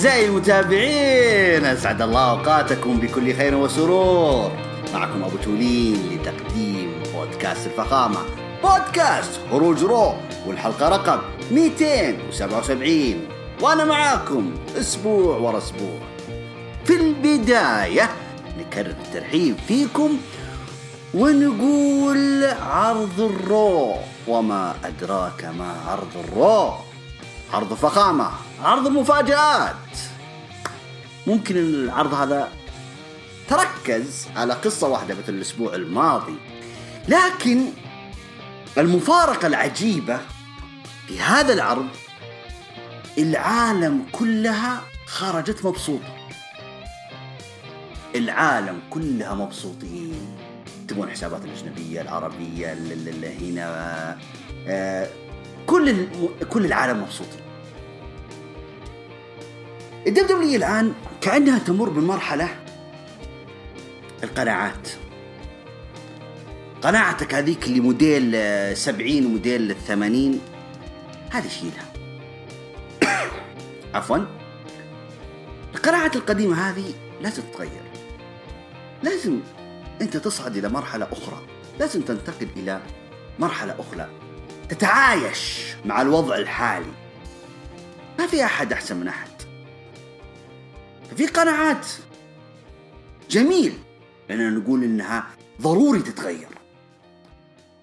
أعزائي المتابعين أسعد الله أوقاتكم بكل خير وسرور. معكم أبو تولين لتقديم بودكاست الفخامة. بودكاست هروج Raw والحلقة رقم 277 وأنا معاكم أسبوع ورا أسبوع. في البداية نكرر الترحيب فيكم ونقول عرض ال Raw وما أدراك ما عرض ال Raw عرض فخامة عرض مفاجآت. ممكن العرض هذا تركز على قصة واحدة مثل الأسبوع الماضي لكن المفارقة العجيبة في هذا العرض العالم كلها خرجت مبسوطة. العالم كلها مبسوطين. تبون الحسابات الأجنبية العربية اللي هنا آه، كل كل العالم مبسوطين. الدب دبليو الآن كأنها تمر بمرحلة القناعات. قناعتك هذيك اللي موديل 70 وموديل 80 هذه شيلها عفوا. القناعات القديمة هذه لازم تتغير. لازم أنت تصعد إلى مرحلة أخرى. لازم تنتقل إلى مرحلة أخرى. تتعايش مع الوضع الحالي. ما في أحد أحسن من أحد. ففي قناعات. جميل. لأننا نقول إنها ضروري تتغير.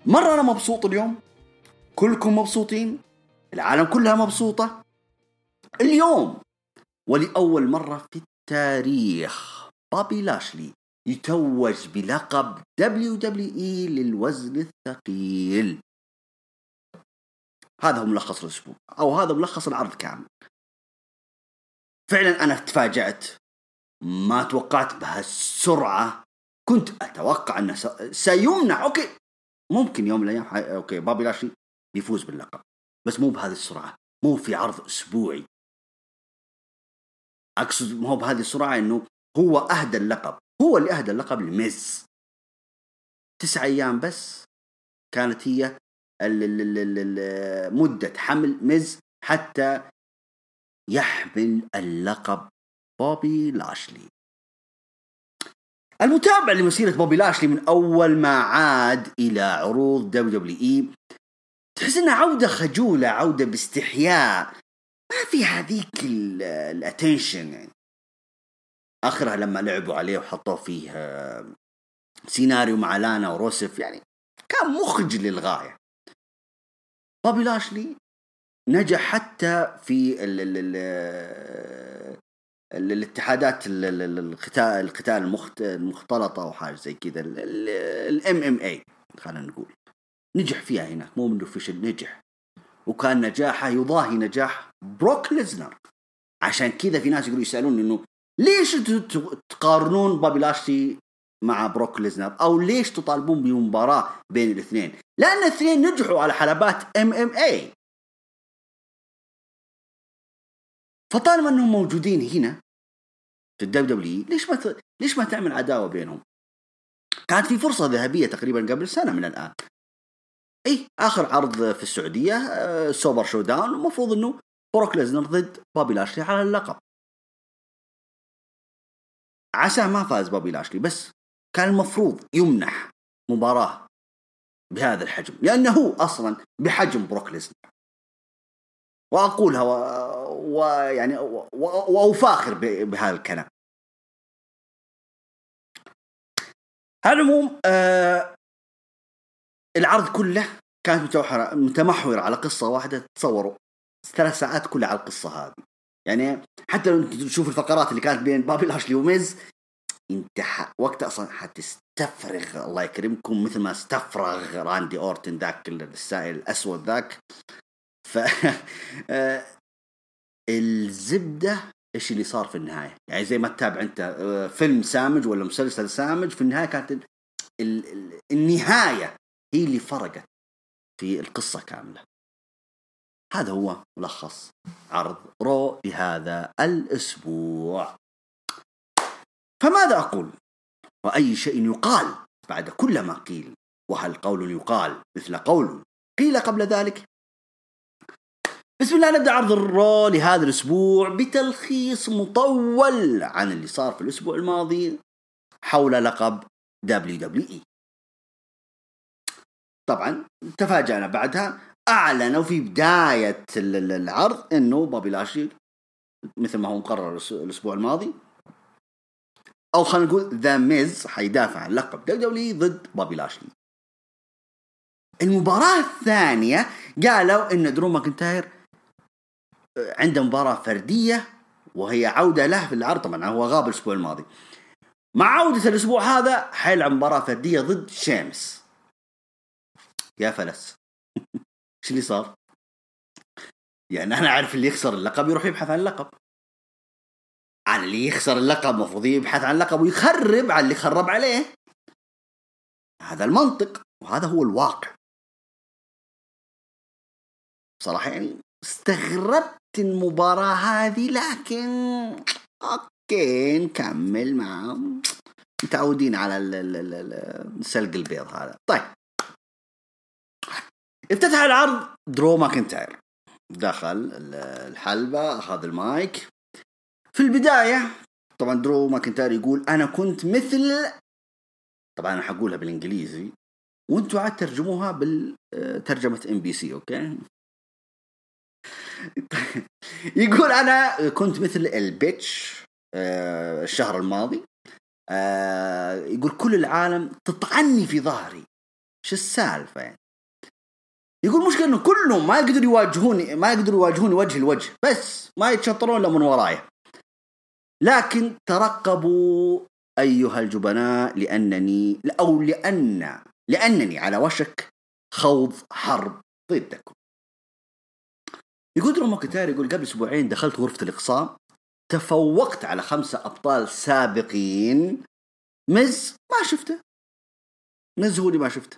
مرة أنا مبسوط اليوم. كلكم مبسوطين. العالم كلها مبسوطة. اليوم. ولأول مرة في التاريخ. بابي لاشلي يتوج بلقب إي للوزن الثقيل. هذا هو ملخص الأسبوع. أو هذا ملخص العرض كامل. فعلا أنا تفاجأت. ما توقعت بهالسرعة كنت أتوقع أنه سيمنع okay ممكن يوم من الأيام okay بابي لاشلي يفوز باللقب. بس مو بهذه السرعة مو في عرض أسبوعي. أقصد مو بهذه السرعة إنه هو أهدى اللقب. هو اللي أهدى اللقب لميز. تسع أيام بس كانت هي مدة حمل ميز حتى يحمل اللقب بوبي لاشلي. المتابع لمسيرة بوبي لاشلي من أول ما عاد إلى عروض WWE تحس إنها عودة خجولة عودة باستحياء. ما في هذيك ال attention يعني. آخرها لما لعبوا عليه وحطوا فيه آه، سيناريو مع لانا وروسف يعني كان مخجل للغاية. بوبي لاشلي نجح حتى في ال ال ال الاتحادات القتال القتال المختلطة أو حاجة زي كذا ال MMA خلينا نقول. نجح فيها هناك مو منه فشل نجح. وكان نجاحه يضاهي نجاح بروك ليزنر عشان كذا في ناس يقولوا يسألون إنه ليش تقارنون بابي لاشلي مع بروك ليزنر أو ليش تطالبون بمباراة بين الاثنين؟ لأن الاثنين نجحوا على حلبات MMA فطالما انهم موجودين هنا في ال WWE ليش ما. ليش ما تعمل عداوة بينهم؟ كانت في فرصة ذهبية تقريبا قبل سنة من الآن. إي آخر عرض في السعودية آه، Super ShowDown المفروض إنه بروك ليزنر ضد بابي لاشلي على اللقب. عسى ما فاز بابي لاشلي بس كان المفروض يمنح مباراة بهذا الحجم لأنه هو أصلا بحجم بروك ليزنر. وأقولها ويعني وافاخر بهذا الكلام. على العموم آه العرض كله كانت متمحور متمحور على قصة واحدة تصوروا. ثلاث ساعات كلها على القصة هذه. يعني حتى لو تشوف الفقرات اللي كانت بين بابي لاشلي وميز انت ح... وقت أصلا حتستفرغ الله يكرمكم مثل ما استفرغ راندي أورتن ذاك السائل الأسود ذاك. ف آه، الزبدة إيش اللي صار في النهاية؟ يعني زي ما تتابع أنت آه، فيلم سامج ولا مسلسل سامج في النهاية كانت ال... ال... النهاية هي اللي فرقت في القصة كاملة. هذا هو ملخص عرض رو لهذا الأسبوع. فماذا أقول؟ وأي شيء يقال بعد كل ما قيل وهل قول يقال مثل قول قيل قبل ذلك؟ بسم الله نبدأ عرض ال Raw لهذا الأسبوع بتلخيص مطول عن اللي صار في الأسبوع الماضي حول لقب WWE. طبعا تفاجأنا بعدها أعلنوا في بداية العرض إنه بابي لاشلي مثل ما هو مقرر الأسبوع الماضي. أو خلينا نقول ذا ميز حيدافع عن لقب دبليو ضد بابي لاشلي المباراة الثانية قالوا إن درو ماكنتاير عنده مباراة فردية وهي عودة له في العرض. طبعا هو غاب الأسبوع الماضي. مع عودة الأسبوع هذا حيلعب مباراة فردية ضد شيمس. يا فلس. إيش اللي صار؟ يعني أنا أعرف اللي يخسر اللقب يروح يبحث عن اللقب. عن اللي يخسر اللقب المفروض يبحث عن اللقب ويخرب على اللي خرب عليه. هذا المنطق وهذا هو الواقع. بصراحة يعني استغربت المباراة هذه لكن okay نكمل مع متعودين على السلق البيض هذا. طيب. افتتح العرض درو ماكنتاير. دخل الحلبة أخذ المايك. في البداية طبعا درو ماكنتاير يقول أنا كنت مثل طبعا أنا حقولها بالإنجليزي وأنتوا عاد ترجموها بالترجمة MBC okay؟ يقول أنا كنت مثل ال bitch آه، الشهر الماضي آه، يقول كل العالم تطعني في ظهري. شو السالفة يعني؟ يقول مشكلة إنه كلهم ما يقدروا يواجهوني ما يقدروا يواجهوني وجه لوجه بس ما يتشطرون إلا من ورايا. لكن ترقبوا أيها الجبناء لأنني أو لأن لأنني على وشك خوض حرب ضدكم. يقول درو ماكنتاير يقول قبل أسبوعين دخلت غرفة الإقصاء تفوقت على خمسة أبطال سابقين مز ما شفته. مز هو اللي ما شفته.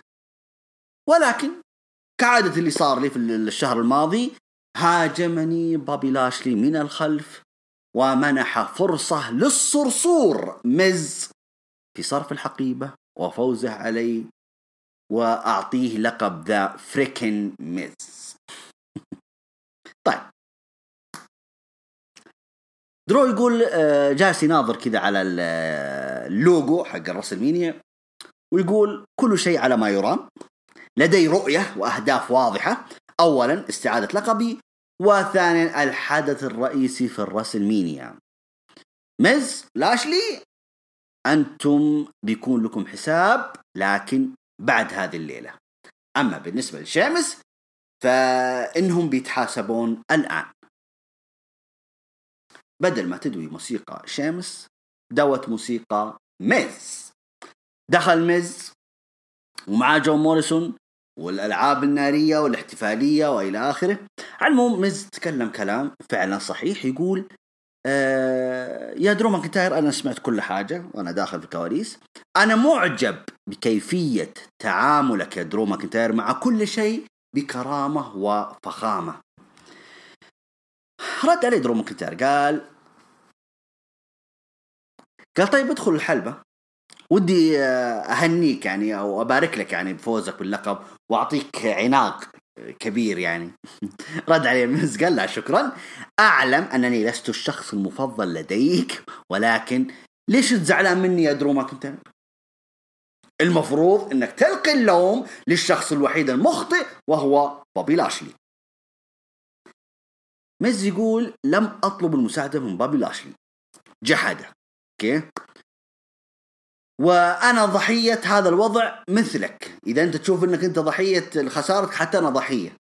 ولكن كعادة اللي صار لي في الشهر الماضي هاجمني بابي لاشلي من الخلف ومنح فرصة للصرصور مز في صرف الحقيبة وفوزه علي وأعطيه لقب ذا فريكن مز. طيب. درو يقول آه، جالس يناظر كذا على اللوجو حق الرسلمينيا ويقول كل شيء على ما يرام لدي رؤية وأهداف واضحة. أولا استعادة لقبي وثانيا الحدث الرئيسي في الرسلمينيا مز لاشلي أنتم بيكون لكم حساب لكن بعد هذه الليلة. أما بالنسبة لشامس فإنهم بيتحاسبون الآن. بدل ما تدوي موسيقى شيمس دوت موسيقى ميز. دخل ميز ومعاه جون موريسون والألعاب النارية والاحتفالية وإلى آخره. على ميز تكلم كلام فعلا صحيح يقول آه يا درو ماكنتاير أنا سمعت كل حاجة وأنا داخل في الكواليس. أنا معجب بكيفية تعاملك يا درو ماكنتاير مع كل شيء بكرامة وفخامة. رد عليه درو ماكنتاير قال قال طيب ادخل الحلبة. ودي آه، أهنيك يعني أو أبارك لك يعني بفوزك باللقب وأعطيك عناق كبير يعني. رد عليه ميز قال لا شكرا. أعلم أنني لست الشخص المفضل لديك ولكن ليش زعلان مني يا درو ماكنتاير المفروض إنك تلقي اللوم للشخص الوحيد المخطئ وهو بوبي لاشلي. ميز يقول لم أطلب المساعدة من بابي لاشلي. جحدة. okay؟ وأنا ضحية هذا الوضع مثلك. إذا أنت تشوف إنك أنت ضحية خسارتك حتى أنا ضحية.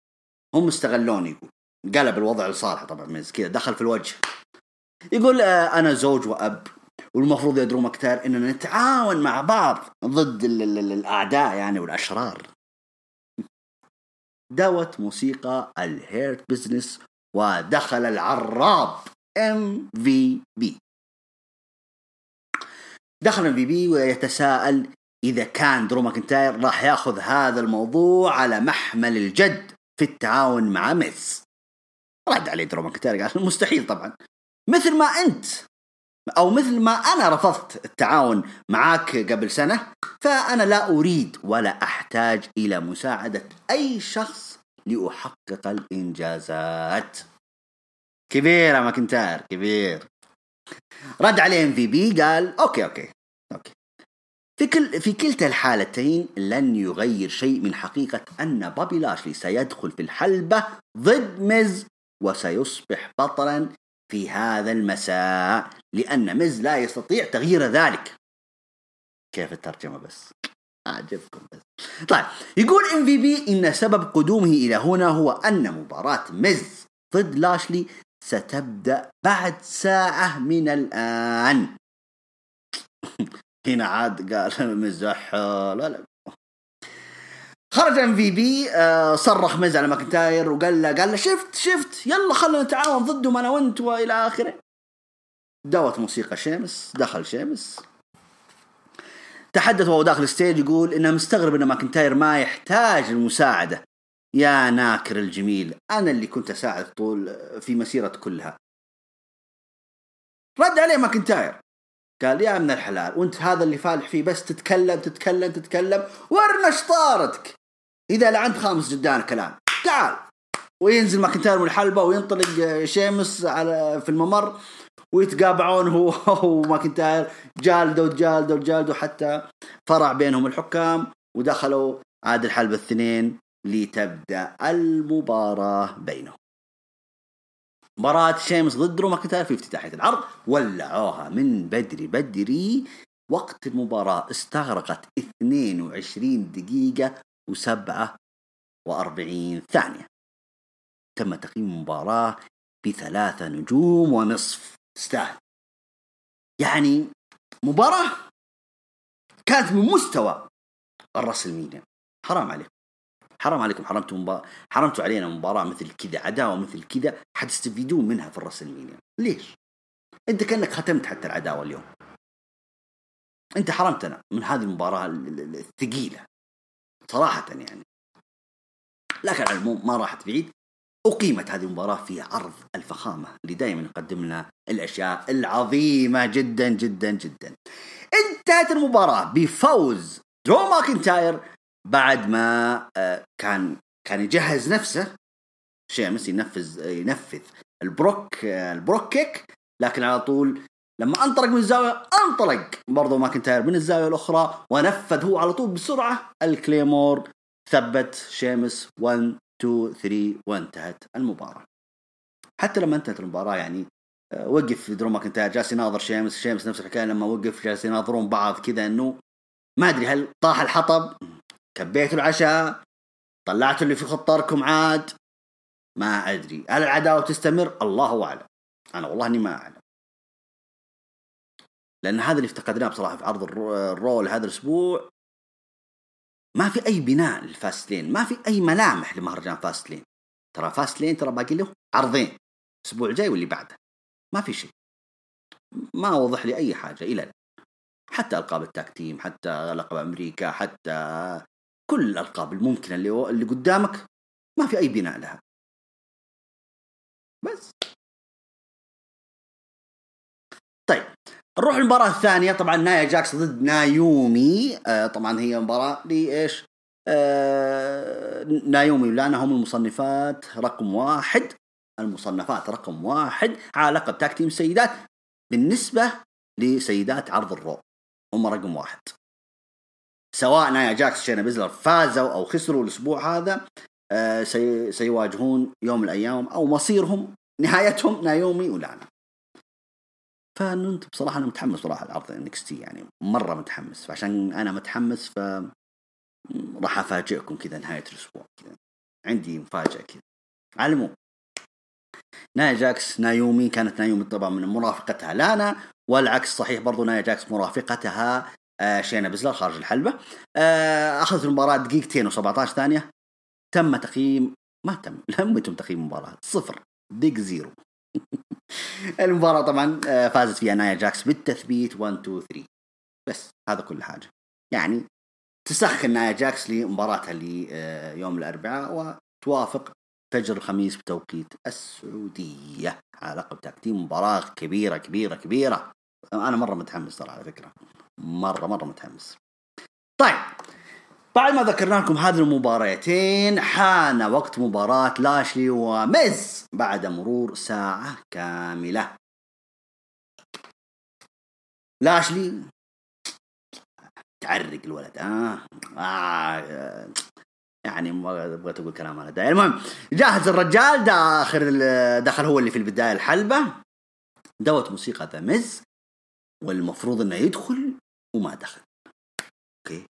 هم استغلوني يقول. قلب الوضع لصالحه طبعا ميز كذا دخل في الوجه. يقول آه، أنا زوج وأب. والمفروض يا درو ماكنتاير إننا نتعاون مع بعض ضد ال ال ال الأعداء يعني والأشرار. دوت موسيقى ال Hurt Business ودخل العراب ام في بي دخل ام في بي ويتساءل إذا كان درو ماكنتاير راح يأخذ هذا الموضوع على محمل الجد في التعاون مع ميز رد عليه درو ماكنتاير قال مستحيل طبعا. مثل ما أنت أو مثل ما أنا رفضت التعاون معاك قبل سنة فأنا لا أريد ولا أحتاج إلى مساعدة أي شخص لأحقق الإنجازات. كبير يا ماكنتاير كبير. رد عليه ام في بي قال okay okay okay. في كل في كلتا الحالتين لن يغير شيء من حقيقة أن بابي لاشلي سيدخل في الحلبة ضد ميز وسيصبح بطلا في هذا المساء لأن ميز لا يستطيع تغيير ذلك. كيف الترجمة بس؟ أعجبكم بس. طيب يقول إم في بي إن سبب قدومه إلى هنا هو أن مباراة ميز ضد لاشلي ستبدأ بعد ساعة من الآن. هنا عاد قال مزح لا لا خرج ام في بي صرخ مز على ماكنتاير وقال له قال له شفت شفت يلا خلينا نتعاون ضدهم أنا وأنت وإلى آخره. دوت موسيقى شيمس دخل شيمس. تحدث وهو داخل ال stage يقول إنه مستغرب إن ماكنتاير ما يحتاج المساعدة. يا ناكر الجميل أنا اللي كنت أساعد طول في مسيرة كلها. رد عليه ماكنتاير. قال يا ابن الحلال وأنت هذا اللي فالح فيه بس تتكلم تتكلم تتكلم ورنا شطارتك. إذا لعنت خامس جدان كلام تعال. وينزل ماكنتاير من الحلبة وينطلق شيمس على في الممر ويتقابعون هو وماكنتاير. جالدوا جالدوا جالدوا حتى فرع بينهم الحكام ودخلوا عاد الحلبة الاثنين لتبدأ المباراة بينهم. مباراة شيمس ضد درو ماكنتاير في افتتاحية العرض ولعوها من بدري بدري. وقت المباراة استغرقت 22 دقيقة و47 ثانية. تم تقييم المباراة بثلاثة نجوم ونصف تستاهل يعني مباراة كانت من مستوى الرسلمينيا حرام عليكم. حرام عليكم. حرمتوا حرمتوا علينا مباراة مثل كذا عداوة مثل كذا. حتستفيدون منها في الرسلمينيا ليش؟ أنت كأنك ختمت حتى العداوة اليوم. أنت حرمتنا من هذه المباراة الثقيلة. صراحة يعني. لكن على العموم ما راحت بعيد. أقيمت هذه المباراة في عرض الفخامة اللي دائما يقدم لنا الأشياء العظيمة جدا جدا جدا. انتهت المباراة بفوز درو ماكنتاير بعد ما آه، كان كان يجهز نفسه. شيمس ينفذ ينفذ ال Brogue آه، ال Brogue Kick. لكن على طول لما انطلق من الزاوية انطلق! برضو ماكنتاير من الزاوية الأخرى ونفذ هو على طول بسرعة ال Claymore ثبت شيمس 1 2 3 وانتهت المباراة. حتى لما انتهت المباراة يعني آه، وقف درو ماكنتاير جالس يناظر شيمس شيمس نفس الحكاية لما وقف جالس يناظرون بعض كذا إنه ما أدري هل طاح الحطب كبيتوا العشاء طلعتوا اللي في خطاركم عاد ما أدري. هل العداوة تستمر؟ الله أعلم. أنا والله إني ما أعلم. لأن هذا اللي افتقدناه بصراحة في عرض ال Raw هذا الأسبوع. ما في أي بناء لل Fastlane ما في أي ملامح لمهرجان Fastlane. ترى Fastlane ترى باقي له عرضين الأسبوع الجاي واللي بعده. ما في شيء. ما وضح لي أي حاجة إلى الآن. حتى ألقاب ال tag team حتى لقب أمريكا حتى كل الألقاب الممكنة اللي اللي قدامك ما في أي بناء لها. بس. نروح المباراة الثانية. طبعا نايا جاكس ضد نايومي. آه طبعا هي مباراة لإيش؟ آه نايومي ولانا هم المصنفات رقم واحد. المصنفات رقم واحد على لقب tag team سيدات بالنسبة لسيدات عرض ال Raw هم رقم واحد. سواء نايا جاكس شينا بيزلر فازوا أو خسروا الأسبوع هذا آه سي سيواجهون يوم من الأيام أو مصيرهم نهايتهم نايومي ولانا. فانت بصراحة أنا متحمس صراحة لعرض NXT يعني مرة متحمس فعشان أنا متحمس ف راح أفاجئكم كذا نهاية الأسبوع كذا. عندي مفاجأة كذا. على العموم نايا جاكس نايومي كانت نايومي طبعا من مرافقتها لانا والعكس صحيح برضو نايا جاكس مرافقتها آه شينا بزلر خارج الحلبة. آه أخذت المباراة دقيقتين و17 ثانية. تم تقييم ما تم لم يتم تقييم المباراة صفر big zero. المباراة طبعا آه فازت فيها نايا جاكس بالتثبيت 1 2 3 بس هذا كل حاجة. يعني تسخن نايا جاكس لمباراتها ليوم الأربعاء وتوافق فجر الخميس بتوقيت السعودية. على لقب tag team مباراة كبيرة كبيرة كبيرة. أنا مرة متحمس ترى على فكرة. مرة مرة متحمس. طيب بعد ما ذكرنا لكم هذه المباراتين حان وقت مباراة لاشلي وميز بعد مرور ساعة كاملة لاشلي تعرق الولد آه. آه. يعني ما أبغى تقول كلام أنا داير المهم جاهز الرجال داخل دخل هو اللي في البداية الحلبة دوت موسيقى ذا ميز والمفروض إنه يدخل وما دخل أوكي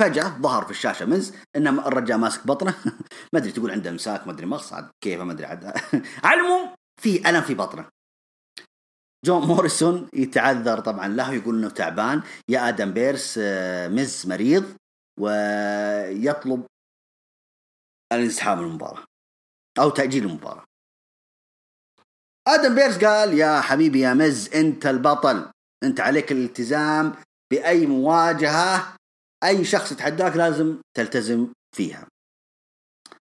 فجأة ظهر في الشاشة مز ان الرجال ماسك بطنه. ما أدري تقول عنده امساك ما أدري مقص كيف ما أدري عاد. على في ألم في بطنه. جون موريسون يتعذر طبعا له يقول إنه تعبان. يا آدم بيرس آه، مز مريض ويطلب الانسحاب من المباراة أو تأجيل المباراة. آدم بيرس قال يا حبيبي يا مز أنت البطل. أنت عليك الالتزام بأي مواجهة أي شخص يتحداك لازم تلتزم فيها.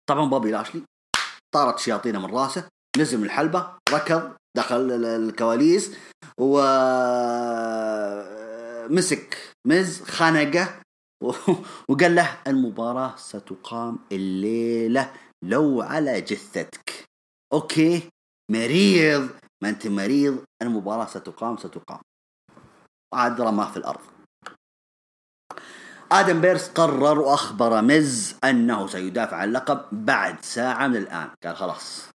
طبعا بوبي لاشلي طارت شياطينه من راسه نزل من الحلبة ركض دخل الكواليس ومسك مز خنقه وقال له المباراة ستقام الليلة لو على جثتك. أوكي مريض. ما أنت مريض المباراة ستقام ستقام. عاد رماه في الأرض. آدم بيرس قرر وأخبر مز أنه سيدافع عن اللقب بعد ساعة من الآن. قال خلاص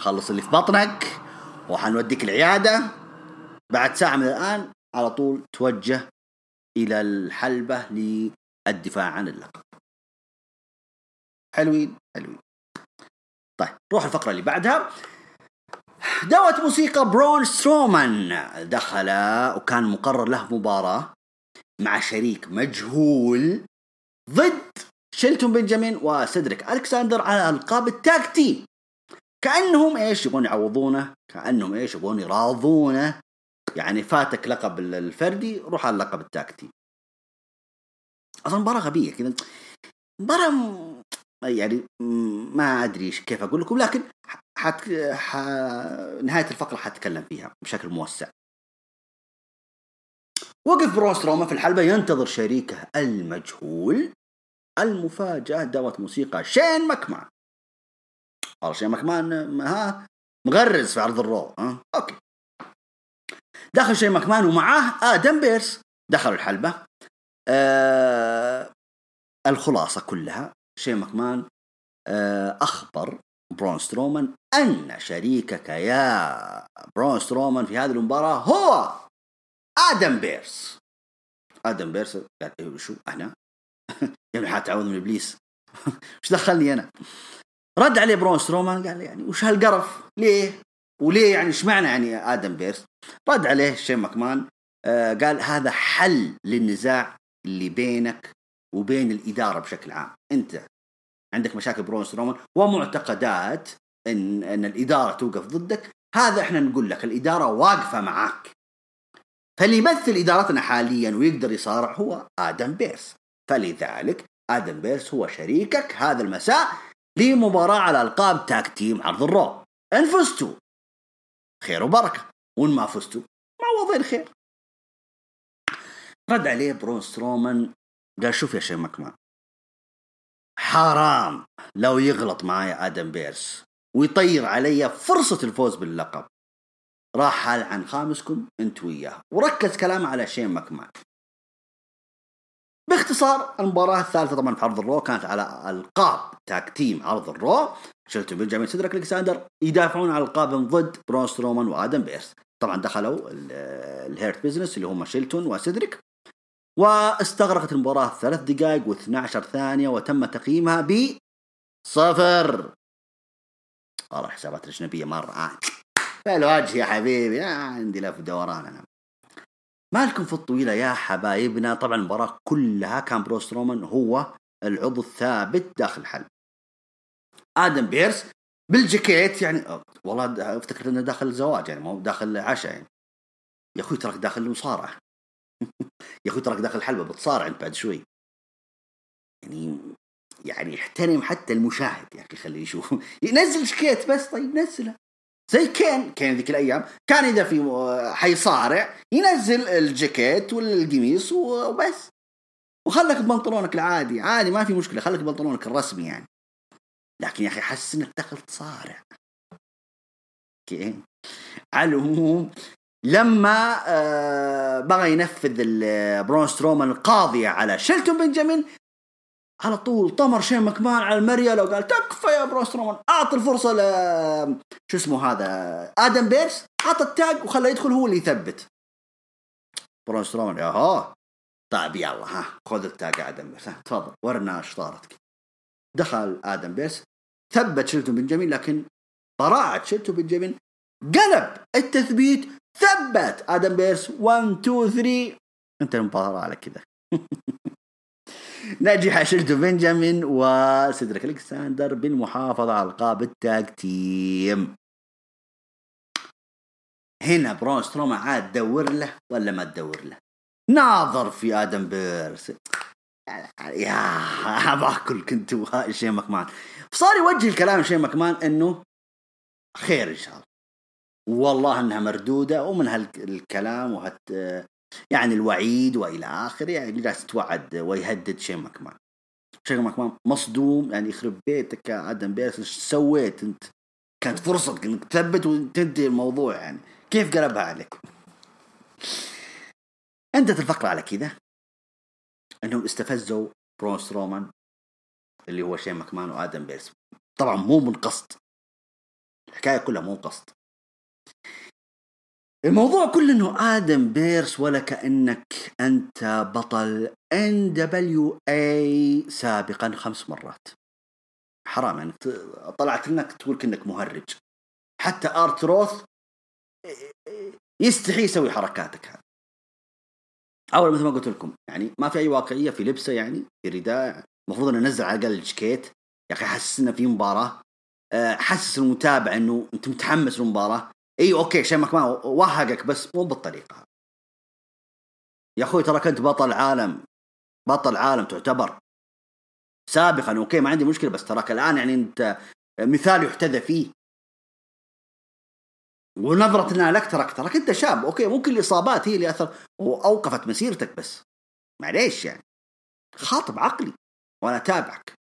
خلص اللي في بطنك وحنوديك العيادة. بعد ساعة من الآن على طول توجه إلى الحلبة للدفاع عن اللقب. حلوين حلوين. طيب روح الفقرة اللي بعدها. دوت موسيقى برون سترومان دخل وكان مقرر له مباراة. مع شريك مجهول ضد شيلتون بنجامين وسيدريك ألكساندر على ألقاب ال tag team. كأنهم إيش يبغون يعوضونه؟ كأنهم إيش يبغون يراضونه؟ يعني فاتك لقب الفردي روح على اللقب التاكتي أصلا مباراة غبية كذا. مباراة يعني ما أدري كيف أقول لكم لكن حت... ح... نهاية الفقرة حتكلم فيها بشكل موسع. وقف بروس روما في الحلبة ينتظر شريكه المجهول المفاجأة دوت موسيقى شين مكمان والله شين مكمان ها مغرز في عرض ال Raw ها أوكي. دخل شين مكمان ومعاه آدم بيرس. دخلوا الحلبة. آه الخلاصة كلها. شين مكمان آه أخبر برون سترومان أن شريكك يا برون سترومان في هذه المباراة هو آدم بيرس. آدم بيرس قال إيه شو؟ أنا يعني حتعوذ من إبليس. وش دخلني أنا؟ رد عليه برون سترومان قال يعني وش هالقرف؟ ليه؟ وليه يعني إيش معنى يعني آدم بيرس؟ رد عليه شين ماكمان آه قال هذا حل للنزاع اللي بينك وبين الإدارة بشكل عام. أنت عندك مشاكل برون سترومان ومعتقدات ان إن الإدارة توقف ضدك. هذا إحنا نقول لك الإدارة واقفة معاك. فاللي يمثل إدارتنا حاليا ويقدر يصارع هو آدم بيرس. فلذلك آدم بيرس هو شريكك هذا المساء لمباراة على ألقاب tag team عرض ال Raw إن فزتوا خير وبركة. وإن ما فزتوا معوضين خير. رد عليه برون سترومان قال شوف يا شين مكمان حرام لو يغلط معايا آدم بيرس ويطير علي فرصة الفوز باللقب. راح ألعن خامسكم انت وياه. وركز كلامه على شين مكمان باختصار المباراة الثالثة طبعا في عرض ال Raw كانت على ألقاب tag team عرض ال Raw. شلتون بنجامين سيدريك الكساندر يدافعون على القابهم ضد برون سترومان وآدم بيرس. طبعا دخلوا ال Hurt Business اللي هم شيلتون وسيدريك. واستغرقت المباراة ثلاث دقائق و12 ثانية وتم تقييمها ب صفر والله حسابات الأجنبية مرة الوجه يا حبيبي آه عندي لف دوران أنا. مالكم في الطويلة يا حبايبنا؟ طبعا المباراة كلها كان برون سترومان هو العضو الثابت داخل الحلبة آدم بيرس بالجاكيت يعني والله افتكرت إنه داخل زواج يعني مو داخل عشاء يعني. يا أخوي تراك داخل المصارعة. يا أخوي تراك داخل الحلبة بتصارع أنت بعد شوي. يعني يعني احترم حتى المشاهد يا أخي خليه يشوف. ينزل جاكيت بس طيب نزله. زي كين كين ذيك الأيام. كان إذا في حيصارع ينزل الجاكيت والقميص وبس. وخلك ببنطلونك العادي. عادي ما في مشكلة. خلك ببنطلونك الرسمي يعني. لكن يا أخي حس إنك دخلت صارع. okay. على العموم لما آه بغى ينفذ برون سترومان القاضية على شيلتون بنجامين على طول طمر شين مكمان على المريالة وقال تكفى يا برون سترومان. أعطي الفرصة ل شو اسمه هذا؟ آدم بيرس. حط ال tag وخلى يدخل هو اللي يثبت. برون سترومان يا ها طيب يلا ها خذ ال tag آدم بيرس. تفضل ورنا صارت دخل آدم بيرس. ثبت شيلتون بنجامين لكن براعة شيلتون بنجامين قلب التثبيت. ثبت آدم بيرس. 1 2 3 انت المباراة على كذا نجح شيلتو بنجامين وسيدريك الكساندر بالمحافظة على القاب التاج تيم. هنا برون ستروما عاد دور له ولا ما تدور له؟ ناظر في آدم بيرس. يا باكل كنتوا شيء مكمان فصار يوجه الكلام شيء مكمان إنه خير إن شاء الله. والله إنها مردودة ومن هالكلام وهت يعني الوعيد وإلى اخره يعني جالس يتوعد ويهدد شين ماكمان شين ماكمان مصدوم يعني يخرب بيتك يا آدم بيرس إيش سويت أنت؟ كانت فرصتك إنك تثبت وتنتهي الموضوع يعني. كيف قلبها عليك؟ انتهت الفقرة على كذا إنهم استفزوا برونس رومان اللي هو شين ماكمان وآدم بيرس طبعا مو من قصد الحكاية كلها مو قصد الموضوع كله إنه آدم بيرس ولا كأنك أنت بطل NWA سابقا خمس مرات. حرام يعني طلعت لك تقول كأنك مهرج. حتى آر تروث يستحي يسوي حركاتك هذه. أول مثل ما قلت لكم يعني ما في أي واقعية في لبسة يعني في رداء. المفروض إنه ننزل على الأقل الجكيت. يا أخي حسسنا في مباراة. آه، حسس المتابع إنه أنت متحمس للمباراة. اي okay شين مكمان وهقك بس مو بالطريقة. يا أخوي ترى كنت بطل عالم بطل عالم تعتبر. سابقا okay ما عندي مشكلة بس تراك الآن يعني أنت مثال يحتذى فيه. ونظرتنا لك تراك تراك أنت شاب okay ممكن الإصابات هي اللي أثر وأوقفت مسيرتك بس. معليش يعني. خاطب عقلي وأنا أتابعك.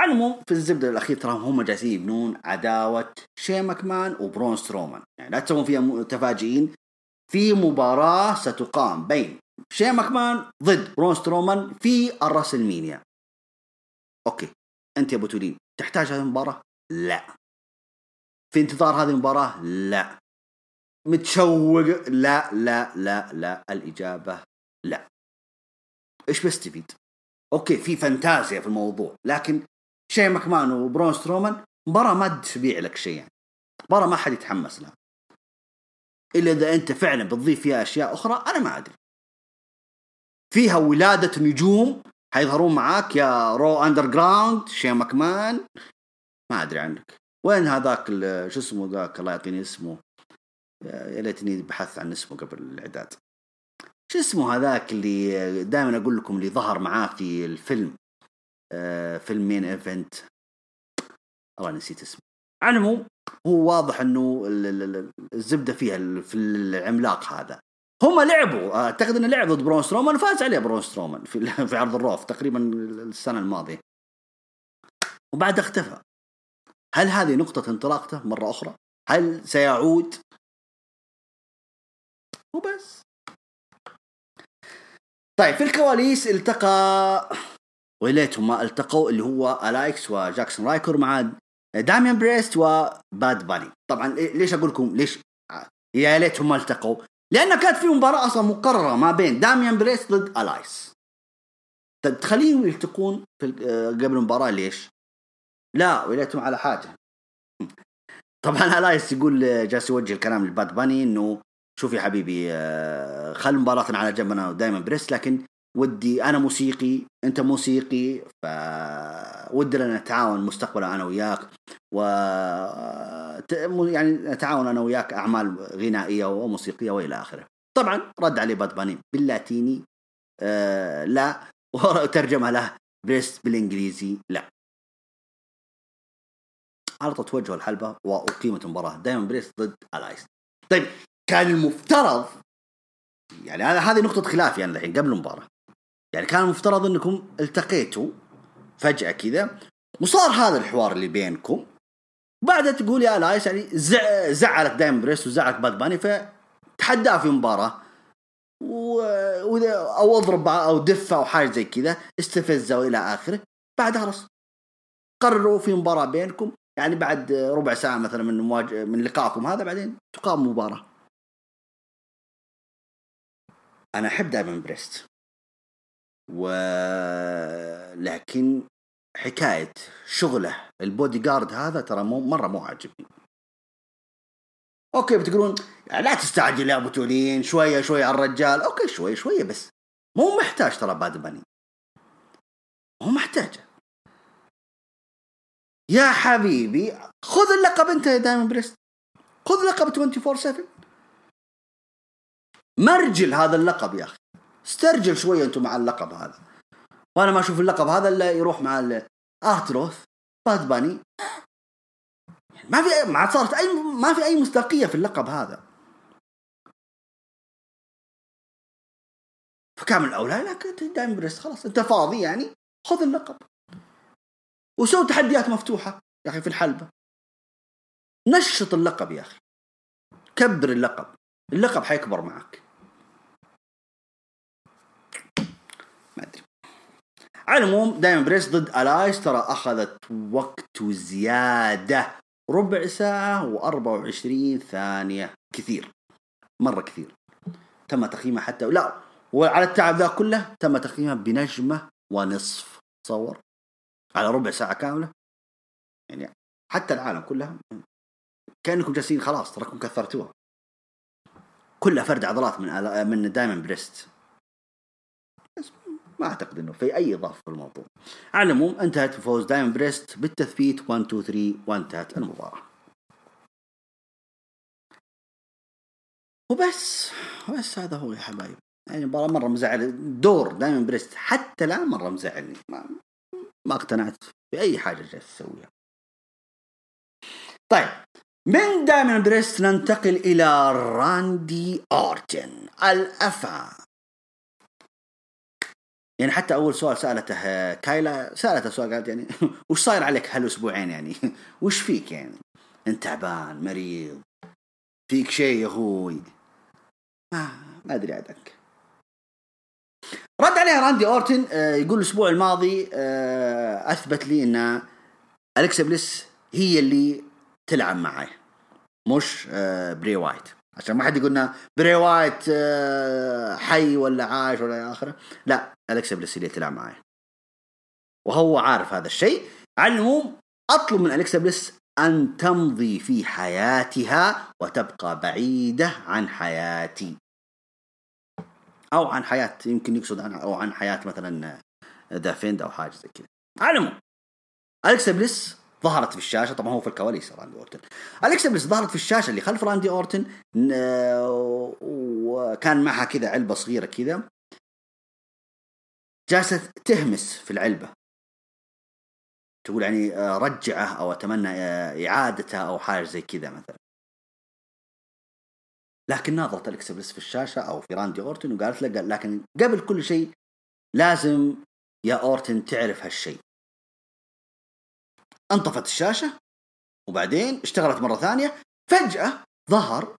على العموم في الزبدة الأخير ترى هم جالسين يبنون عداوة شين ماكمان وبرون سترومان. يعني لا تسوون فيها متفاجئين في مباراة ستقام بين شين ماكمان ضد برون سترومان في ال WrestleMania okay. أنت يا أبو تحتاج هذه المباراة؟ لا. في انتظار هذه المباراة؟ لا. متشوق؟ لا لا لا لا. الإجابة لا. إيش بستفيد؟ okay في فانتازيا في الموضوع لكن شين ماكمان وبرون سترومان مباراة ما تبيع لك شيء يعني. مباراة ما حد يتحمس لها. إلا إذا أنت فعلا بتضيف فيها أشياء أخرى أنا ما أدري. فيها ولادة نجوم حيظهرون معاك يا Raw Underground شين ماكمان ما أدري عنك. وين هذاك شو اسمه ذاك؟ الله يعطيني اسمه. يا ليتني بحثت عن اسمه قبل الإعداد. شو اسمه هذاك اللي دائما أقول لكم اللي ظهر معاه في الفيلم؟ في ال main event والله نسيت اسمه. على العموم هو واضح إنه الزبدة فيها في العملاق هذا. هم لعبوا أعتقد إنه لعب ضد برون سترومان وفاز عليه برون سترومان في, في عرض ال Raw ف تقريبا السنة الماضية. وبعد اختفى. هل هذه نقطة انطلاقته مرة أخرى؟ هل سيعود؟ وبس. طيب في الكواليس التقى وليتهم ما التقوا اللي هو الايس وجاكسون رايكر مع داميان بريست وباد باني. طبعا ليش أقول لكم ليش؟ يا ليتهم ما التقوا. لأن كانت في مباراة أصلا مقررة ما بين داميان بريست ضد الايس طيب تخليهم يلتقون في قبل المباراة ليش؟ لا وليتهم على حاجة. طبعا الايس يقول جالس يوجه الكلام لباد باني إنه شوف يا حبيبي آه، خل مباراتنا على جنب أنا وبريست لكن ودي أنا موسيقي أنت موسيقي ف ودنا نتعاون مستقبلا أنا وياك و يعني نتعاون أنا وياك أعمال غنائية وموسيقية وإلى آخره. طبعا رد عليه باد باني باللاتيني آه لا وترجمها له بريست بالإنجليزي لا. طول توجهوا الحلبة وأقيمت المباراه داميان بريست ضد ألايس. طيب كان المفترض يعني هذه نقطة خلاف يعني الحين قبل المباراة يعني كان المفترض انكم التقيتوا فجأة كذا وصار هذا الحوار اللي بينكم. بعدها تقول يا الايس يعني زع زعلك داميان بريست وزعلك باد باني فتحداه في مباراة. و... أو أضرب أو دفه أو حاجة زي كذا استفزه وإلى آخره. بعدها خلاص. قرروا في مباراة بينكم يعني بعد ربع ساعة مثلا من مواجه من لقائكم هذا بعدين تقام مباراة. أنا أحب داميان بريست. و لكن حكاية شغله البودي جارد هذا ترى مو مرة مو عاجبني. okay بتقولون لا تستعجل يا أبو تولين شوية شوية على الرجال. okay شوية شوية بس. مو محتاج ترى باد باني مو محتاج يا حبيبي خذ اللقب أنت يا داميان بريست. خذ لقب 24 7 مرجل هذا اللقب يا أخي. استرجل شوية أنتم مع اللقب هذا. وأنا ما أشوف اللقب هذا إلا يروح مع آر تروث باد باني. ما في ما صارت اي ما في أي مصداقية في اللقب هذا. فكان من الاولى لكن داميان بريست خلاص أنت فاضي يعني خذ اللقب. وسوي تحديات مفتوحة يا أخي في الحلبة. نشط اللقب يا أخي. كبر اللقب. اللقب حيكبر معك ما ادري على العموم دايما بريس ضد ألايس. ترى أخذت وقت زيادة. ربع ساعة و24 ثانية. كثير. مرة كثير. تم تقييمها حتى لا وعلى التعب ذا كله تم تقييمها بنجمة ونصف تصور على ربع ساعة كاملة. يعني حتى العالم كلها كأنكم جالسين خلاص تراكم كثرتوها. كلها فرد عضلات من من دايما بريست. ما أعتقد إنه في أي إضافة في الموضوع. على العموم انتهت بفوز دايمن بريست بالتثبيت 1 2 3 وانتهت المباراة. وبس بس هذا هو يا حبايب. يعني مباراة مرة مزعل دور دايما بريست حتى الآن مرة مزعلني. ما, ما اقتنعت بأي حاجة جالس تسويها. طيب من دايما بريست ننتقل إلى راندي أورتن الأفا. يعني حتى أول سؤال سألته كايلا سألته سؤال قالت يعني وش صاير عليك هالأسبوعين يعني؟ وش فيك يعني؟ أنت تعبان مريض فيك شيء يا أخوي؟ ما ما أدري عادك رد عليها راندي أورتن آه، يقول الأسبوع الماضي آه، أثبت لي إن الكسا بليس هي اللي تلعب معي مش آه، بري وايت. عشان ما حد يقولنا بري وايت حي ولا عايش ولا آخره. لا الكسا بليس اللي تلعب معي وهو عارف هذا الشيء. على العموم أطلب من الكسا بليس أن تمضي في حياتها وتبقى بعيدة عن حياتي. أو عن حياة يمكن يقصد عن أو عن حياة مثلا The Fiend أو حاجة زي كذا. على العموم الكسا بليس ظهرت في الشاشة. طبعا هو في الكواليس راندي أورتن. الكسا بليس ظهرت في الشاشة اللي خلف راندي أورتن وكان معها كذا علبة صغيرة كذا. جالسة تهمس في العلبة. تقول يعني آه، رجعه أو أتمنى آه، إعادته أو حاجة زي كذا مثلا. لكن ناظرت الكسا بليس في الشاشة أو في راندي أورتن وقالت له لكن قبل كل شيء لازم يا أورتن تعرف هالشيء. انطفت الشاشة وبعدين اشتغلت مرة ثانية. فجأة ظهر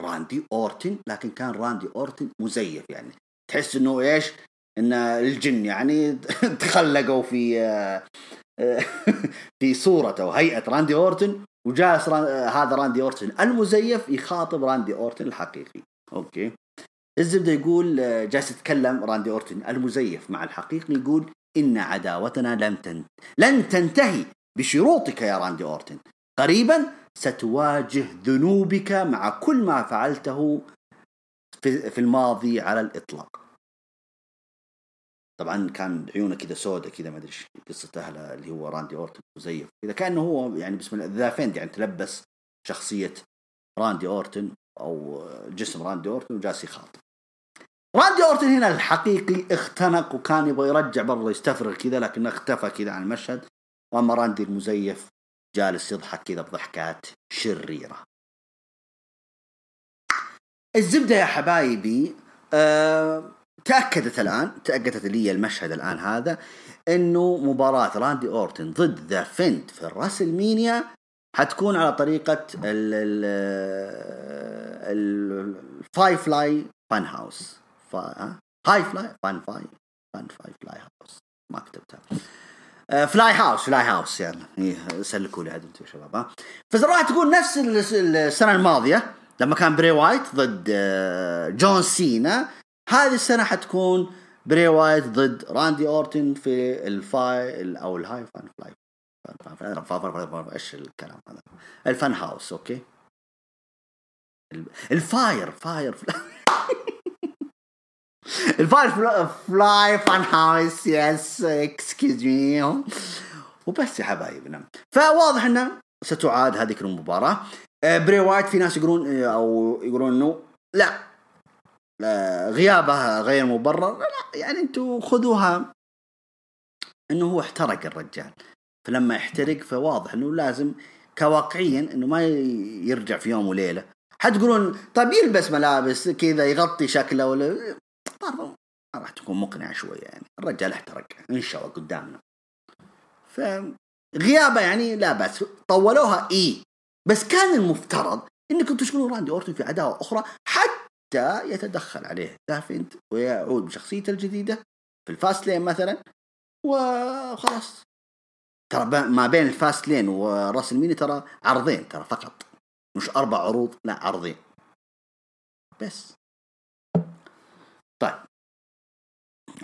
راندي أورتن لكن كان راندي أورتن مزيف يعني. تحس إنه إيش؟ إن الجن يعني تخلقوا في في صورة أو هيئة راندي أورتن وجالس هذا راندي أورتن المزيف يخاطب راندي أورتن الحقيقي. okay. الزبدة يقول جالس يتكلم راندي أورتن المزيف مع الحقيقي يقول إن عداوتنا لم تن... لن تنتهي بشروطك يا راندي أورتن. قريبا ستواجه ذنوبك مع كل ما فعلته في الماضي على الإطلاق. طبعا كان عيونه كذا سوداء كذا ما أدري إيش قصه اهله اللي هو راندي اورتن مزيف اذا كأنه هو يعني بسم الله The Fiend يعني تلبس شخصية راندي اورتن أو جسم راندي اورتن وجالس يخاطب راندي اورتن هنا الحقيقي اختنق وكان يبغى يرجع برضه يستفرغ كذا لكنه اختفى كذا عن المشهد. وأما راندي المزيف جالس يضحك كذا بضحكات شريرة. الزبدة يا حبايبي آه تأكدت الآن تأكدت لي المشهد الآن هذا إنه مباراة راندي أورتن ضد The Fiend في ال WrestleMania حتكون على ال ال Fi Fly Fun House. High Fly Fun Fi؟ Fun Fi Fly House. ما كتبتها. Fly House Fly House يعني سلكوا لي عاد أنتم شباب ها؟ فراح تكون نفس السنة الماضية لما كان بري وايت ضد آه، جون سينا هذه السنة حتكون بري وايت ضد راندي أورتن في ال Fi أو ال High Fun Fly. إيش الكلام هذا؟ ال Fun House okay. ال Fire Fire. ال Firefly Fun House yes excuse me. وبس يا حبايبنا فواضح إنه ستعاد هذيك المباراة. آه، بري وايت في ناس يقولون آه، أو يقولون إنه لا. غيابه غير مبرر. لا يعني أنتم خذوها انه هو احترق الرجال. فلما يحترق فواضح انه لازم كواقعيا انه ما يرجع في يوم وليلة. حتقولون طيب يلبس ملابس كذا يغطي شكله ولا؟ برضو ما راح تكون مقنعة شوية يعني. الرجال احترق إن شاء الله قدامنا. فغيابه يعني لا بس طولوها اي بس كان المفترض إنكم تشكلون راندي أورتن في عداوه أخرى. حتى يتدخل عليه The Fiend ويعود بشخصيته الجديدة في ال Fastlane مثلا وخلاص. ترى ما بين ال Fastlane و WrestleMania ترى عرضين ترى فقط. مش أربع عروض لا عرضين. بس. طيب.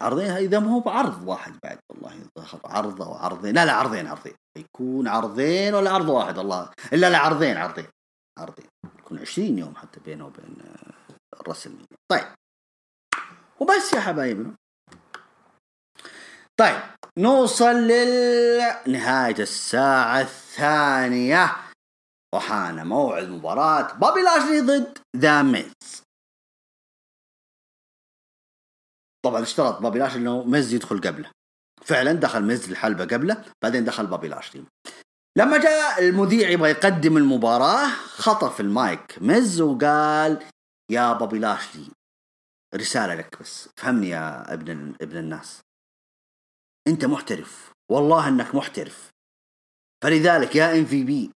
عرضين إذا ما هو بعرض واحد بعد والله. عرض أو عرضين لا لا عرضين عرضين. يكون عرضين ولا عرض واحد؟ الله. إلا لا عرضين عرضين. عرضين. يكون 20 يوم حتى بينه وبين الرسل طيب. وبس يا حبايبنا. طيب نوصل لنهاية الساعة الثانية. وحان موعد مباراة بابي لاشلي ضد The Miz. طبعا اشترط بابي لاشلي إنه ميز يدخل قبله. فعلا دخل ميز الحلبة قبله بعدين دخل بابي لاشلي. لما جاء المذيع يبغى يقدم المباراة خطف المايك ميز وقال يا بابي لاشلي رسالة لك بس فهمني يا ابن ابن الناس. أنت محترف والله أنك محترف. فلذلك يا MVP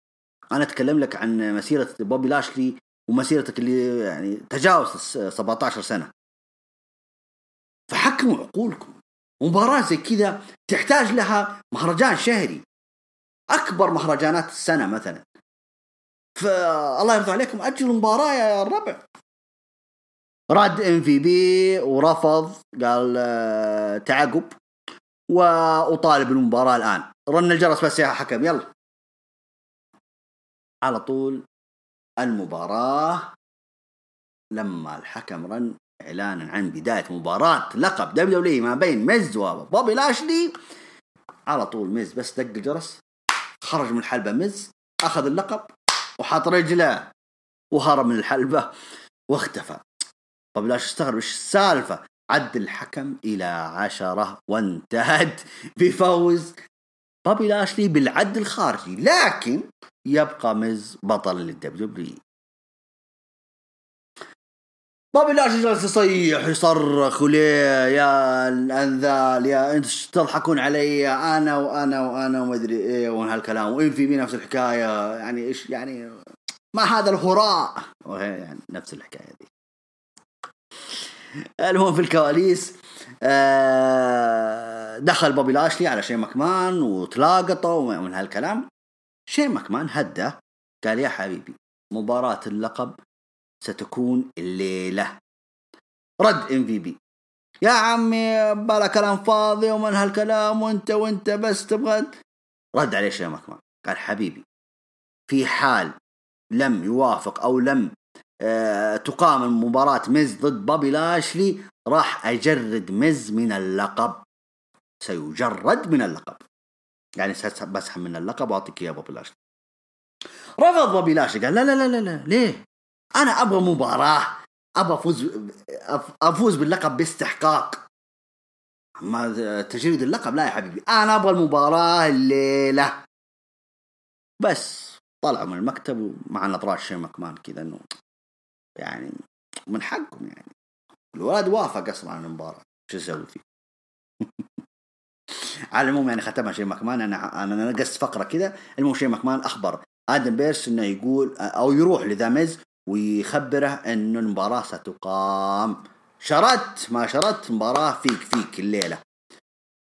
أنا أتكلم لك عن مسيرة بوبي لاشلي ومسيرتك اللي يعني تجاوز 17 سنة. فحكموا عقولكم. مباراة زي كذا تحتاج لها مهرجان شهري. أكبر مهرجانات السنة مثلا. فالله يرضى عليكم اجلوا المباراة يا الربع. رد MVP ورفض قال آه، تعقب وأطالب المباراة الآن. رن الجرس بس يا حكم يلا. على طول المباراة. لما الحكم رن اعلانا عن بداية مباراة لقب WWE ما بين ميز وبوبي لاشلي. على طول ميز بس دق الجرس. خرج من الحلبة ميز أخذ اللقب وحط رجله وهرب من الحلبة واختفى. بوبي لاشلي استغرب؟ إيش السالفة؟ عد الحكم إلى عشرة وانتهت بفوز. بوبي لاشلي بالعد الخارجي. لكن يبقى مز بطل لل WWE بوبي لاشلي جالس يصيح؟ يصرخ وليه يا الأنذال؟ يا أنت تضحكون علي؟ أنا وأنا وأنا وما أدري إيه وهالكلام وإن في نفس الحكاية. يعني إيش يعني؟ ما هذا الهراء. يعني نفس الحكاية دي. المهم في الكواليس آه، دخل بوبي لاشلي على شين مكمان وتلاقطوا ومن هالكلام. شين مكمان هدى قال يا حبيبي مباراة اللقب ستكون الليلة. رد MVP. يا عمي بلا كلام فاضي ومن هالكلام وانت وانت بس تبغى. رد عليه شين مكمان قال حبيبي في حال لم يوافق أو لم تقام مباراة ميز ضد بابي لاشلي راح أجرد ميز من اللقب. سيجرد من اللقب. يعني بسحب من اللقب وأعطيك إياه بابي لاشلي. رفض بابي لاشلي قال لا لا لا لا. ليه؟ أنا أبغى مباراة. أبغى أفوز أفوز باللقب باستحقاق. ما تجريد اللقب لا يا حبيبي. أنا أبغى المباراة الليلة. بس طلعوا من المكتب ومع نظرات شيء مكمان كذا إنه يعني من حقهم يعني. الولد وافق أصلا على المباراة. شو أسوي فيه؟ على العموم يعني ختمها شيء مكمان أنا أنا نقصت فقرة كذا المهم شيء مكمان أخبر آدم بيرس إنه يقول أو يروح لذا ويخبره إنه المباراة ستقام. شردت ما شردت مباراه فيك فيك الليلة.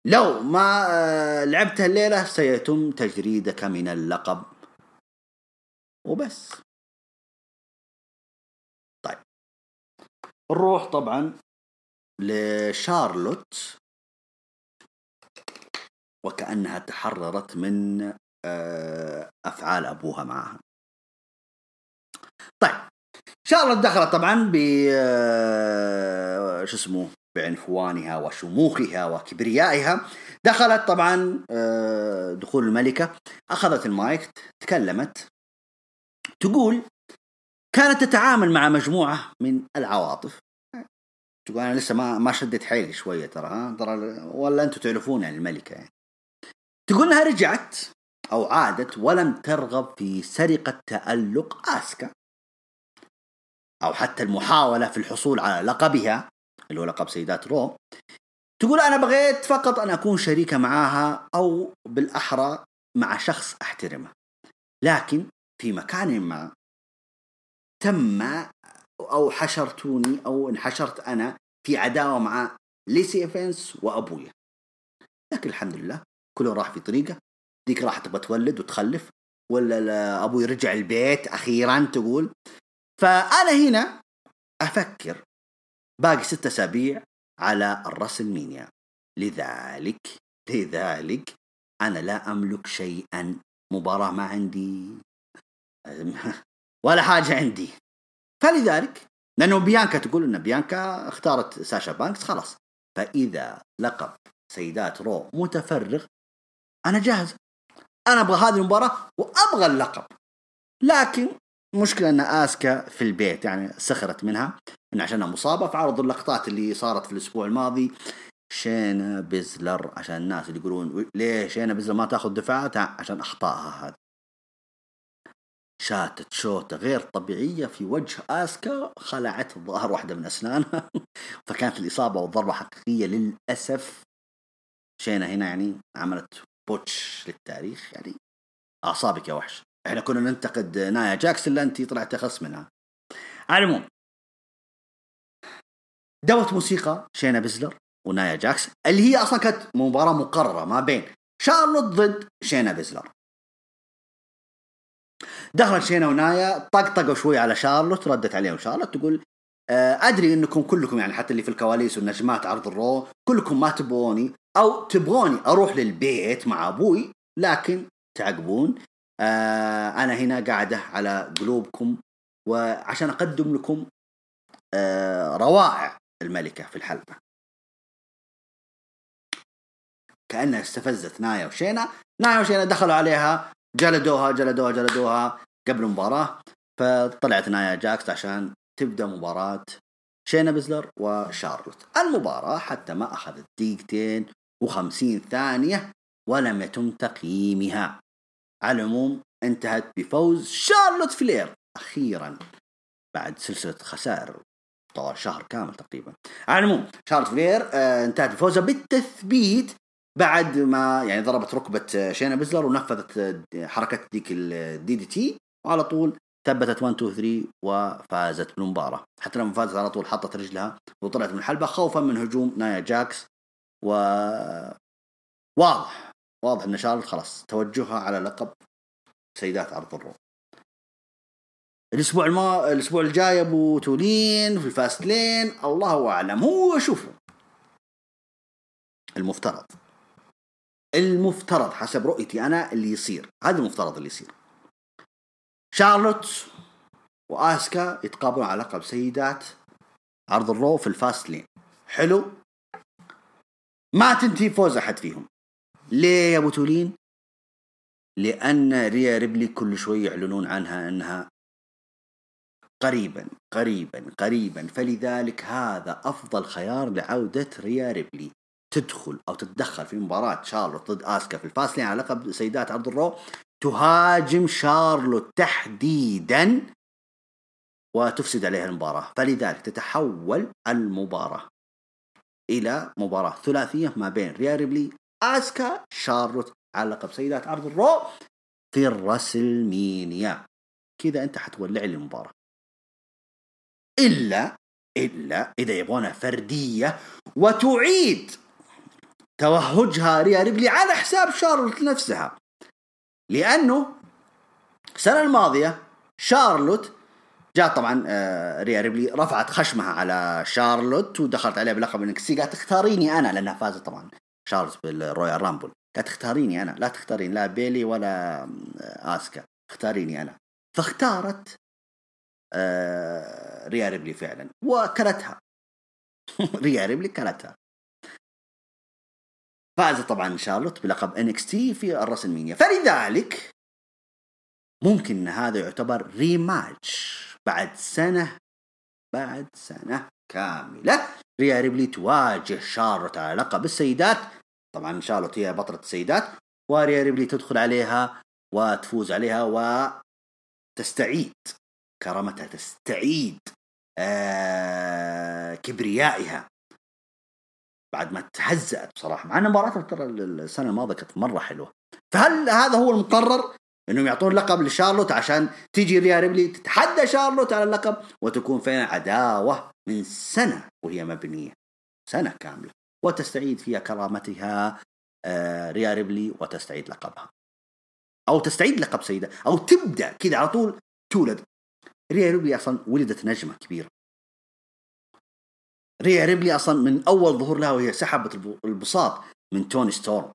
لو ما آه، لعبتها الليلة سيتم تجريدك من اللقب. وبس. نروح طبعا لشارلوت وكأنها تحررت من آه، أفعال أبوها معها. طيب شارلوت دخلت طبعا ب آه، شو اسمه بعنفوانها وشموخها وكبريائها. دخلت طبعا آه، دخول الملكة أخذت المايك تكلمت تقول كانت تتعامل مع مجموعة من العواطف. تقول أنا لسه ما ما شدت حيلي شوية ترى ها؟ ترى ولا أنتم تعرفون يعني الملكة يعني. تقول انها رجعت أو عادت ولم ترغب في سرقة تألق آسكا. أو حتى المحاولة في الحصول على لقبها اللي هو لقب سيدات Raw. تقول أنا بغيت فقط أن أكون شريكة معاها أو بالأحرى مع شخص أحترمه. لكن في مكان ما تم أو حشرتوني أو انحشرت أنا في عداوة مع ليسي إيفنس وأبويا. لكن الحمد لله كله راح في طريقة. ديك راح تبغى تولد وتخلف ولا أبوي رجع البيت أخيرا تقول. فأنا هنا أفكر باقي ست أسابيع على ال WrestleMania لذلك لذلك أنا لا أملك شيئا. مباراة ما عندي. ولا حاجة عندي. فلذلك لأنه بيانكا تقول إن بيانكا اختارت ساشا بانكس خلاص. فإذا لقب سيدات رو متفرغ أنا جاهز. أنا أبغى هذه المباراة وأبغى اللقب. لكن مشكلة إن آسكا في البيت يعني سخرت منها. إن عشانها مصابة فعرضوا اللقطات اللي صارت في الأسبوع الماضي. شينا بيزلر عشان الناس اللي يقولون ليه شينا بيزلر ما تأخذ دفاعات عشان اخطائها هذه. شاتت شوطة غير طبيعية في وجه آسكا خلعت الظاهر واحدة من أسنانها. فكانت الإصابة والضربة حقيقية للأسف. شينا هنا يعني عملت botch للتاريخ يعني. أعصابك يا وحش. إحنا كنا ننتقد نايا جاكس الا انت طلعت أخص منها. على العموم. دوت موسيقى شينا بيزلر ونايا جاكس اللي هي أصلا كانت مباراة مقررة ما بين شارلوت ضد شينا بيزلر. دخلت شينا ونايا طقطقوا شوي على شارلوت ردت عليهم شارلوت تقول آه، أدري إنكم كلكم يعني حتى اللي في الكواليس والنجمات عرض ال Raw كلكم ما تبغوني أو تبغوني أروح للبيت مع أبوي لكن تعقبون آه أنا هنا قاعدة على قلوبكم وعشان أقدم لكم آه روائع الملكة في الحلبه كأنها استفزت نايا وشينا نايا وشينا دخلوا عليها جلدوها جلدوها جلدوها قبل المباراة. فطلعت نايا جاكس عشان تبدأ مباراة شينا بيزلر وشارلوت. المباراة حتى ما أخذت دقيقتين وخمسين ثانية ولم يتم تقييمها. على العموم انتهت بفوز شارلوت فلير أخيرا بعد سلسلة خسائر طوال شهر كامل تقريبا. على العموم شارلوت فلير آه انتهت بفوزها بالتثبيت بعد ما يعني ضربت ركبة شينا بيزلر ونفذت حركة ديك ال DDT وعلى طول ثبتت 1 2 3 وفازت بالمباراة. حتى لما فازت على طول حطت رجلها وطلعت من الحلبة خوفا من هجوم نايا جاكس. و واضح واضح إن شارلوت خلاص توجهها على لقب سيدات عرض ال Raw الأسبوع الما... الأسبوع الجاي أبو تولين في ال Fastlane. الله أعلم. هو شوفوا. المفترض. المفترض حسب رؤيتي أنا اللي يصير هذا المفترض اللي يصير. شارلوت وآسكا يتقابلون على لقب سيدات عرض ال Raw في ال Fastlane. حلو؟ ما تنتهي فوز أحد فيهم. ليه يا أبو تولين؟ لأن ريا ريبلي كل شوي يعلنون عنها أنها قريبا قريبا قريبا. فلذلك هذا أفضل خيار لعودة ريا ريبلي. تدخل أو تتدخل في مباراة شارلوت ضد اسكا في ال Fastlane على لقب سيدات عرض ال Raw تهاجم شارلوت تحديدا وتفسد عليها المباراة. فلذلك تتحول المباراة إلى مباراة ثلاثية ما بين ريا ريبلي آسكا شارلوت على لقب سيدات عرض ال Raw في ال WrestleMania كذا أنت حتولع لي المباراة. إلا إلا إذا يبغونها فردية وتعيد توهجها ريا ريبلي على حساب شارلوت نفسها. لأنه السنة الماضية شارلوت جاء طبعا آه، ريا ريبلي رفعت خشمها على شارلوت ودخلت عليها بلقب NXT قالت اختاريني أنا لأنها فازت طبعا شارلوت بال Royal Rumble. قالت اختاريني أنا لا تختارين لا بيلي ولا آه، آسكا. اختاريني أنا. فاختارت آه، ريا ريبلي فعلا وكلتها. ريا ريبلي كلتها. فازت طبعا شارلوت بلقب NXT في الرسلمينيا. فلذلك ممكن هذا يعتبر rematch بعد سنة بعد سنة كاملة. ريا ريبلي تواجه شارلوت على لقب السيدات. طبعا شارلوت هي بطلة السيدات وريا ريبلي تدخل عليها وتفوز عليها وتستعيد. كرامتها تستعيد آه كبريائها. بعد ما تهزأت بصراحة مع أن مباراة ترى السنة الماضية كانت مرة حلوة. فهل هذا هو المقرر؟ إنهم يعطون لقب لشارلوت عشان تيجي ريا ريبلي تتحدى شارلوت على اللقب وتكون فيه عداوة من سنة وهي مبنية. سنة كاملة. وتستعيد فيها كرامتها آه، ريا ريبلي وتستعيد لقبها. أو تستعيد لقب سيدة أو تبدأ كذا على طول تولد. ريا ريبلي أصلا ولدت نجمة كبيرة. ريا ريبلي أصلا من أول ظهور لها وهي سحبت البساط من توني ستورم.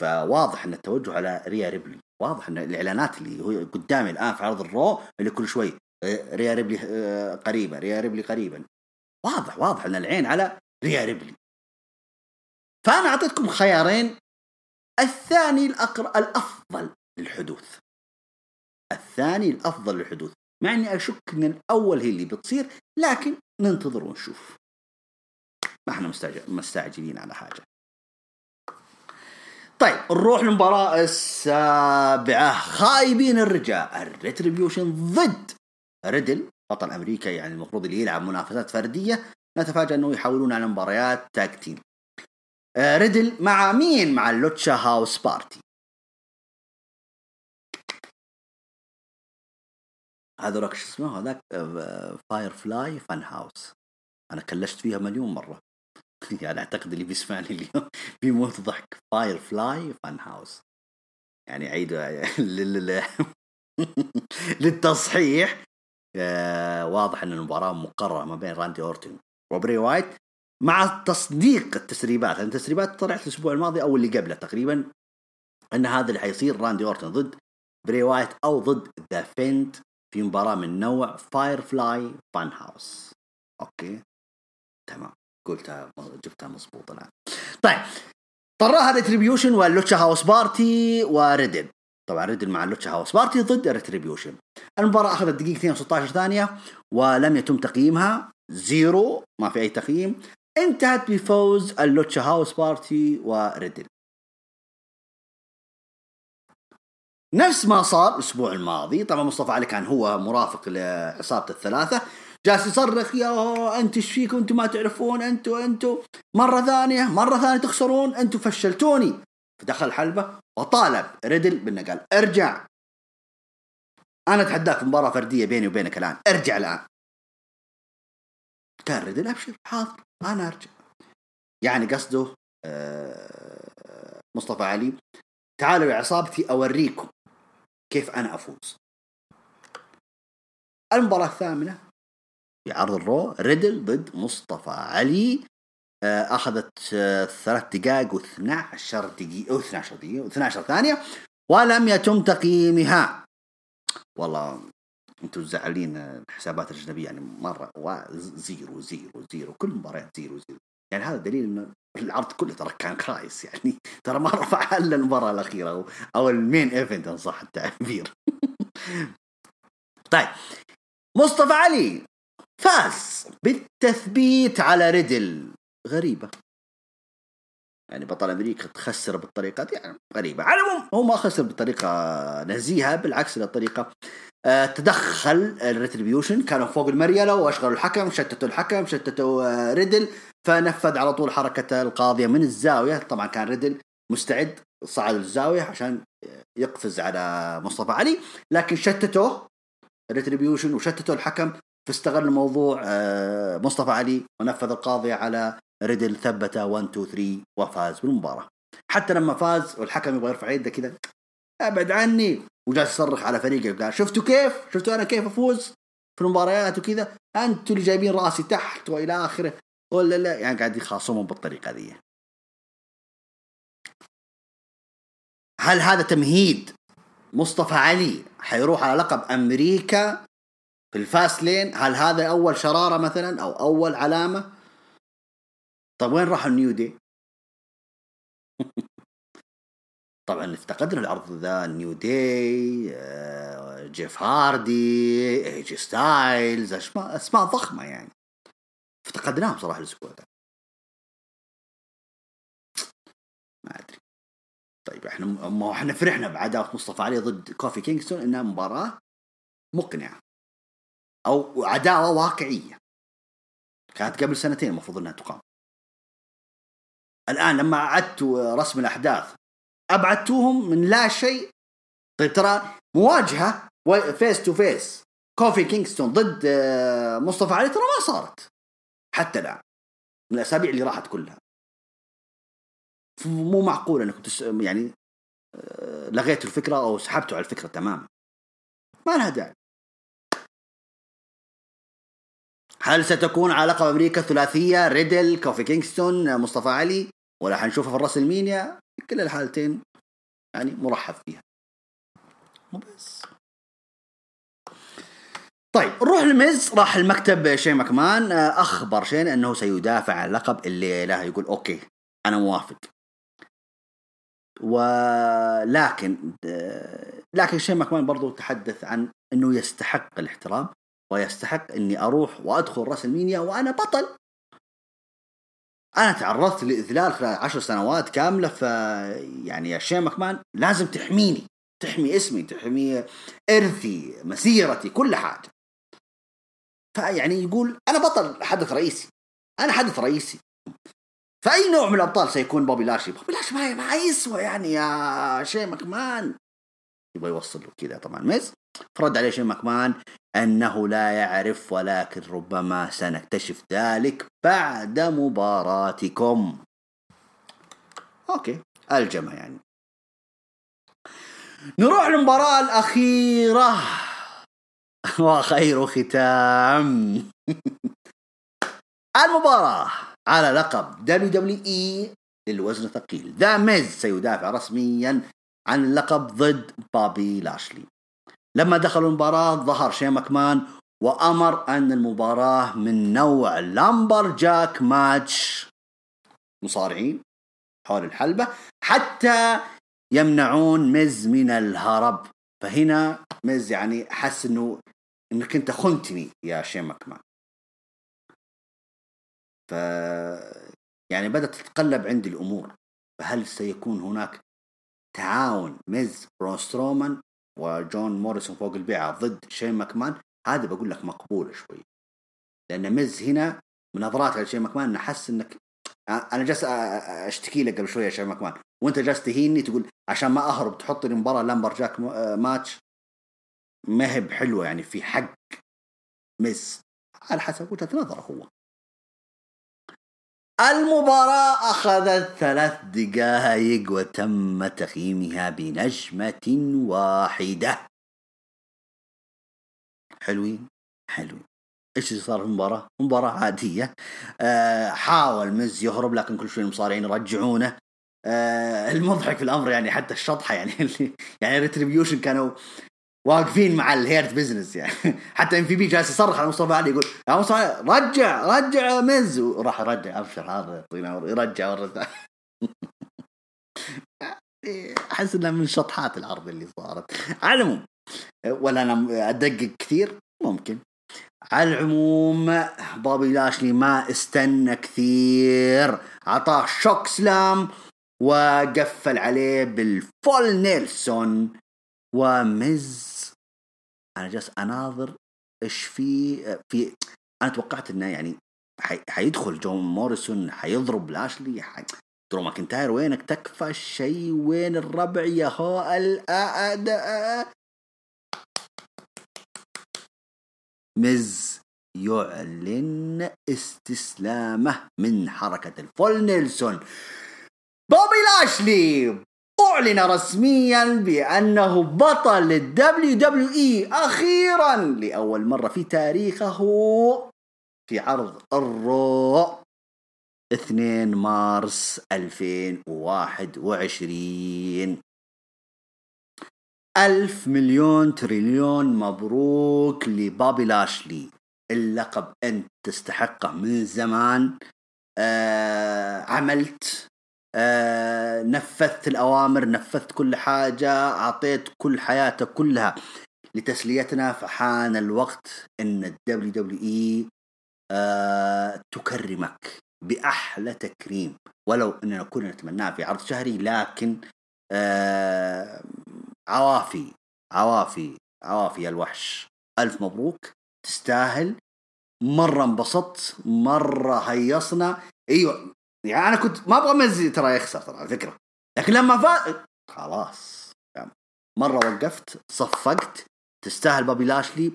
فواضح إن التوجه على ريا ريبلي واضح إن الإعلانات اللي هو قدامي الآن في عرض الرو اللي كل شوي آه، ريا ريبلي آه، قريبا ريا ريبلي قريبا. واضح واضح إن العين على ريا ريبلي فأنا أعطيتكم خيارين الثاني الأقر... الأفضل للحدوث. الثاني الأفضل للحدوث مع إني أشك إن الأول هي اللي بتصير لكن ننتظر ونشوف. ما إحنا مستعجلين على حاجة. طيب نروح للمباراة السابعة. خايبين الرجا. الريتريبيوشن ضد ريدل. بطل أمريكا يعني المفروض اللي يلعب منافسات فردية. نتفاجأ إنه يحولون على مباريات tag team. آه، ريدل مع مين؟ مع اللوتشا هاوس بارتي. هذا شو اسمه؟ هذاك فاير فلاي فان هاوس أنا كلشت فيها مليون مرة. يعني أعتقد اللي بيسمعني اليوم بيموت ضحك. فاير فلاي فان هاوس يعني أعيد للتصحيح. آه واضح إن المباراة مقررة ما بين راندي اورتون وبري وايت مع تصديق التسريبات. لأن التسريبات طلعت الأسبوع الماضي أو اللي قبله تقريبا إن هذا اللي حيصير راندي اورتون ضد بري وايت أو ضد ذا فيند في مباراة من نوع فاير فلاي فان هاوس okay؟ تمام. قلتها جبتها مضبوط الآن. طيب. طرفاها ريتريبيوشن واللوتشا هاوس بارتي وريدل طبعا ريدل مع اللوتشا هاوس بارتي ضد ريتريبيوشن المباراة أخذت دقيقتين و16 ثانية ولم يتم تقييمها. zero. ما في أي تقييم. انتهت بفوز اللوتشا هاوس بارتي وريدل نفس ما صار الأسبوع الماضي. طبعا مصطفى علي كان هو مرافق لعصابة الثلاثة. جالس يصرخ يا أنت إيش فيكم أنتم ما تعرفون أنتم أنتم مرة ثانية مرة ثانية تخسرون أنتم فشلتوني. فدخل الحلبه وطالب ريدل بأنه قال ارجع. أنا أتحداك مباراة فردية بيني وبينك الآن. ارجع الآن. قال ريدل أبشر حاضر أنا أرجع. يعني قصده آه، مصطفى علي تعالوا يا عصابتي أوريكم. كيف أنا أفوز. المباراة الثامنة في عرض الرو ريدل ضد مصطفى علي. آه، أخذت آه، ثلاث دقائق و12 دقيقة أو 12 دقيقة و12 ثانية. ولم يتم تقييمها. والله أنتم زعلين الحسابات الأجنبية يعني مرة zero zero zero. كل مباريات zero zero. يعني هذا دليل إنه العرض كله ترى كان crisis يعني. ترى ما رفع إلا المباراة الأخيرة أو, أو ال main event إن صح التعبير. طيب. مصطفى علي فاز بالتثبيت على ريدل. غريبة. يعني بطل أمريكا تخسر بالطريقة دي يعني غريبة. على العموم هو ما خسر بطريقة نزيهة بالعكس الطريقة آه تدخل الريتريبيوشن كانوا فوق المريلة وأشغلوا الحكم شتتوا الحكم شتتوا آه ريدل. فنفذ على طول حركته القاضية من الزاوية طبعا كان ريدل مستعد صعد الزاوية عشان يقفز على مصطفى علي لكن شتتوه ريتريبيوشن وشتتوا الحكم فاستغل الموضوع آه، مصطفى علي ونفذ القاضية على ريدل ثبته 1 2 3 وفاز بالمباراة حتى لما فاز والحكم يبغى يرفع يده كذا أبعد عني وجالس يصرخ على فريقه قال شفتوا كيف؟ شفتوا أنا كيف أفوز في المباريات وكذا؟ أنتوا اللي جايبين رأسي تحت وإلى آخره ولا لا؟ يعني قاعد يخاصمهم بالطريقة ذي. هل هذا تمهيد مصطفى علي حيروح على لقب أمريكا في الفاست لين؟ هل هذا أول شرارة مثلا أو أول علامة؟ طيب وين راح النيو داي؟ طبعا افتقدنا العرض ذا نيو داي آه، جيف هاردي إي جي ستايلز اسماء أسماء ضخمة يعني. افتقدناهم صراحة الأسبوع ده. ما أدري. طيب إحنا ما إحنا فرحنا بعداوه مصطفى علي ضد كوفي كينغستون إنها مباراة مقنعة أو عداوة واقعية. كانت قبل سنتين المفروض إنها تقام. الآن لما أعدتوا رسم الأحداث أبعدتوهم من لا شيء. طيب ترى مواجهة face to face كوفي كينغستون ضد آه، مصطفى علي ترى ما صارت. حتى الآن. من الأسابيع اللي راحت كلها. مو معقول انكم تس... يعني آه، لغيتوا الفكرة أو سحبتوا على الفكرة تماما. ما لها داعي. هل ستكون على لقب أمريكا ثلاثيه ريدل كوفي كينغستون مصطفى علي؟ ولا حنشوفها في الرسلمينيا؟ كل الحالتين يعني مرحب فيها. وبس طيب نروح لميز راح المكتب شين مكمان أخبر شين إنه سيدافع عن اللقب الليلة يقول okay أنا موافق. ولكن لكن شين مكمان برضو تحدث عن إنه يستحق الاحترام ويستحق إني أروح وأدخل راس المينيا وأنا بطل. أنا تعرضت لإذلال خلال عشر سنوات كاملة ف يعني يا شين مكمان لازم تحميني تحمي اسمي تحمي إرثي مسيرتي كل حاجة. فيعني يقول أنا بطل حدث رئيسي. أنا حدث رئيسي. فأي نوع من الأبطال سيكون بوبي لاشي بوبي لاشي ما, يسوى يعني يا شين مكمان يبغى يوصل له كذا طبعا. ميز؟ فرد عليه شين مكمان أنه لا يعرف ولكن ربما سنكتشف ذلك بعد مباراتكم. okay. الجمع يعني. نروح للمباراة الأخيرة. وخير ختام. المباراة على لقب WWE للوزن الثقيل. ذا ميز سيدافع رسميا عن اللقب ضد بابي لاشلي. لما دخلوا المباراة ظهر شين مكمان وأمر أن المباراة من نوع lumberjack match. مصارعين حول الحلبة حتى يمنعون مز من الهرب. فهنا مز يعني حس إنه إنك أنت خنتني يا شين مكمان ف يعني بدأت تتقلب عندي الأمور. فهل سيكون هناك تعاون ميز برون سترومان وجون موريسون فوق البيعة ضد شين ماكمان هذا بقول لك مقبولة شوي. لأن ميز هنا من نظرات على شين ماكمان أحس إنك أنا جالس أشتكي لك قبل شوية شين ماكمان وأنت جالس تهيني تقول عشان ما أهرب تحط لي مباراة lumberjack match؟ ما هي بحلوة يعني في حق ميز على حسب وجهة نظره هو. المباراة أخذت ثلاث دقائق وتم تقييمها بنجمة واحدة. حلوين؟ حلوين. إيش اللي صار في المباراة؟ مباراة عادية. أه حاول مز يهرب لكن كل شوي المصارعين يرجعونه. أه المضحك في الأمر يعني حتى الشطحة يعني يعني Retribution كانوا واقفين مع ال Hurt Business يعني. حتى ام في بي جالس يصرخ على مصطفى علي يقول يا مصطفى رجع رجع مز وراح يرجع أبشر هذا يرجع أحس إنها من شطحات العرض اللي صارت. على العموم ولا أنا أدقق كثير؟ ممكن. على العموم بوبي لاشلي ما استنى كثير. عطاه chokeslam وقفل عليه بال full nelson. ومز أنا جالس أناظر إيش في في أنا توقعت إنه يعني حي... حيدخل جون موريسون حيضرب لاشلي حي... درو ماكنتاير وينك تكفى الشيء وين الربع يا هو الأعداء مز يعلن استسلامه من حركة ال full nelson. بوبي لاشلي أعلن رسميا بأنه بطل ال WWE أخيرا لأول مرة في تاريخه في عرض ال Raw 2 مارس 2021 ألف مليون تريليون مبروك لبابي لاشلي. اللقب أنت تستحقه من زمان. آه عملت آه نفذت الأوامر نفذت كل حاجة أعطيت كل حياتك كلها لتسليتنا. فحان الوقت أن ال WWE آه تكرمك بأحلى تكريم. ولو أننا كنا نتمناه في عرض شهري لكن آه عوافي عوافي عوافي يا الوحش. ألف مبروك. تستاهل. مرة انبسطت مرة هيصنا. أيوه. يعني أنا كنت ما أبغى مزي ترى يخسر ترى على فكرة. لكن لما فاز خلاص. مرة وقفت صفقت. تستاهل بابي لاشلي.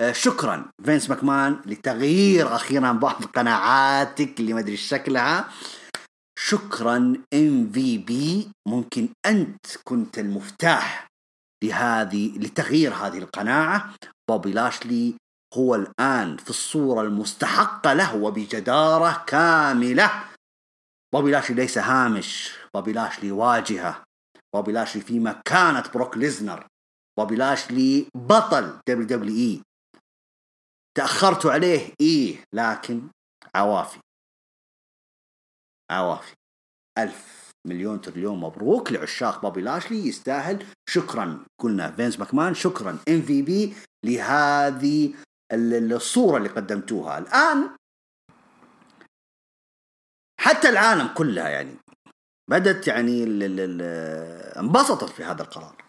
آه شكرا فينس ماكمان لتغيير أخيرا بعض قناعاتك اللي ما أدري شكلها. شكرا إم في بي. ممكن أنت كنت المفتاح. لهذه لتغيير هذه القناعة. بوبي لاشلي هو الآن في الصورة المستحقة له وبجدارة كاملة. بوبي لاشلي ليس هامش. بوبي لاشلي واجهة. بوبي لاشلي في مكانة بروك ليزنر. بوبي لاشلي بطل WWE. تاخرتوا عليه؟ إيه لكن عوافي. عوافي. ألف. مليون تريليون مبروك لعشاق بوبي لاشلي. يستاهل. شكرا قلنا فينس ماكمان. شكرا إم في بي لهذه الصورة اللي قدمتوها. الآن حتى العالم كلها يعني بدت يعني انبسطت في هذا القرار.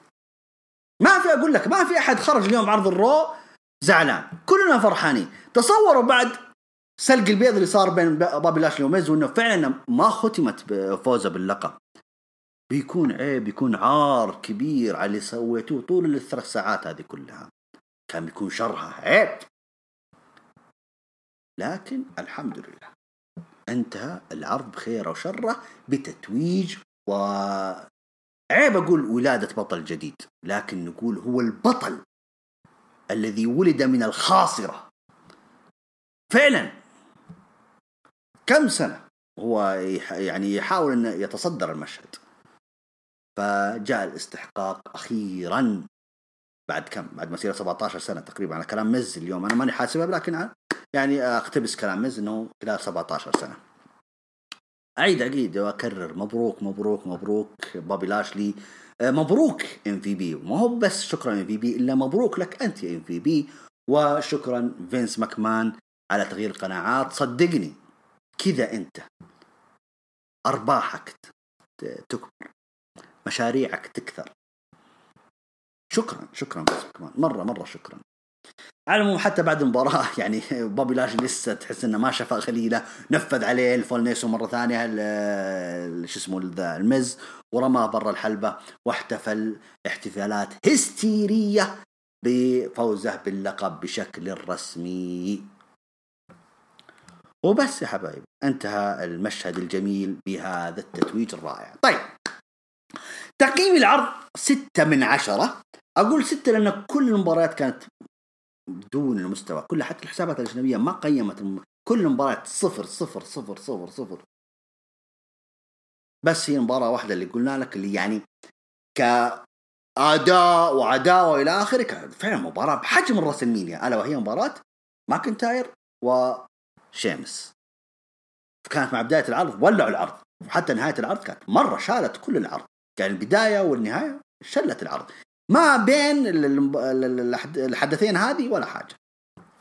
ما في أقول لك ما في أحد خرج اليوم عرض ال Raw زعلان. كلنا فرحانين. تصوروا بعد سلق البيض اللي صار بين بابي لاشلي وميز وإنه فعلا ما ختمت بفوزه باللقب. بيكون عيب بيكون عار كبير على اللي سويتوه طول الثلاث ساعات هذه كلها. كان بيكون شرها عيب. لكن الحمد لله انتهى العرض بخير وشره بتتويج و عيب أقول ولادة بطل جديد لكن نقول هو البطل الذي ولد من الخاصرة فعلا كم سنة هو يعني يحاول أن يتصدر المشهد؟ فجاء الاستحقاق أخيرا. بعد كم؟ بعد مسيرة 17 سنة تقريبا على كلام مز اليوم. أنا ماني حاسبها لكن يعني أقتبس كلام مز إنه خلال 17 سنة. أعيد اعيد وأكرر. مبروك مبروك مبروك. بابي لاشلي. مبروك إم في بي. ما هو بس شكرا إم في بي إلا مبروك لك أنت إم في بي. وشكرا فينس ماكمان على تغيير القناعات. صدقني كذا أنت. أرباحك تكبر. مشاريعك تكثر. شكرا شكرا ماكمان مرة مرة شكرا. على العموم حتى بعد المباراة يعني بوبي لاشلي لسه تحس إنه ما شفى غليله. نفذ عليه ال full nelson مرة ثانية شو اسمه المز ورماه برا الحلبة. واحتفل احتفالات هستيرية بفوزه باللقب بشكل رسمي. وبس يا حبايب انتهى المشهد الجميل بهذا التتويج الرائع. طيب تقييم العرض ستة من عشرة. أقول ستة لأن كل المباريات كانت دون المستوى. كلها حتى الحسابات الأجنبية ما قيمت الم... كل مباراة صفر صفر صفر صفر صفر. بس هي مباراة واحدة اللي قلنا لك اللي يعني كأداء وعداوة إلى آخره كانت فعلا مباراة بحجم الراسلمينيا ألا وهي مباراة ماكنتاير وشيمس كانت مع بداية العرض ولعوا العرض. وحتى نهاية العرض كانت مرة شالت كل العرض. كان البداية والنهاية شلت العرض. ما بين الحدثين هذه ولا حاجة.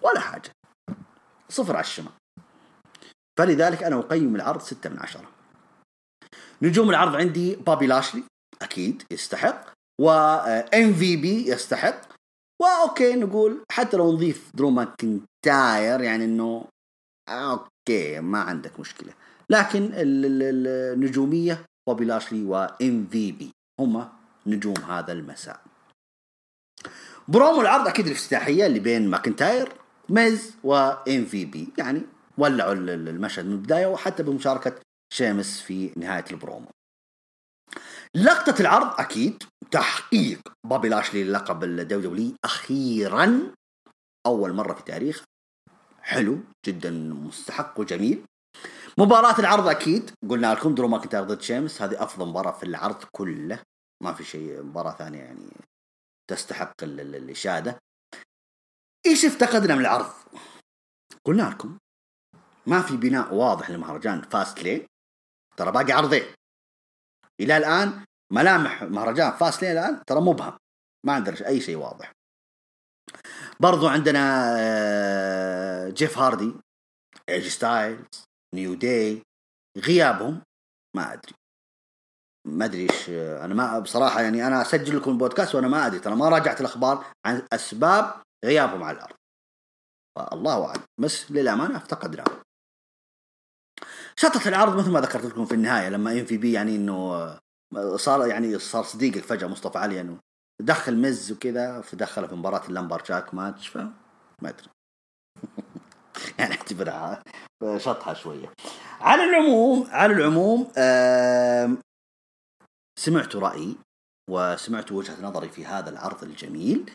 ولا حاجة. صفر على الشمال. فلذلك أنا أقيم العرض ستة من عشرة. نجوم العرض عندي بابي لاشلي أكيد يستحق. وام في بي يستحق. وأوكي نقول حتى لو نضيف درو ماكنتاير يعني إنه أوكي ما عندك مشكلة. لكن النجومية بوبي لاشلي وام في بي هم نجوم هذا المساء. برومو العرض أكيد الافتتاحية اللي بين ماكنتاير ميز وام في بي. يعني ولعوا المشهد من البداية وحتى بمشاركة شيمس في نهاية البرومو. لقطة العرض أكيد تحقيق بابي لاشلي للقب الدولي أخيرا أول مرة في تاريخ حلو جدا مستحق وجميل. مباراة العرض أكيد. قلنا لكم درو ماكنتاير ضد شيمس هذه أفضل مباراة في العرض كله. ما في شيء مباراة ثانية يعني تستحق الإشادة. إيش افتقدنا من العرض؟ قلنا لكم ما في بناء واضح لمهرجان Fastlane. ترى باقي عرضين. إلى الآن ملامح مهرجان Fastlane الآن ترى مبهم. ما عندنا أي شيء واضح. برضو عندنا آه، جيف هاردي إيج ستايلز New Day غيابهم ما أدري. ما أدري إيش أنا ما بصراحة يعني أنا أسجل لكم البودكاست وأنا ما أدري ترى ما راجعت الأخبار عن أسباب غيابهم على الأرض. الله أعلم بس للأمانة افتقدنا شطت العرض مثل ما ذكرت لكم في النهاية لما MVP يعني إنه صار يعني صار صديقك فجأة مصطفى علي إنه دخل ميز وكذا فدخله في مباراة ال lumberjack match ف ما أدري. يعني أعتبرها شطحة شوية. على العموم على العموم سمعت رأيي وسمعت وجهة نظري في هذا العرض الجميل.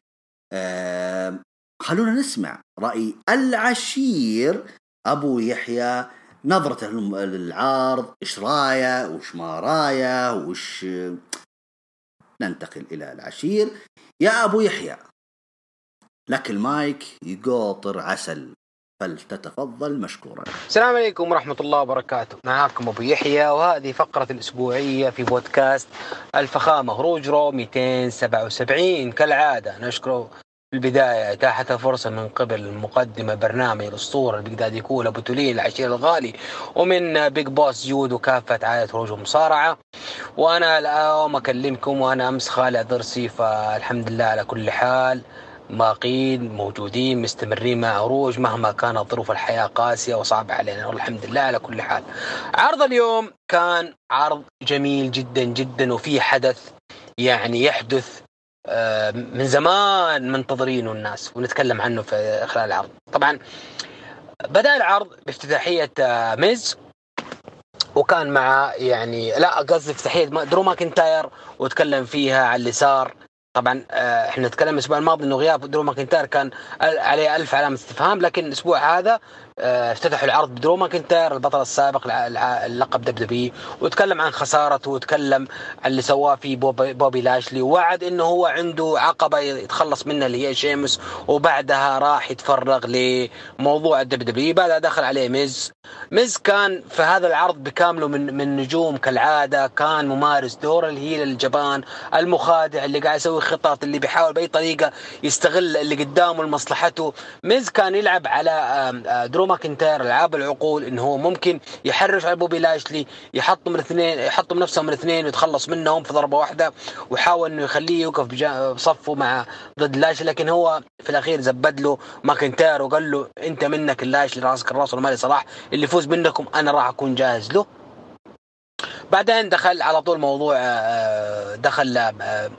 خلونا نسمع رأي العشير أبو يحيى. نظرته للعارض إيش رأيه؟ وش ما رأيه؟ وش ننتقل إلى العشير. يا أبو يحيى لك المايك يقاطر عسل فلتتفضل مشكورا. السلام عليكم ورحمة الله وبركاته. معاكم أبو يحيى وهذه فقرة الأسبوعية في بودكاست الفخامة هروج راو 277 كالعادة نشكر في البداية أتاحت فرصة من قبل مقدمة برنامج الأسطورة بيقدر يكون أبو تولين العشير الغالي ومن Big Boss جود وكافة عائلة هروج المصارعة وأنا اليوم أكلمكم وأنا أمس خالع ضرسي فالحمد لله على كل حال. باقين موجودين مستمرين مع عروج. مهما كانت ظروف الحياة قاسية وصعبة علينا والحمد لله على كل حال. عرض اليوم كان عرض جميل جدا جدا وفي حدث يعني يحدث من زمان منتظرينه الناس ونتكلم عنه في خلال العرض. طبعا بدأ العرض بافتتاحية آه، ميز وكان مع يعني لا قصدي افتتاحية درو ماكنتاير وتكلم فيها على اليسار. طبعا آه، إحنا نتكلم الأسبوع الماضي إنه غياب درو ماكنتاير كان عليه ألف علامة استفهام لكن الأسبوع هذا آه، افتتحوا العرض بدرو ماكنتاير البطل السابق اللقب WWE وتكلم عن خسارته وتكلم عن اللي سواه في بوبي, بوبي لاشلي ووعد إنه هو عنده عقبة يتخلص منها اللي هي شيمس وبعدها راح يتفرغ لموضوع ال WWE بعدها دخل عليه ميز. ميز كان في هذا العرض بكامله من من نجوم كالعادة كان ممارس دور ال heel الجبان المخادع اللي قاعد يسوي خطط اللي بيحاول بأي طريقة يستغل اللي قدامه لمصلحته. ميز كان يلعب على درو ماكنتاير ألعاب العقول انه هو ممكن يحرش على بوبي لاشلي يحطم الاثنين يحطم نفسهم الاثنين ويتخلص منهم في ضربة واحدة وحاول إنه يخليه يوقف بصفه مع ضد لاشلي لكن هو في الأخير زبد له ماكنتاير وقال له أنت منك اللاشلي راسك الراس والمالي صلاح اللي يفوز منكم أنا راح أكون جاهز له. بعدين دخل على طول موضوع آه، دخل آه، آه،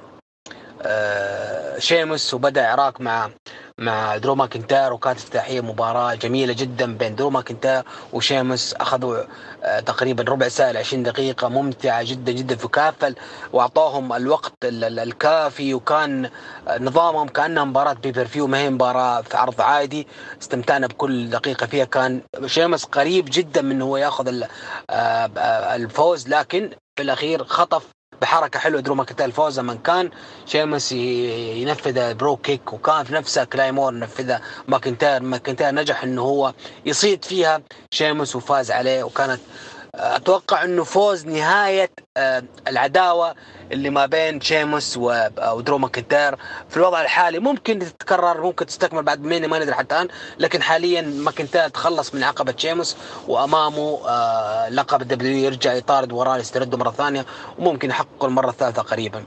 شيمس وبدأ عراك مع مع درو ماكنتاير وكانت افتتاحية مباراة جميلة جدا بين درو ماكنتاير وشيمس أخذوا آه، تقريبا ربع ساعة 20 دقيقة ممتعة جدا جدا في كافل وأعطاهم الوقت الكافي. وكان نظامهم كأنها مباراة pay-per-view ما هي مباراة في عرض عادي. استمتعنا بكل دقيقة فيها. كان شيمس قريب جدا من هو ياخذ آه، الفوز لكن في الأخير خطف بحركة حلوة. درو ماكنتاير لما كان شيمس ينفذ Brogue Kick وكان في نفسها Claymore نفذها ماكنتاير. ماكنتاير نجح إنه هو يصيد فيها شيمس وفاز عليه وكانت أتوقع إنه فوز نهاية آه، العداوة اللي ما بين شيموس ودرو ماكنتاير في الوضع الحالي. ممكن تتكرر ممكن تستكمل بعد مين ما ندري حتى الآن لكن حاليا ماكنتاير تخلص من عقبة شيموس وأمامه آه، لقب ال W يرجع يطارد وراه يسترده مرة ثانية وممكن يحقق المرة الثالثة قريبا.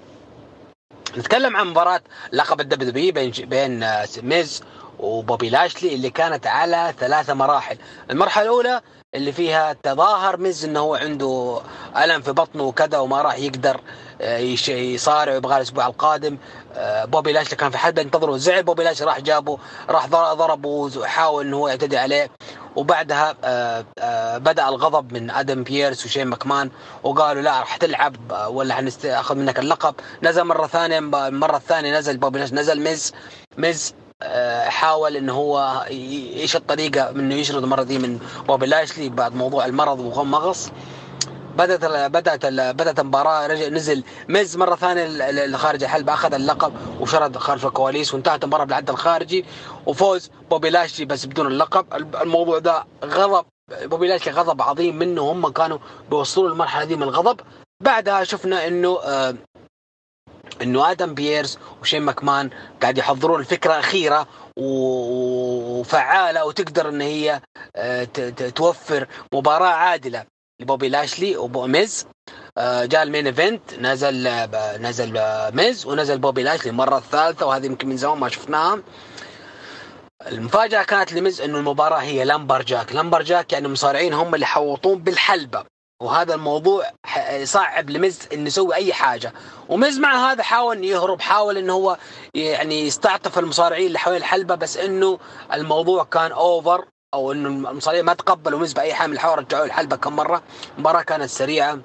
نتكلم عن مباراة لقب ال W بين بين آه، ميز وبوبي لاشلي اللي كانت على ثلاثة مراحل. المرحلة الأولى اللي فيها تظاهر ميز إنه هو عنده ألم في بطنه وكذا وما راح يقدر آه، يصارع ويبغى الأسبوع القادم. آه، بوبي لاش كان في حلبة ينتظره زعل بوبي لاش راح جابه راح ضربه وحاول إنه هو يعتدي عليه. وبعدها آه، بدأ الغضب من آدم بييرس وشين ماكمان وقالوا لا راح تلعب ولا حناخذ منك اللقب. نزل مرة ثانية المره الثانية نزل بوبي لاش نزل ميز ميز حاول إنه هو إيش الطريقة إنه يشرد المرة دي من بوبي لاشلي بعد موضوع المرض ومغص. بدأت بدأت بدأت المباراة رجع نزل ميز مرة ثانية خارج الحلبه أخذ اللقب وشرد خلف الكواليس وانتهت المباراة بالعد الخارجي وفوز. بوبي لاشلي بس بدون اللقب. الموضوع ده غضب. بوبي لاشلي غضب عظيم منه هم كانوا بيوصلوا المرحله دي من الغضب. بعدها شفنا إنه آه انه آدم بييرز وشين ماكمان قاعد يحضرون الفكرة اخيره وفعالة وتقدر إن هي آه، توفر مباراة عادلة لبوبي لاشلي وميز آه، جاء ال main event نزل آه، نزل ميز ونزل بوبي لاشلي المره الثالثه وهذه يمكن من زمان ما شفناها. المفاجأة كانت لميز إنه المباراة هي lumberjack، lumberjack يعني المصارعين هم اللي يحوطون بالحلبة، وهذا الموضوع صعب لميز انه يسوي أي حاجة. وميز مع هذا حاول يهرب حاول إنه هو يعني يستعطف المصارعين اللي حوالين الحلبة بس إنه الموضوع كان اوفر أو إنه المصارعين ما تقبلوا مز بأي حال من الحوار رجعوه الحلبه كم مرة. المباراة كانت سريعة.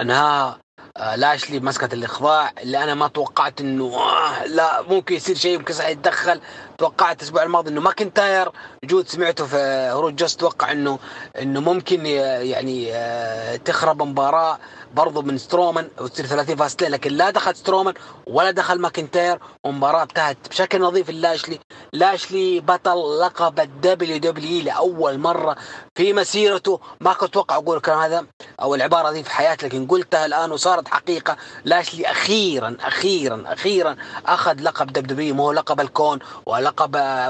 أنها آه، لاشلي مسكت الإخضاع اللي أنا ما توقعت إنه آه لا ممكن يصير شيء يمكن صح يتدخل. توقعت الأسبوع الماضي إنه ماكنتاير جود سمعته في هروج جاست توقع إنه إنه ممكن يعني آه تخرب مباراة برضو من سترومان وتصير 30 فاستين لكن لا دخل سترومان ولا دخل ماكنتاير ومباراة انتهت بشكل نظيف لاشلي. لاشلي بطل لقب ال WWE لأول مرة في مسيرته. ما كنت أتوقع أقول الكلام هذا أو العبارة دي في حياتي لكن قلتها الآن وصارت حقيقة. لاشلي أخيرا أخيرا أخيرا أخذ لقب WWE مو لقب الكون ولقب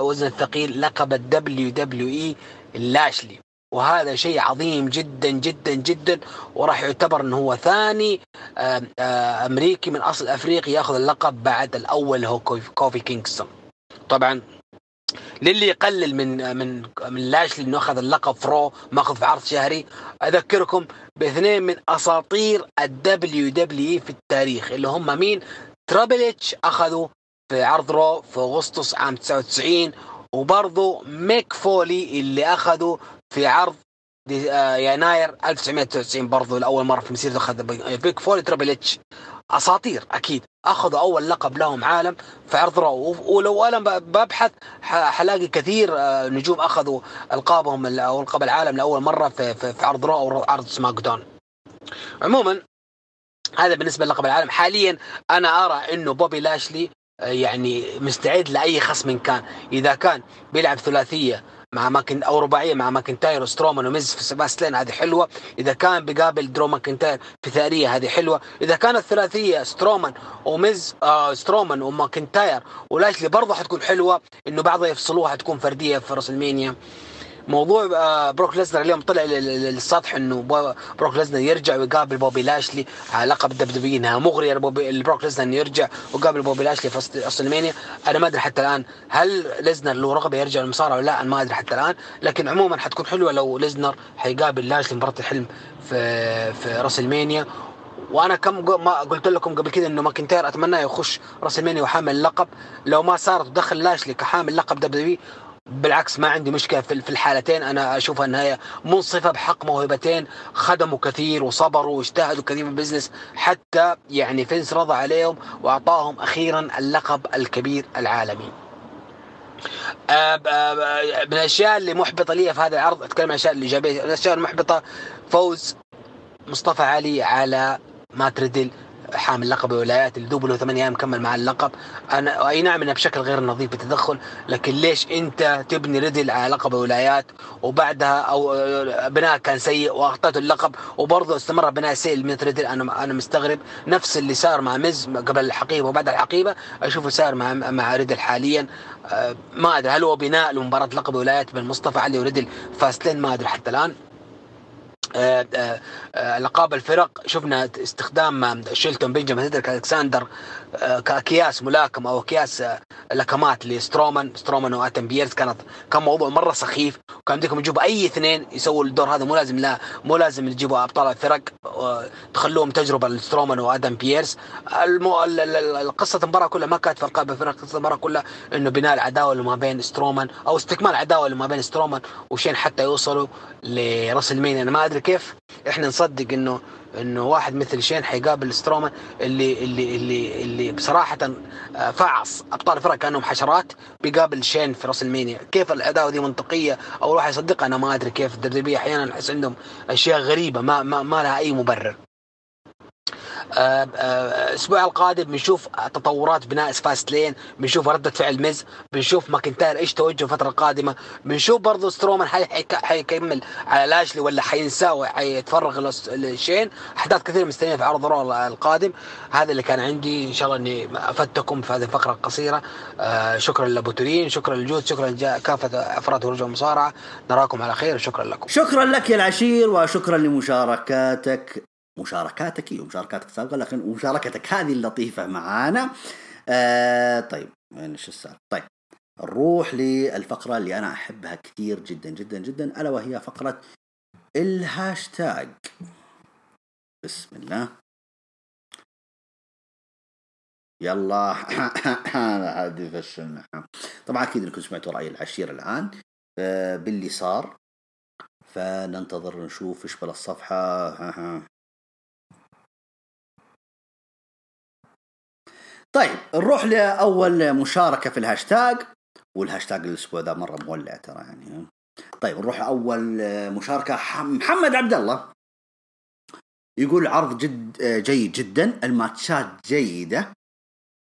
وزن الثقيل لقب ال WWE لاشلي. وهذا شيء عظيم جدا جدا جدا. وراح يعتبر إنه هو ثاني أمريكي من أصل أفريقي يأخذ اللقب بعد الأول هو كوفي كينغستون. طبعا للي يقلل من من من لاشلي إنه أخذ اللقب ف Raw مأخذ في عرض شهري. أذكركم باثنين من أساطير ال WWE في التاريخ اللي هم مين؟ Triple H أخذوا في عرض Raw في أغسطس عام 99 وبرضه ميك فولي اللي أخذوا في عرض آه، يناير 1999 برضو لأول مرة في مسيرته أخذ ميك فولي Triple H. أساطير أكيد. أخذوا أول لقب لهم عالم في عرض Raw ولو أنا ببحث حلاقي كثير آه، نجوم أخذوا ألقابهم أو ألقاب العالم لأول مرة في, في, عرض Raw أو عرض SmackDown عموما هذا بالنسبة للقب العالم. حاليا أنا أرى إنه بوبي لاشلي آه، يعني مستعد لأي خصم كان. إذا كان بيلعب ثلاثية مع ماكنتاير أو رباعية مع ماكنتاير وسترومان وميز في Fastlane هذه حلوة. إذا كان بيقابل درو ماكنتاير في فردية هذه حلوة. إذا كانت ثلاثية سترومان وميز آه سترومان وماكنتاير ولاشلي برضه حتكون حلوة إنه بعضها يفصلوها حتكون فردية في WrestleMania موضوع آه، بروك ليزنر اليوم طلع للسطح إنه بروك ليزنر يرجع ويقابل بوبي لاشلي على لقب WWE إنها مغرية لبروك ليزنر إنه يرجع ويقابل بوبي لاشلي في اصل أنا ما أدري حتى الآن هل ليزنر له رغبة يرجع للمصارعة ولا لا أنا ما أدري حتى الآن. لكن عموما حتكون حلوة لو ليزنر حيقابل لاشلي مباراة الحلم في في WrestleMania وأنا كم ما قلت لكم قبل كذا إنه ماكنتاير أتمنى يخش WrestleMania وحامل اللقب لو ما صارت ودخل لاشلي كحامل لقب WWE بالعكس ما عندي مشكلة في الحالتين. أنا أشوفها انها هي منصفة بحق موهبتين خدموا كثير وصبروا واجتهدوا كثير في ال business. حتى يعني فينس رضى عليهم وأعطاهم أخيرا اللقب الكبير العالمي. من الأشياء اللي محبطة لي في هذا العرض أتكلم عن الأشياء الإيجابية، الأشياء المحبطة فوز مصطفى علي على مات ريدل حامل لقب الولايات اللي دوب له ثمانية أيام كمل مع اللقب. أنا أي نعم انه بشكل غير نظيف بتدخل لكن ليش أنت تبني ريدل على لقب الولايات؟ وبعدها أو بناء كان سيء واعطيته اللقب وبرضه استمر بناء سيء مثل ريدل. أنا أنا مستغرب نفس اللي صار مع مز قبل الحقيبة وبعد الحقيبة. اشوفه صار مع مع ريدل حاليا. آه، ما أدري هل هو بناء لمباراة لقب الولايات بين مصطفى علي وريدل ف Fastlane ما أدري حتى الآن. القاب الفرق. شفنا استخدام شيلتون بنجامين سيدريك الكساندر كاكياس ملاكمه أو اكياس لكمات لسترومان. سترومان وآدم بيرس كانت كان موضوع مرة سخيف. وكان بدكم تجيبوا أي اثنين يسووا الدور هذا. مو لازم لا مو لازم تجيبوا أبطال الفرق تخلوهم تجربة لسترومان وآدم بيرس المو... قصة المباراة كلها ما كانت في ألقاب الفرق. قصة المباراة كلها إنه بناء العداوة اللي ما بين سترومان أو استكمال العداوه اللي ما بين سترومان وشين حتى يوصلوا ل WrestleMania. أنا ما أدري كيف إحنا نصدق إنه إنه واحد مثل شين حيقابل سترومان اللي اللي اللي اللي بصراحة آه، فعص أبطال الفرق كأنهم حشرات بيقابل شين في WrestleMania. كيف العداوه دي منطقية؟ أو الواحد يصدقها؟ أنا ما أدري كيف. ال WWE أحيانا أحس عندهم أشياء غريبة ما ما, ما لها أي مبرر. الأسبوع القادم بنشوف تطورات بناء Fastlane بنشوف ردة فعل ميز بنشوف ماكنتاير إيش توجه الفترة القادمة بنشوف برضه سترومان حيكمل على لاشلي ولا حينساه وحيتفرغ لشين أحداث كثير مستنية في عرض Raw القادم. هذا اللي كان عندي. إن شاء الله إني افدتكم في هذه الفقرة القصيرة. آه، شكرا لابوترين شكرا للجود شكرا لكافة أفراد ورجع المصارعة. نراكم على خير شكرا لكم. شكرا لك يا العشير وشكرا لمشاركاتك. مشاركاتك أيوه مشاركاتك السابقه لكن مشاركتك هذه اللطيفة معانا. آه طيب وين إيش السالفه طيب نروح للفقرة اللي أنا أحبها كثير جدا جدا جدا ألا وهي فقرة الهاشتاج. بسم الله. يلا هذه فشلنا طبعا أكيد إنكم سمعتوا رأي العشير الآن. آه، باللي صار. فننتظر نشوف إيش بلا طيب نروح لأول مشاركة في الهاشتاج والهاشتاج الأسبوع ذا مرة مولع ترى يعني. طيب نروح أول مشاركة. محمد عبد الله يقول عرض جد جيد جدا الماتشات جيدة.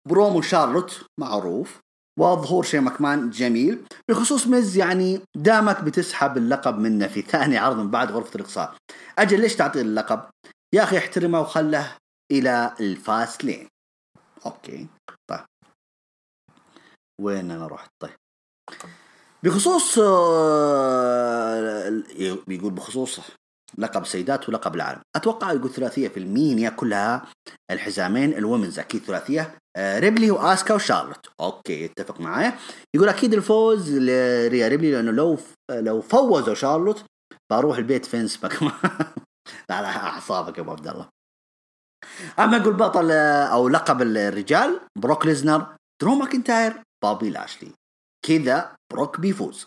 برومو شارلوت معروف. وظهور شين مكمان جميل. بخصوص مز يعني دامك بتسحب اللقب منه في ثاني عرض من بعد غرفة الإقصاء. أجل ليش تعطيه اللقب؟ يا أخي احترمه وخله إلى ال Fastlane. okay طيب. وين أنا رحت؟ طيب. بخصوص آه، بيقول بخصوص لقب سيدات ولقب العالم. أتوقع يقول ثلاثية في ال Mania كلها الحزامين ال women's أكيد ثلاثية آه، ريبلي وآسكا وشارلوت. okay اتفق معايا. يقول أكيد الفوز لريا ريبلي لأنه لو لو فوزوا شارلوت بروح البيت فينس على أعصابك يا أبو عبد الله. أما أقول بطل أو لقب الرجال بروك ليزنر درو ماكنتاير بوبي لاشلي. كذا بروك بيفوز.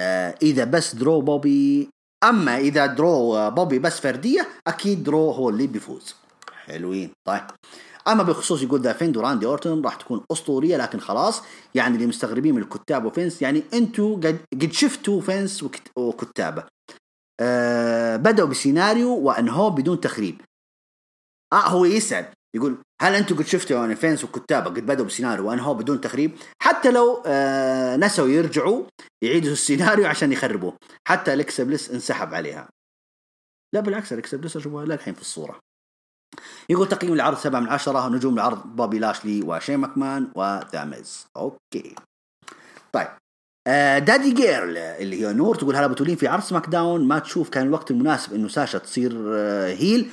آه إذا بس درو بوبي أما إذا درو بوبي بس فردية أكيد درو هو اللي بيفوز. حلوين. طيب. أما بخصوص يقول The Fiend وراندي أورتون راح تكون أسطورية لكن خلاص يعني اللي مستغربين من الكتاب وفينس يعني أنتم قد قد شفتوا فينس وكتابه. أه بدأوا بسيناريو وأنهوه بدون تخريب. آه هو يسأل يقول هل أنتم قد شفتوا يعني فينس وكتابة قد بدأوا بسيناريو هو بدون تخريب حتى لو آه نسوا يرجعوا يعيدوا السيناريو عشان يخربوه. حتى الكسا بليس انسحب عليها. لا بالعكس الكسا بليس أشوفها للحين في الصورة. يقول تقييم العرض سبعة من عشرة نجوم العرض بوبي لاشلي وشين ماكمان و The Miz okay. طيب آه Daddy Girl اللي هي نور تقول هلا بتولين في عرض SmackDown ما تشوف كان الوقت المناسب إنه ساشا تصير آه heel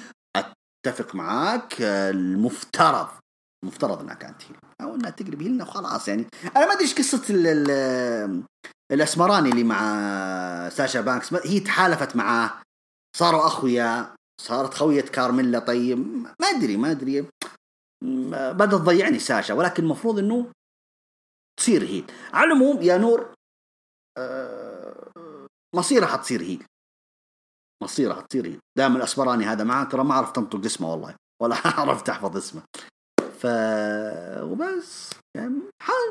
أتفق معاك المفترض المفترض إنها كانت heel أو إنها تقلب heel هنا وخلاص يعني. أنا ما أدري إيش قصة ال ال الأسمراني اللي مع ساشا بانكس هي تحالفت معاه صاروا أخويا صارت خوية كارميلا طيب ما أدري ما أدري بدأت تضيعني ساشا ولكن المفروض إنه تصير هيل. على العموم يا نور آه، مصيرها حتصير هيل. مصيره حتصير هي دائما الأسبراني هذا معاه ترى ما عرفت أنطق اسمه والله ولا عرفت أحفظ اسمه. ف وبس. يعني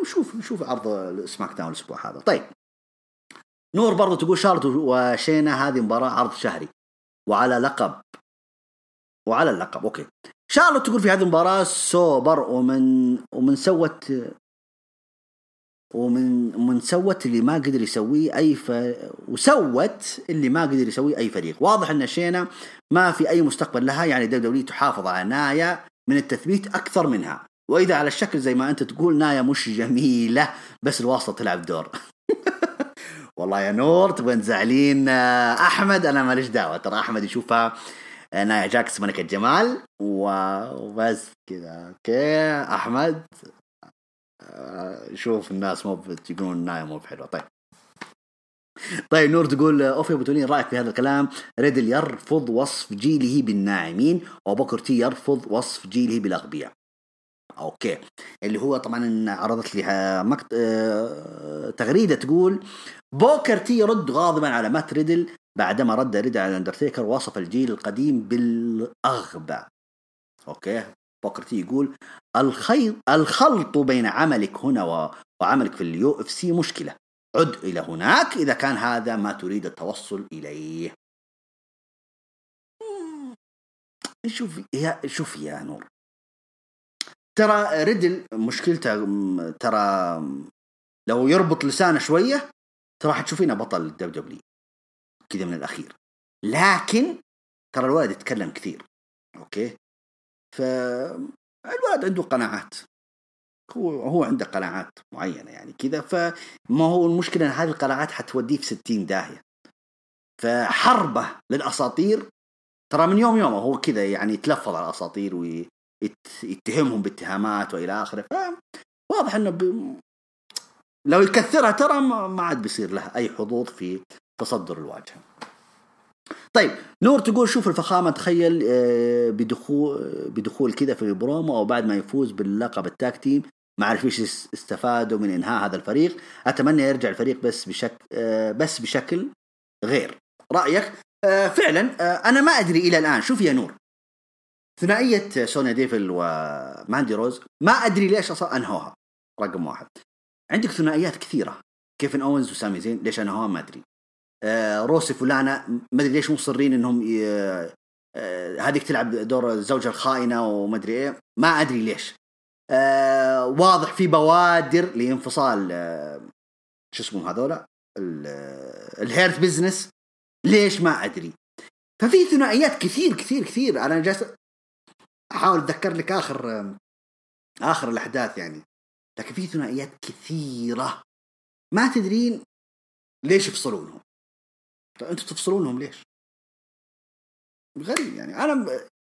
نشوف نشوف عرض SmackDown الأسبوع هذا. طيب. نور برضو تقول شارلوت وشينا هذه مباراة عرض شهري. وعلى لقب. وعلى اللقب okay. شارلوت تقول في هذه المباراة superwoman ومن سوت ومن من سوت اللي ما قدر يسويه أي ف... وسوت اللي ما قدر يسويه أي فريق. واضح إن شينا ما في أي مستقبل لها يعني WWE تحافظ على نايا من التثبيت أكثر منها. وإذا على الشكل زي ما أنت تقول نايا مش جميلة بس الواسطة تلعب دور. والله يا نور تبغى تزعلين آه، أحمد؟ أنا ماليش دعوة ترى أحمد يشوفها آه، نايا جاكس ملكة جمال وبس كذا. okay أحمد؟ شوف الناس مو يقولون نايا مو بحلوة. طيب. طيب نور تقول اوفي بتولين رأيك في هذا الكلام؟ ريدل يرفض وصف جيله بالناعمين وبوكر تي يرفض وصف جيله بالأغبياء. okay. اللي هو طبعا عرضت لي مقت... آه... تغريدة تقول بوكر تي يرد غاضبا على مات ريدل بعدما رد ريدل على الاندرتيكر وصف الجيل القديم بالأغبى. okay. بوكر تي يقول الخيط الخلط بين عملك هنا. وعملك في ال UFC مشكلة. عد إلى هناك إذا كان هذا ما تريد التوصل إليه. شوف يا شوف يا نور. ترى ريدل مشكلته ترى لو يربط لسانه شوية ترى راح تشوفينه بطل WWE كذا من الأخير. لكن ترى الولد يتكلم كثير. okay؟ فالولد عنده قناعات. هو هو عنده قناعات معينة يعني كذا فما هو المشكلة إن هذه القناعات حتوديه في 60 داهية. فحربه للأساطير ترى من يوم يوم هو كذا يعني يتلفظ على الأساطير ويتهمهم باتهامات وإلى آخره. فواضح إنه ب... لو يكثرها ترى ما عاد بيصير له أي حظوظ في تصدر الواجهة. طيب نور تقول شوف الفخامة تخيل آه، بدخول بدخول كذا في البرومو أو بعد ما يفوز باللقب ال tag team. ما أعرف إيش استفادوا من إنهاء هذا الفريق. أتمنى يرجع الفريق بس بشكل آه، بس بشكل غير. رأيك؟ آه، فعلا أنا ما أدري إلى الآن. شوف يا نور. ثنائية سونيا ديفل وماندي روز ما أدري ليش أصلا أنهوها. رقم واحد. عندك ثنائيات كثيرة. كيفن اونز وسامي زين ليش أنهوها؟ ما أدري. آه روسيف ولانا ما أدري ليش مصرين إنهم آه هذيك تلعب دور الزوجة الخائنة وما أدري إيه. ما أدري ليش. آه واضح في بوادر لانفصال شو اسمهم هذولا؟ ال Hurt Business. ليش ما أدري. ففي ثنائيات كثير كثير كثير. أنا جالس أحاول أتذكر لك آخر آخر الأحداث يعني. لكن في ثنائيات كثيرة. ما تدرين ليش يفصلونهم. طيب أنتم تفصلونهم ليش؟ غريب يعني. أنا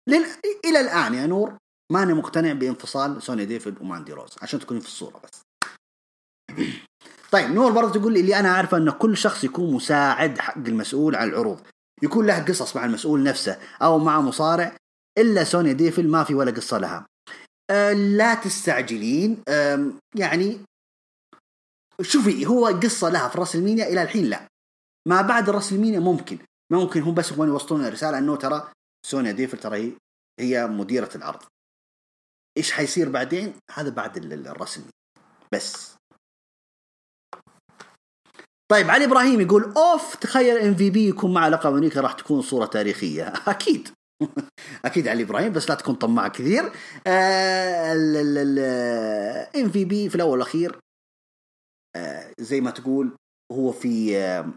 لل... إلى الآن يا نور ماني مقتنع بانفصال سوني ديفيد وماندي روز عشان تكوني في الصورة بس. طيب نور برضه تقول لي اللي أنا عارفه إن كل شخص يكون مساعد حق المسؤول عن العروض. يكون له قصص مع المسؤول نفسه أو مع مصارع إلا سونيا ديفل ما في ولا قصة لها. أه لا تستعجلين. أه يعني شوفي هو قصة لها في WrestleMania إلى الحين لا. ما بعد راس ممكن. ممكن هم بس يبغون يوصلون رساله إنه ترى سونيا ديفل ترى هي مديرة العرض إيش حيصير بعدين؟ هذا بعد الرسمي. بس. طيب علي إبراهيم يقول أوف تخيل MVP يكون مع لقب أمريكا راح تكون صورة تاريخية. أكيد. أكيد علي إبراهيم بس لا تكون طماع كثير. MVP في الأول والأخير آه، زي ما تقول هو في آه،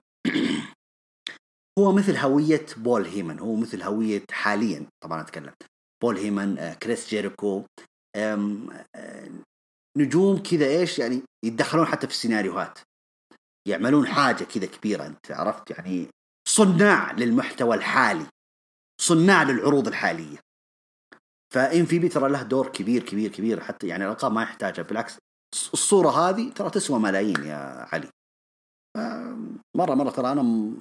هو مثل هوية بول هيمن هو مثل هوية حاليا طبعا أتكلم. بول هيمن آه، كريس جيريكو نجوم كذا إيش يعني يتدخلون حتى في السيناريوهات. يعملون حاجة كذا كبيرة أنت عرفت؟ يعني صناع للمحتوى الحالي صناع للعروض الحالية. ف MVP ترى له دور كبير كبير كبير حتى يعني الالقاب ما يحتاجها بالعكس الصورة هذه ترى تسوى ملايين يا علي. مرة مرة ترى أنا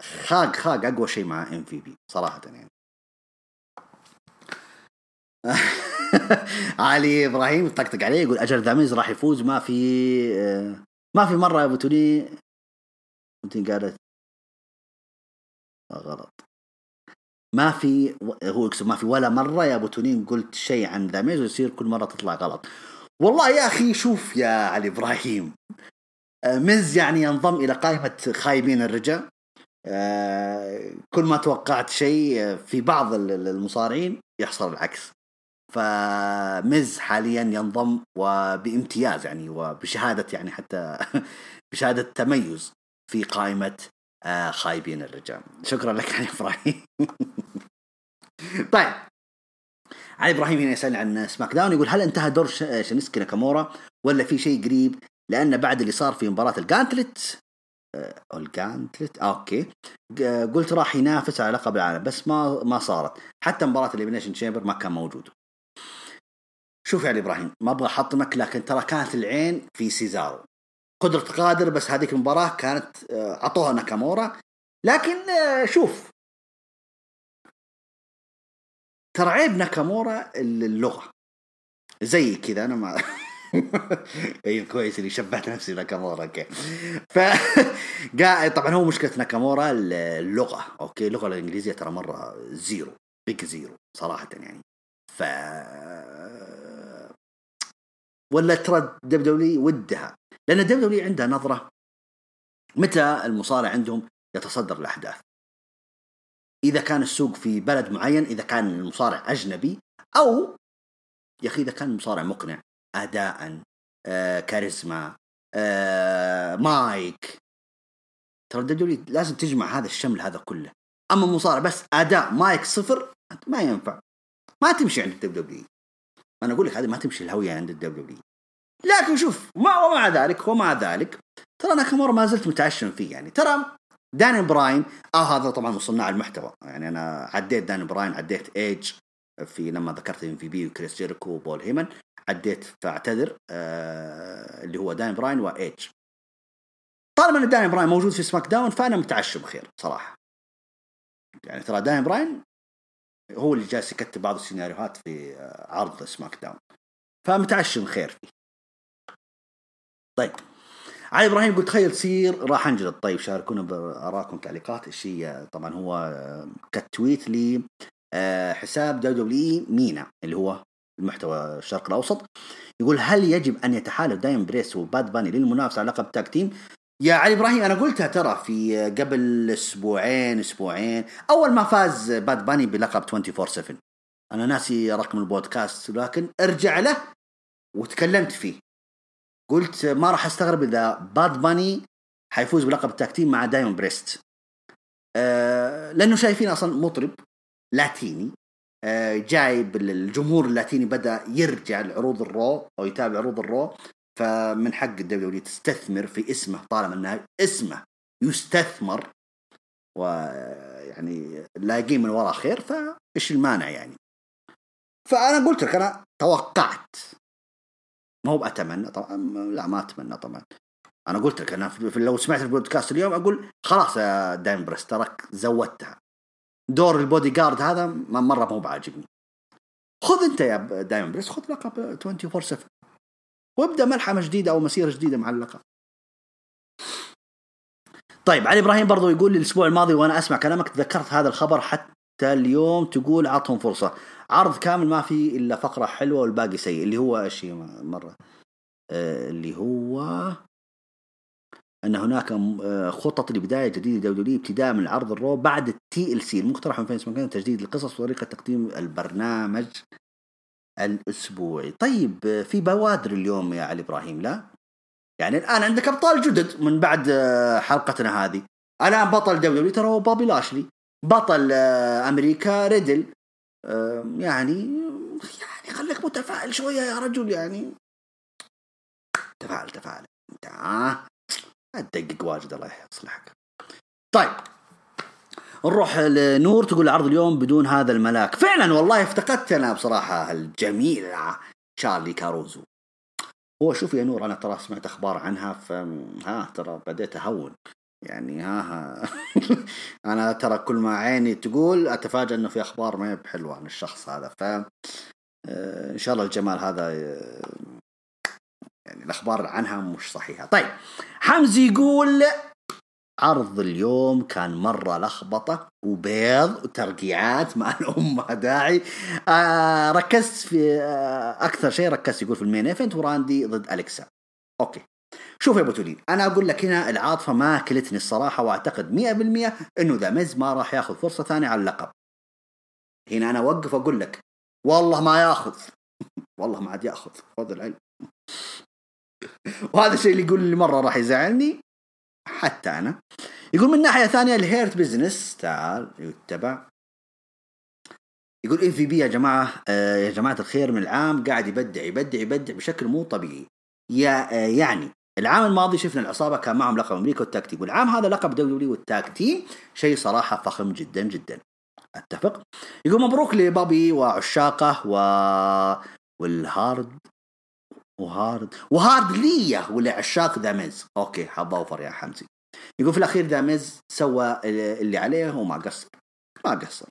خاق خاق أقوى شيء مع MVP صراحة يعني. علي إبراهيم يطقطق عليه يقول أجل The Miz راح يفوز ما في ما في مرة يا أبو أنت قالت غلط. ما في هو يقصد ما في ولا مرة يا أبو تونين قلت شيء عن ذا ميز ويصير كل مرة تطلع غلط. والله يا أخي شوف يا علي إبراهيم آه، مز يعني ينضم إلى قائمة خايبين الرجال. آه، كل ما توقعت شيء آه، في بعض المصارعين يحصل العكس. فميز حاليا ينضم وبامتياز يعني وبشهادة يعني حتى بشهادة The Miz في قائمة آه، خايبين الرجال. شكرا لك يا إبراهيم. طيب. علي إبراهيم هنا يسال عن SmackDown يقول هل انتهى دور شينسكي ناكامورا ولا في شيء قريب؟ لأن بعد اللي صار في مباراة ال gauntlet آه، ال gauntlet آه okay. قلت راح ينافس على لقب العالم بس ما ما صارت. حتى مباراة ال Elimination Chamber ما كان موجود. شوف يا إبراهيم ما أبغى احطمك لكن ترى كانت العين في سيزارو. قدرة قادر بس هذيك المباراة كانت أعطوها ناكامورا. لكن شوف. ترى عيب ناكامورا اللغة. زي كذا أنا ما اي كويس اللي شبهت نفسي ناكامورا okay. ف طبعا هو مشكلة ناكامورا اللغة okay. اللغة الإنجليزية ترى مرة zero big zero صراحة يعني. ف ولا ترى دبليو ودها. لأن دبليو عندها نظرة متى المصارع عندهم يتصدر الأحداث. إذا كان السوق في بلد معين إذا كان المصارع أجنبي أو يا أخي إذا كان المصارع مقنع. اداء آه، كاريزما آه، مايك. ترى دبليو لازم تجمع هذا الشمل هذا كله. أما مصارع بس أداء مايك صفر ما ينفع. ما تمشي عند الدبليو أنا أقول لك هذه ما تمشي الهوية عند الدبليو لكن شوف ما ومع ذلك ومع ذلك ترى ناكامورا ما زلت متعشم فيه يعني. ترى داني براين آه هذا طبعا من صناع المحتوى. يعني أنا عديت داني براين عديت إيدج في لما ذكرت إم في بي وكريس جيريكو وبول هيمن عديت فاعتذر آه اللي هو داني براين وإيدج طالما إن داني براين موجود في سماك داون فأنا متعشم خير صراحة. يعني ترى داني براين هو اللي جالس يكتب بعض السيناريوهات في آه، عرض سماك داون. فمتعشم خير فيه. طيب. علي إبراهيم يقول تخيل تصير راح أنجلد. طيب شاركونا بارائكم تعليقات. الشيء طبعا هو آه، quote tweet لي حساب دبليو دبليو مينا اللي هو المحتوى الشرق الأوسط. يقول هل يجب أن يتحالف داميان بريست وباد باني للمنافسة على لقب tag team؟ يا علي إبراهيم أنا قلتها ترى في قبل أسبوعين أسبوعين. أول ما فاز باد باني بلقب 24 7 أنا ناسي رقم البودكاست لكن ارجع له وتكلمت فيه. قلت ما راح أستغرب إذا باد باني حيفوز بلقب ال tag team مع داميان بريست. أه لأنه شايفين أصلا مطرب لاتيني. أه جايب الجمهور اللاتيني بدأ يرجع لعروض الرو أو يتابع عروض الرو. فمن حق الدبليو تستثمر في اسمه طالما إنه اسمه يستثمر. ويعني لاقين من وراء خير فإيش المانع يعني؟ فأنا قلت لك أنا توقعت. ما هو اتمنى طبعا لا ما أتمنى طبعا. أنا قلت لك أنا لو سمعت البودكاست اليوم أقول خلاص يا داميان بريست تراك زودتها. دور البودي جارد هذا مرة مو بعاجبني. خذ انت يا دايم بريس خذ لقب 24 7 وابدأ ملحمة جديدة أو مسيرة جديدة مع اللقب. طيب علي إبراهيم برضو يقول لي الأسبوع الماضي وأنا أسمع كلامك تذكرت هذا الخبر حتى اليوم تقول عطهم فرصة. عرض كامل ما في إلا فقرة حلوة والباقي سيء اللي هو إيش مرة؟ آه اللي هو أن هناك آه، خطط لبداية جديدة دولية ابتداء من عرض الرو بعد ال TLC. المقترح من فينس مكمان تجديد القصص وطريقة تقديم البرنامج الأسبوعي. طيب آه، في بوادر اليوم يا علي إبراهيم لا؟ يعني الآن عندك أبطال جدد من بعد آه، حلقتنا هذه. الآن بطل دولي ترى هو بوبي لاشلي. بطل أمريكا ريدل. يعني يعني خليك متفائل شوية يا رجل يعني. تفائل تفائل. انت تدقق واجد الله يصلحك. طيب نروح لنور تقول العرض اليوم بدون هذا الملاك. فعلا والله افتقدت أنا بصراحة الجميل تشارلي كاروزو. هو شوف يا نور أنا ترى سمعت أخبار عنها ف ها ترى بديت أهون. يعني ها, ها. أنا ترى كل ما عيني تقول أتفاجأ إنه في أخبار ما هي بحلوة عن الشخص هذا. ف آه، إن شاء الله الجمال هذا آه، يعني الأخبار عنها مش صحيحة. طيب حمزي يقول عرض اليوم كان مرة لخبطة وبيض وترقيعات ما لهم داعي. آه ركزت في آه أكثر شيء ركزت يقول في ال main event وراندي ضد أليكسا. okay. شوف يا أبو أنا أقول لك هنا العاطفة ما اكلتني الصراحة وأعتقد 100% إنه ذا ميز ما راح ياخذ فرصة ثانية على اللقب. هنا أنا أوقف أقول لك والله ما ياخذ. والله ما عاد ياخذ خذ العلم. وهذا الشيء اللي يقول اللي مرة راح يزعلني حتى أنا. يقول من ناحية ثانية الهيرت بزنس تعال يتبع. يقول إم في بي يا جماعة آه يا جماعة الخير من العام قاعد يبدع يبدع يبدع بشكل مو طبيعي. يا آه يعني العام الماضي شفنا العصابة كان معهم لقب أمريكا وال tag team. والعام هذا لقب دبليو وال tag team شيء صراحة فخم جدا جدا. أتفق. يقول مبروك لبابي وعشاقه و والهارد. وهارد وهارد ليه ولعشاق ذا ميز أوكي حاب أوفر يا حمزي. يقول في الأخير ذا ميز سوى اللي عليه وما قصر. ما قصر.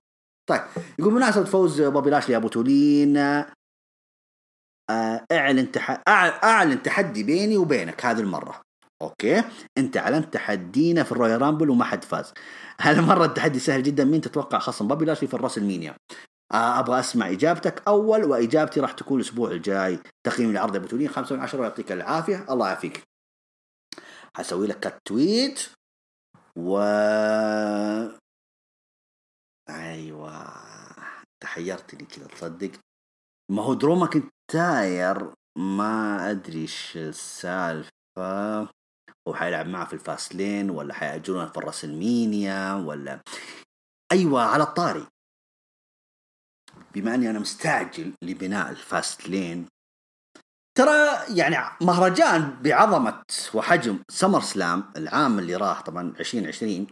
طيب يقول بمناسبة فوز بوبي لاشلي أبو تولين آه، أعلن تح... أعلن تحدي بيني وبينك هذه المرة. okay؟ أنت أعلنت تحدينا في الرويال رامبل وما حد فاز. هالمرة التحدي سهل جدا. مين تتوقع خصم؟ بوبي لاشلي في الراسلمينيا. أبغى أسمع إجابتك أول وإجابتي راح تكون الأسبوع الجاي. تقييم العرض ابو تولين 5 من 10 ويعطيك العافية. الله يعافيك. حسوي لك quote tweet و أيوه. تحيرتني كذا تصدق ما هو درو ماكنتاير؟ ما أدري إيش السالفة. هو حيلعب معه في الفاست لين ولا حيأجلونه في الراسلمينيا ولا أيوه على الطاري. بما أني أنا مستعجل لبناء الفاست لين ترى يعني مهرجان بعظمة وحجم سمر سلام العام اللي راح طبعا 2020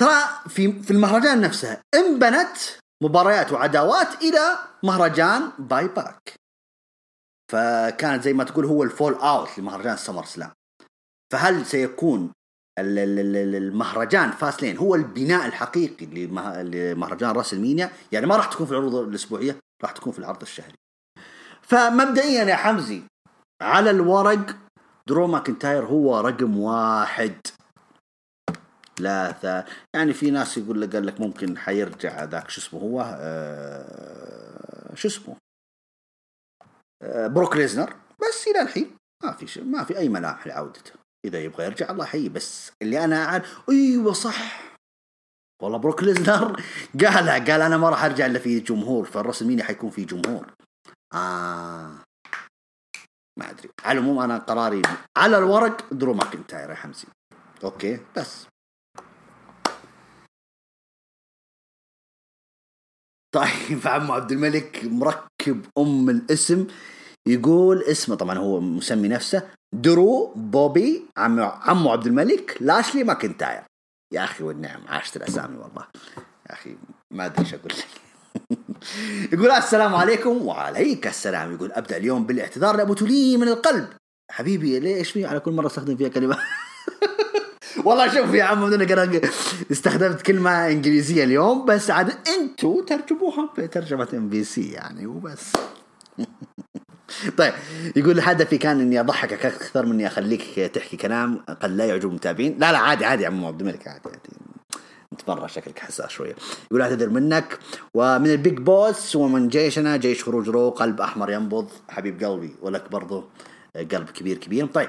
ترى في في المهرجان نفسه انبنت مباريات وعداوات إلى مهرجان باي باك فكانت زي ما تقول هو ال fallout لمهرجان SummerSlam فهل سيكون المهرجان Fastlane هو البناء الحقيقي لمهرجان WrestleMania يعني ما راح تكون في العروض الأسبوعية راح تكون في العرض الشهري. فمبدئيا يا حمزي على الورق درو ماكنتاير هو رقم واحد. لا ثا يعني في ناس يقول لك قال لك ممكن حيرجع ذاك شو اسمه هو؟ آه شو اسمه؟ آه بروك ليزنر. بس إلى الحين ما في شيء ما في أي ملامح لعودته إذا يبغى يرجع الله يحييه بس اللي أنا أعرف أيوه صح. والله بروك ليزنر قالها قال أنا ما راح أرجع إلا في جمهور فال WrestleMania حيكون في جمهور. آه. ما أدري. على العموم أنا قراري على الورق درو ماكنتاير يا حمزي. okay بس. طيب عمو عبد الملك مركب أم الاسم يقول اسمه طبعا هو مسمي نفسه درو بوبي عمو عمو عبد الملك لاشلي ماكنتاير. يا أخي والنعم عاشت الأسامي والله. يا أخي ما أدري إيش أقول لك. يقول السلام عليكم وعليك السلام. يقول أبدأ اليوم بالاعتذار لأبو تولي من القلب. حبيبي ليش في على كل مرة أستخدم فيها كلمة؟ والله شوف يا عم أنا استخدمت كلمة إنجليزية اليوم بس عاد أنتوا ترجموها بترجمة MBC يعني وبس. طيب يقول هدفي كان إني أضحكك أكثر من إني أخليك تحكي كلام قد لا يعجب المتابعين. لا لا عادي عادي يا عم عبد الملك عادي عادي. انت مره شكلك حساس شوية. يقول أعتذر منك. ومن ال big boss ومن جيشنا جيش هروج Raw قلب أحمر ينبض حبيب قلبي ولك برضو قلب كبير كبير. طيب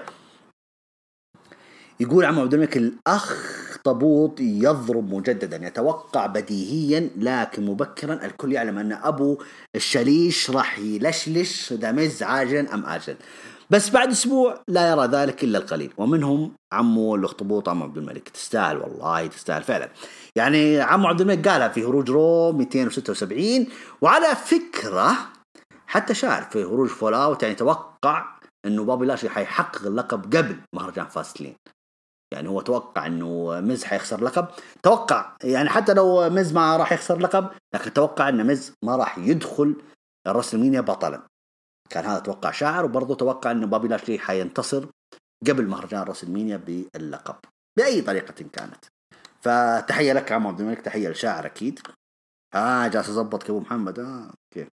يقول عم عبد الملك الاخطبوط يضرب مجددا يتوقع بديهيا لكن مبكرا الكل يعلم أن أبو الشليش راح يلشلش ذا ميز عاجلا أم اجلا. بس بعد أسبوع لا يرى ذلك إلا القليل. ومنهم عمو الاخطبوط عمو عبد الملك. تستاهل والله تستاهل فعلا. يعني عمو عبد الملك قالها في هروج Raw 276 وعلى فكرة حتى شاعر في هروج fallout يعني توقع إنه بابي لاشلي حيحقق اللقب قبل مهرجان Fastlane يعني هو توقع إنه ميز حيخسر لقب. توقع يعني حتى لو ميز ما راح يخسر لقب لكن توقع إن ميز ما راح يدخل ال WrestleMania بطلا. كان هذا توقع شاعر وبرضه توقع انه بابي لاشلي حينتصر قبل مهرجان WrestleMania باللقب. بأي طريقة كانت. فتحية لك عم عبد الملك تحية لشاعر أكيد. آه جالس اظبط أبو محمد؟ آه okay.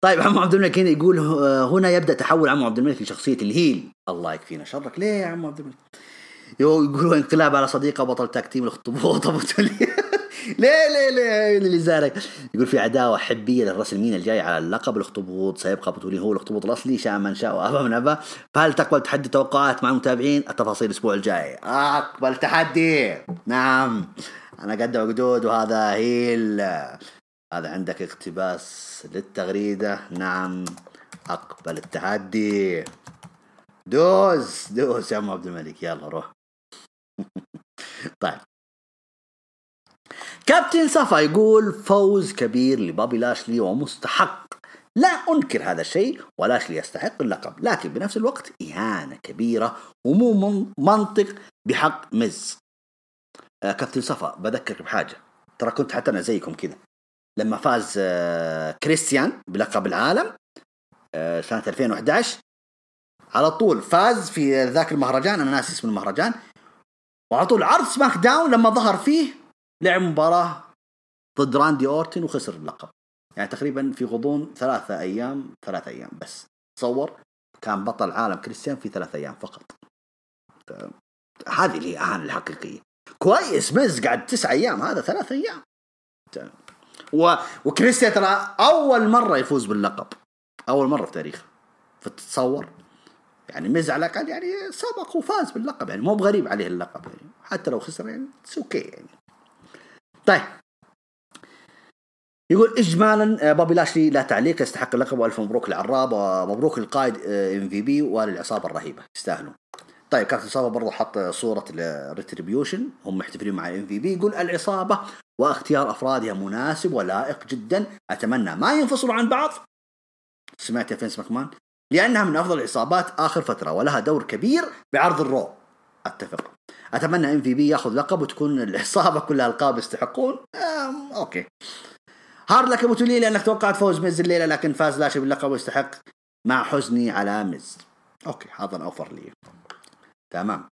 طيب عمو عبد الملك هنا يقول هنا يبدأ تحول عمو عبد الملك لشخصية الهيل. الله يكفينا شرك. ليه يا عمو عبد الملك؟ يقولوا انقلاب على صديقة بطل تكتيم الاخطبوط. أبو ليه ليه ليه؟ اللي زارك؟ يقول في عداوة حبية للرسلمين الجاي على اللقب الاخطبوط. سيبقى بطولي هو الاخطبوط الأصلي. شاء من شاء وأبى من أبى. فهل تقبل تحدي توقعات مع المتابعين؟ التفاصيل الأسبوع الجاي. أقبل تحدي. نعم. أنا قد وقدود وهذا هيل. هذا عندك اقتباس للتغريدة. نعم أقبل التحدي. دوز دوز يا عم عبد الملك. يلا روح. طيب. كابتن صفا يقول فوز كبير لبابي لاشلي ومستحق. لا أنكر هذا الشيء ولاشلي يستحق اللقب لكن بنفس الوقت إهانة كبيرة ومو منطق بحق ميز آه كابتن صفا بذكرك بحاجة. ترى كنت حتى أنا زيكم كذا. لما فاز آه كريستيان بلقب العالم آه سنة 2011 على طول فاز في ذاك المهرجان أنا ناسي اسم المهرجان. وعلى طول عرض SmackDown لما ظهر فيه لعب مباراة ضد راندي أورتن وخسر اللقب. يعني تقريبا في غضون ثلاثة أيام ثلاثة أيام بس. تصور كان بطل عالم كريستيان في ثلاثة أيام فقط. هذه اللي الاهانة الحقيقية. كويس ميز قعد تسعة أيام هذا ثلاثة أيام. و... وكريستيان ترى أول مرة يفوز باللقب. أول مرة في تاريخه. فتتصور يعني ميز على الأقل يعني سبق وفاز باللقب. يعني مو بغريب عليه اللقب. يعني حتى لو خسر يعني okay يعني. طيب. يقول اجمالا آه، بابي لاشلي لا تعليق يستحق اللقب وألف مبروك العراب ومبروك القائد MVP وللعصابة الرهيبة. يستاهلون. طيب كابتن صفا برضه حط صورة ال Retribution هم محتفلين مع MVP يقول العصابة واختيار أفرادها مناسب ولائق جدا أتمنى ما ينفصلوا عن بعض. سمعت يا فينس ماكمان؟ لأنها من أفضل العصابات آخر فترة ولها دور كبير بعرض ال Raw. أتفق. أتمنى MVP يأخذ لقب وتكون العصابه كلها ألقاب يستحقون. okay. hard luck أبو تولي لأنك توقعت فوز ميز الليلة لكن فاز لاشلي باللقب ويستحق مع حزني على ميز. أوكي هذا اوفر لي. تمام.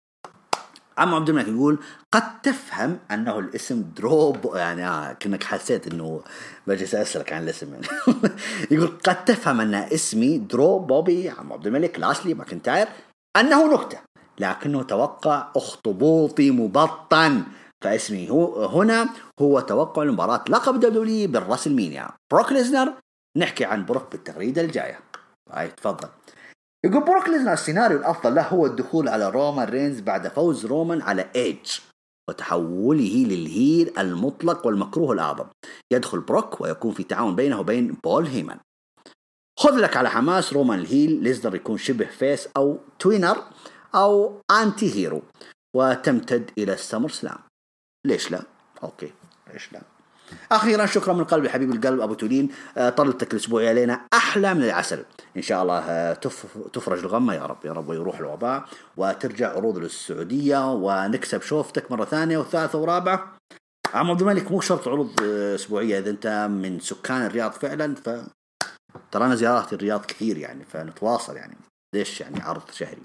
عم عبد الملك يقول قد تفهم أنه الاسم دروب يعني آه كأنك حسيت إنه بجلس اسالك عن الاسم. يعني يقول قد تفهم أن اسمي درو بوبي عم عبد الملك لاشلي ماكنتاير أنه نكتة لكنه توقع أخطبوطي مبطن. فاسمي هو هنا هو توقع لمباراة لقب دبليو بالراسل مينيا بروك ليزنر نحكي عن بروك بالتغريدة الجاية. هاي تفضل. يقول بروك ليزنر السيناريو الأفضل له هو الدخول على رومان رينز بعد فوز رومان على ايج وتحوله لل heel المطلق والمكروه الأعظم. يدخل بروك ويكون في تعاون بينه وبين بول هيمان. خذ لك على حماس رومان ال heel. ليزنر يكون شبه face أو tweener أو anti-hero. وتمتد إلى ال SummerSlam. ليش لا؟ أوكي. ليش لا؟ أخيرا شكرا من قلبي حبيب القلب أبو تولين آه، طلتك الأسبوع علينا أحلى من العسل. إن شاء الله آه، تفرج الغمة يا رب يا رب ويروح الوباء وترجع عروض للسعودية ونكسب شوفتك مرة ثانية وثالثه ورابعه عم عبد الملك مو شرط عروض آه، أسبوعية إذا أنت من سكان الرياض فعلا ف ترانا زيارات الرياض كثير يعني فنتواصل يعني. ليش يعني عرض شهري؟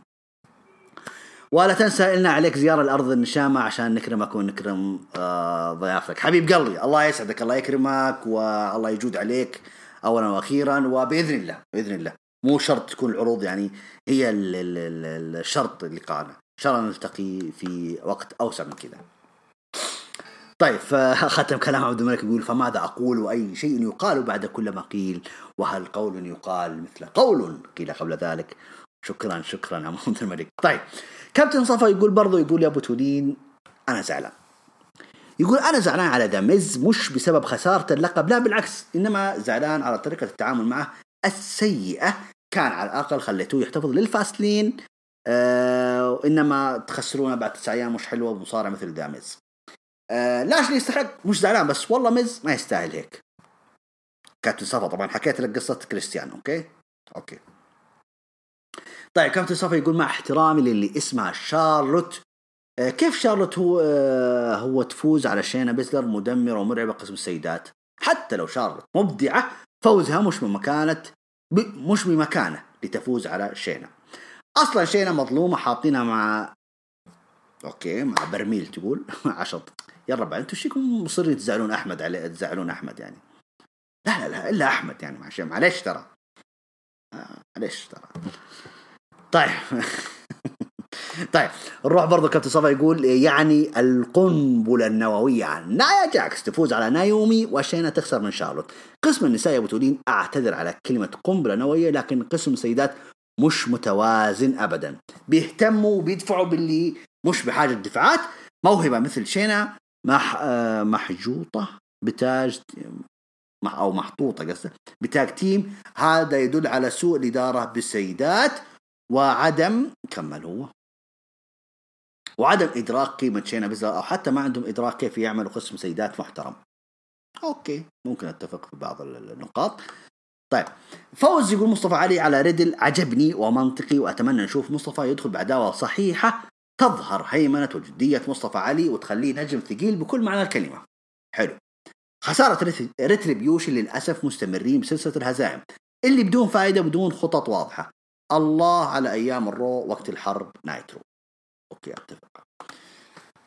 ولا تنسى لنا عليك زيارة الأرض النشامة عشان نكرمك ونكرم آه ضيافك. حبيب قلبي الله يسعدك الله يكرمك والله يجود عليك اولا وأخيرا وبإذن الله بإذن الله. مو شرط تكون العروض يعني هي الشرط لقائنا إن شاء الله نلتقي في وقت أوسع من كذا. طيب فختم كلام عبد الملك يقول فماذا أقول وأي شيء يقال بعد كل ما قيل؟ وهل قول يقال مثل قول؟ قيل قبل ذلك. شكرا شكرا عبد الملك. طيب كابتن صفا يقول برضو يقول يا أبو تولين أنا زعلان. يقول أنا زعلان على ذا ميز مش بسبب خسارة اللقب لا بالعكس إنما زعلان على طريقة التعامل معه السيئة. كان على الأقل خليتوه يحتفظ لل Fastlane آه انما تخسرونا بعد تسع أيام مش حلوة ومصارع مثل ذا ميز آه لاشلي يستحق؟ مش زعلان بس. والله ميز ما يستاهل هيك. كابتن صفا طبعا حكيت لك قصة كريستيانو okay؟ okay. طيب كابتن صفا يقول مع احترامي للي اسمها شارلوت. آه، كيف شارلوت هو آه، هو تفوز على شينا بيزلر مدمرة ومرعبة قسم السيدات؟ حتى لو شارلوت مبدعة فوزها مش بمكانة مش بمكانة لتفوز على شينا. أصلا شينا مظلومة حاطينها مع okay مع برميل تقول. عشط. يا رب أنتم شيكم مصرين تزعلون أحمد عليه تزعلون أحمد يعني؟ لا لا لا إلا أحمد يعني معلش ترى. آه، معلش ترى. طيب. طيب نروح برضه كابتن صفا يقول يعني القنبلة النووية نايا جاكس تفوز على نايومي وشينا تخسر من شارلوت. قسم النساء يا بتولين أعتذر على كلمة قنبلة نووية لكن قسم السيدات مش متوازن ابدا. بيهتموا وبيدفعوا باللي مش بحاجة دفعات موهبة مثل شينا مح آه، محجوطة ب tag مع أو محطوطة قصدي ب tag team. هذا يدل على سوء الإدارة بالسيدات. وعدم كمل هو. وعدم إدراك قيمة شينا بيزلر أو حتى ما عندهم إدراك كيف يعملوا قسم سيدات محترم. okay ممكن أتفق في بعض النقاط. طيب فوز يقول مصطفى علي على ريدل عجبني ومنطقي وأتمنى نشوف مصطفى يدخل بعداوة صحيحة تظهر هيمنة وجدية مصطفى علي وتخليه نجم ثقيل بكل معنى الكلمة. حلو. خسارة Retribution للأسف مستمرين بسلسلة الهزائم. اللي بدون فائدة بدون خطط واضحة. الله على أيام ال Raw وقت الحرب Nitro okay أتفق.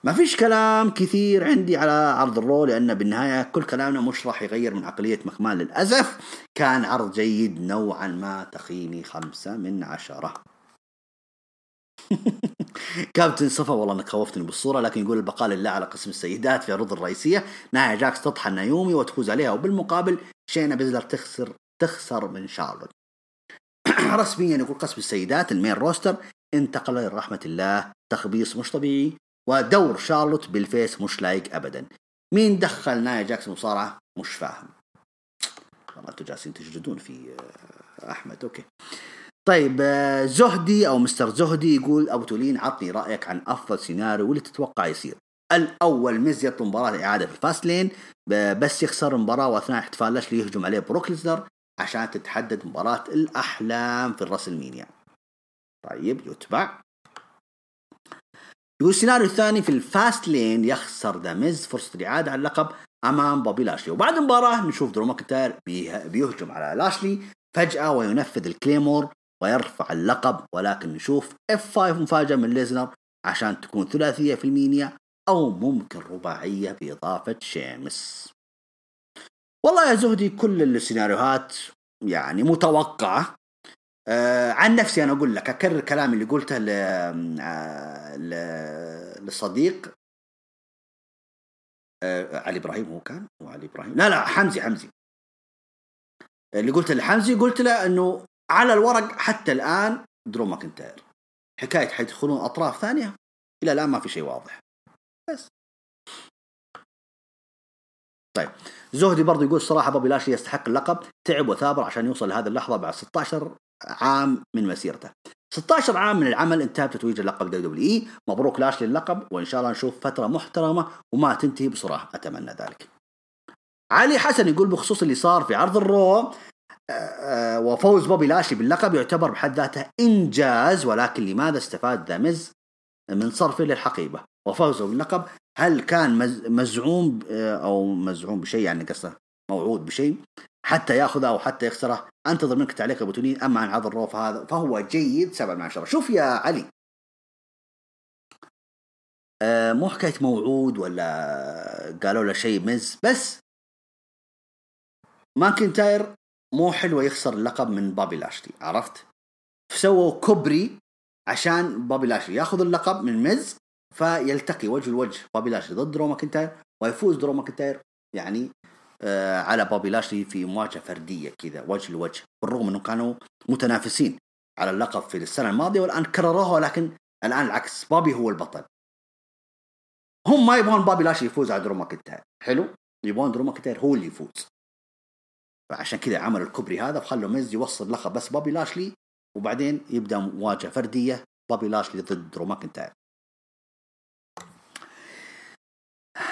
ما فيش كلام كثير عندي على عرض ال Raw لأن بالنهاية كل كلامنا مش راح يغير من عقلية مكمان للأسف. كان عرض جيد نوعا ما تقييمي خمسة من عشرة. كابتن صفا والله إنك خوفتني بالصورة لكن يقول البقاء لله على قسم السيدات في العروض الرئيسية. نايا جاكس تطحن نايومي وتفوز عليها وبالمقابل شينا بيزلر تخسر تخسر من شارلوت. رسميا يقول قسم السيدات ال main roster انتقل لرحمة الله تخبيص مش طبيعي ودور شارلوت بال face مش لايق ابدا. مين دخل نايا جاكس مصارعة مش فاهم. والله أنتوا جالسين تجلدون في آه، أحمد okay. طيب آه، زهدي أو مستر زهدي يقول أبو تولين عطني رأيك عن أفضل سيناريو واللي تتوقع يصير؟ الأول ميز يطلب مباراة إعادة في ال Fastlane بس يخسر المباراة وأثناء احتفال لاشلي يهجم عليه بروك ليزنر عشان تتحدد مباراة الأحلام في ال WrestleMania طيب يتبع. يقول السيناريو الثاني في ال Fastlane يخسر ذا ميز فرصة الإعادة على اللقب أمام بوبي لاشلي. وبعد المباراة نشوف درو ماكنتاير بيهجم على لاشلي فجأة وينفذ ال claymore ويرفع اللقب. ولكن نشوف F5 مفاجأة من ليزنر عشان تكون ثلاثية في ال Mania أو ممكن رباعية بإضافة شيمس. والله يا زهدي كل السيناريوهات يعني متوقعة. آه عن نفسي أنا أقول لك أكرر كلامي اللي قلته ل... آه، ل... للصديق آه علي إبراهيم هو كان؟ هو علي إبراهيم. لا لا حمزي حمزي. اللي قلت لحمزي قلت له إنه على الورق حتى الآن درو ماكنتاير. حكاية حيدخلون أطراف ثانية. إلى الآن ما في شيء واضح. بس. طيب. زهدي برضو يقول الصراحة بوبي لاشلي يستحق اللقب تعب وثابر عشان يوصل لهذه اللحظة بعد 16 عام من مسيرته. 16 عام من العمل انتهى بتتويج اللقب WWE. مبروك لاشلي اللقب وإن شاء الله نشوف فترة محترمة وما تنتهي بسرعة. أتمنى ذلك. علي حسن يقول بخصوص اللي صار في عرض ال Raw آه، وفوز بوبي لاشلي باللقب يعتبر بحد ذاته إنجاز ولكن لماذا استفاد ذا مز من صرفه للحقيبة؟ وفوزه باللقب هل كان مزعوم آه، أو مزعوم بشيء يعني قصده موعود بشيء حتى يأخذه أو حتى يخسره؟ أنتظر منك تعليق أبو تولين أما عن عرض ال Raw فهذا فهو جيد سبعة من عشرة. شوف يا علي. آه مو حكايه موعود ولا قالوا له شيء مز بس ماكنتاير مو حلوة يخسر اللقب من بابي لاشلي عرفت؟ فسووا كوبري عشان بابي لاشلي يأخذ اللقب من ميز فيلتقي وجه لوجه. بابي لاشلي ضد درو ماكنتاير ويفوز درو ماكنتاير يعني آه على بابي لاشلي في مواجهة فردية كذا وجه لوجه. بالرغم إنه كانوا متنافسين على اللقب في السنة الماضية والآن كرروها ولكن الآن العكس. بابي هو البطل. هم ما يبغون بابي لاشلي يفوز على درو ماكنتاير حلو؟ يبغون درو ماكنتاير هو اللي يفوز. فعشان كذا عملوا الكوبري هذا وخلوا ميز يوصل لقب بس بابي لاشلي وبعدين يبدأ مواجهة فردية. بابي لاشلي ضد درو ماكنتاير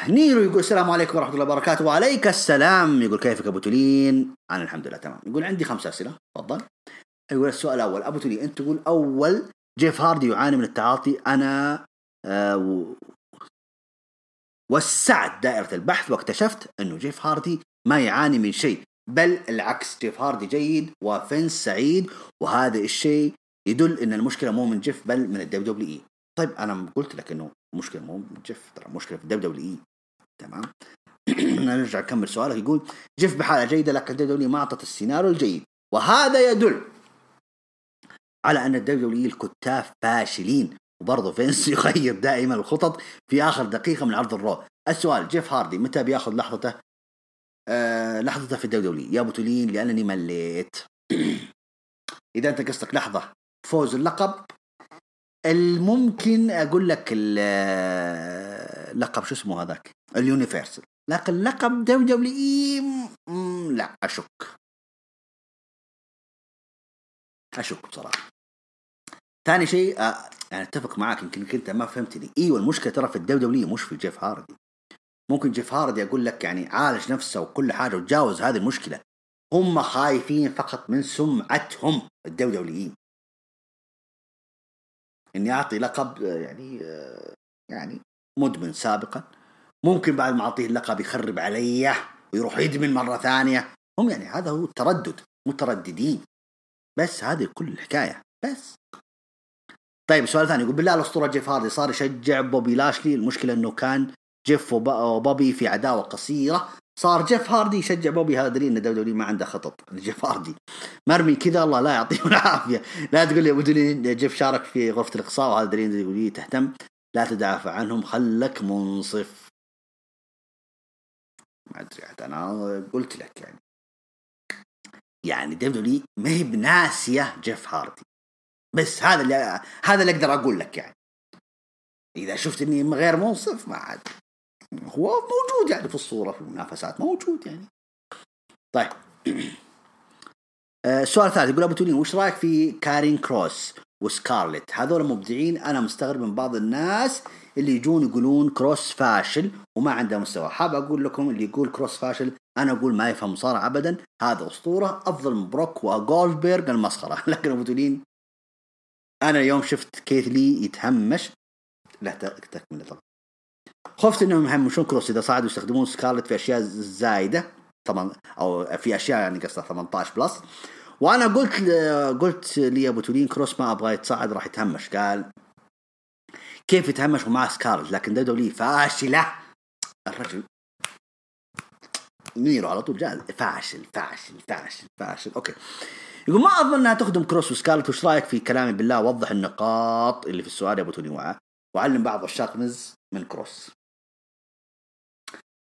نيرو يقول السلام عليكم ورحمة الله وبركاته. وعليك السلام. يقول كيفك أبو تولين أنا الحمد لله تمام. يقول عندي خمس أسئلة. تفضل. يقول السؤال الأول أبو تولين أنت تقول أول جيف هاردي يعاني من التعاطي أنا آه وسعت دائرة البحث واكتشفت أنه جيف هاردي ما يعاني من شيء بل العكس. جيف هاردي جيد وفينس سعيد وهذا الشيء يدل إن المشكلة مو من جيف بل من ال WWE. طيب أنا قلت لك إنه المشكلة مو جيف ترى المشكلة في ال WWE تمام؟ نرجع نكمل سؤالك يقول جيف بحالة جيدة لكن ال WW ما أعطت السيناريو الجيد. وهذا يدل على أن ال WW الكتاب فاشلين. وبرضه فينس يغير دائما الخطط في آخر دقيقة من عرض ال Raw. السؤال جيف هاردي متى بيأخذ لحظته؟ آه لحظته في الدوري يا أبو تولين لأنني مليت. إذا أنت قصدك لحظة فوز اللقب الممكن أقول لك اللقب شو اسمه هذاك؟ ال Universal لكن لقب WW لا أشك. أشك بصراحة. ثاني شيء آه يعني أتفق معاك يمكن انت ما فهمتني. إيوه المشكلة ترى في ال WW مش في جيف هاردي. ممكن جيف هاردي أقول لك يعني عالج نفسه وكل حاجة وتجاوز هذه المشكلة. هم خايفين فقط من سمعتهم W إني أعطي لقب آه، يعني آه، يعني مدمن سابقا. ممكن بعد ما أعطيه اللقب يخرب علي ويروح يدمن مرة ثانية. هم يعني هذا هو التردد مترددين. بس هذه كل الحكاية بس. طيب سؤال ثاني يقول بالله الأسطورة جيف هاردي صار يشجع بوبي لاشلي. المشكلة إنه كان جيف وب- وبوبي في عداوة قصيرة. صار جيف هاردي يشجع بوبي. هذا دليل إن W ما عنده خطط. جيف هاردي. مرمي كذا الله لا يعطيه العافية. لا تقول لي أبو جيف شارك في غرفة الإقصاء وهذا دليل يقول لي تهتم. لا تدافع عنهم خلك منصف. ما أدري أنا قلت لك يعني. يعني W ما هي بناسية جيف هاردي. بس هذا اللي هذا اللي أقدر أقول لك يعني. إذا شفت إني غير منصف ما عاد. هو موجود يعني في الصورة في المنافسات موجود يعني. طيب. آه، السؤال الثالث يقول أبو تونين وش رأيك في كارين كروس وسكارلت؟ هذول مبدعين أنا مستغرب من بعض الناس اللي يجون يقولون كروس فاشل وما عنده مستوى. حاب أقول لكم اللي يقول كروس فاشل أنا أقول ما يفهم مصارعة ابدا. هذا أسطورة أفضل من بروك وجولدبرغ المسخرة. لكن أبو تونين أنا اليوم شفت كيث لي يتهمش. لا ت- تكمل طبعا خفت إنهم يهمشون كروس إذا صعدوا يستخدمون سكارلت في أشياء زايدة طبعا أو في أشياء يعني قصدها 18 plus. وأنا قلت قلت لي أبو تولين كروس ما أبغى يتصعد راح يتهمش. قال كيف يتهمش ومعه سكارلت؟ لكن W لي فاشلة. الرجل ميرو على طول جاهز. فاشل فاشل فاشل فاشل. أوكي. يقول ما أظن إنها تخدم كروس وسكارلت. وش رأيك في كلامي بالله؟ وضح النقاط اللي في السؤال يا أبو تولين وعلم بعض عشاق مز من كروس.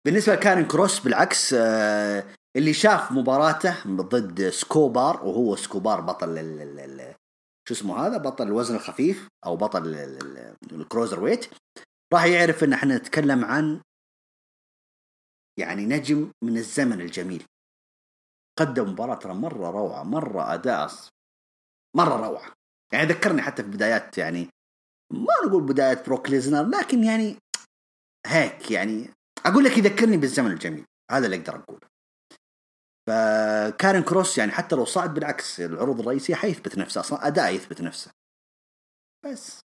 بالنسبة لكارين كروس بالعكس آه، اللي شاف مباراته ضد سكوبار وهو سكوبار بطل ال شو اسمه هذا؟ بطل الوزن الخفيف أو بطل ال- ال- ال- ال Cruiserweight. راح يعرف إن إحنا نتكلم عن يعني نجم من الزمن الجميل. قدم مباراة ترى مرة روعة مرة أداء مرة روعة. يعني ذكرني حتى في بدايات يعني ما نقول بداية بروك ليزنر لكن يعني هيك يعني أقول لك يذكرني بالزمن الجميل هذا اللي أقدر أقوله. فكارين كروس يعني حتى لو صعد بالعكس العروض الرئيسية حيثبت نفسه أصلا أداء يثبت نفسه. بس.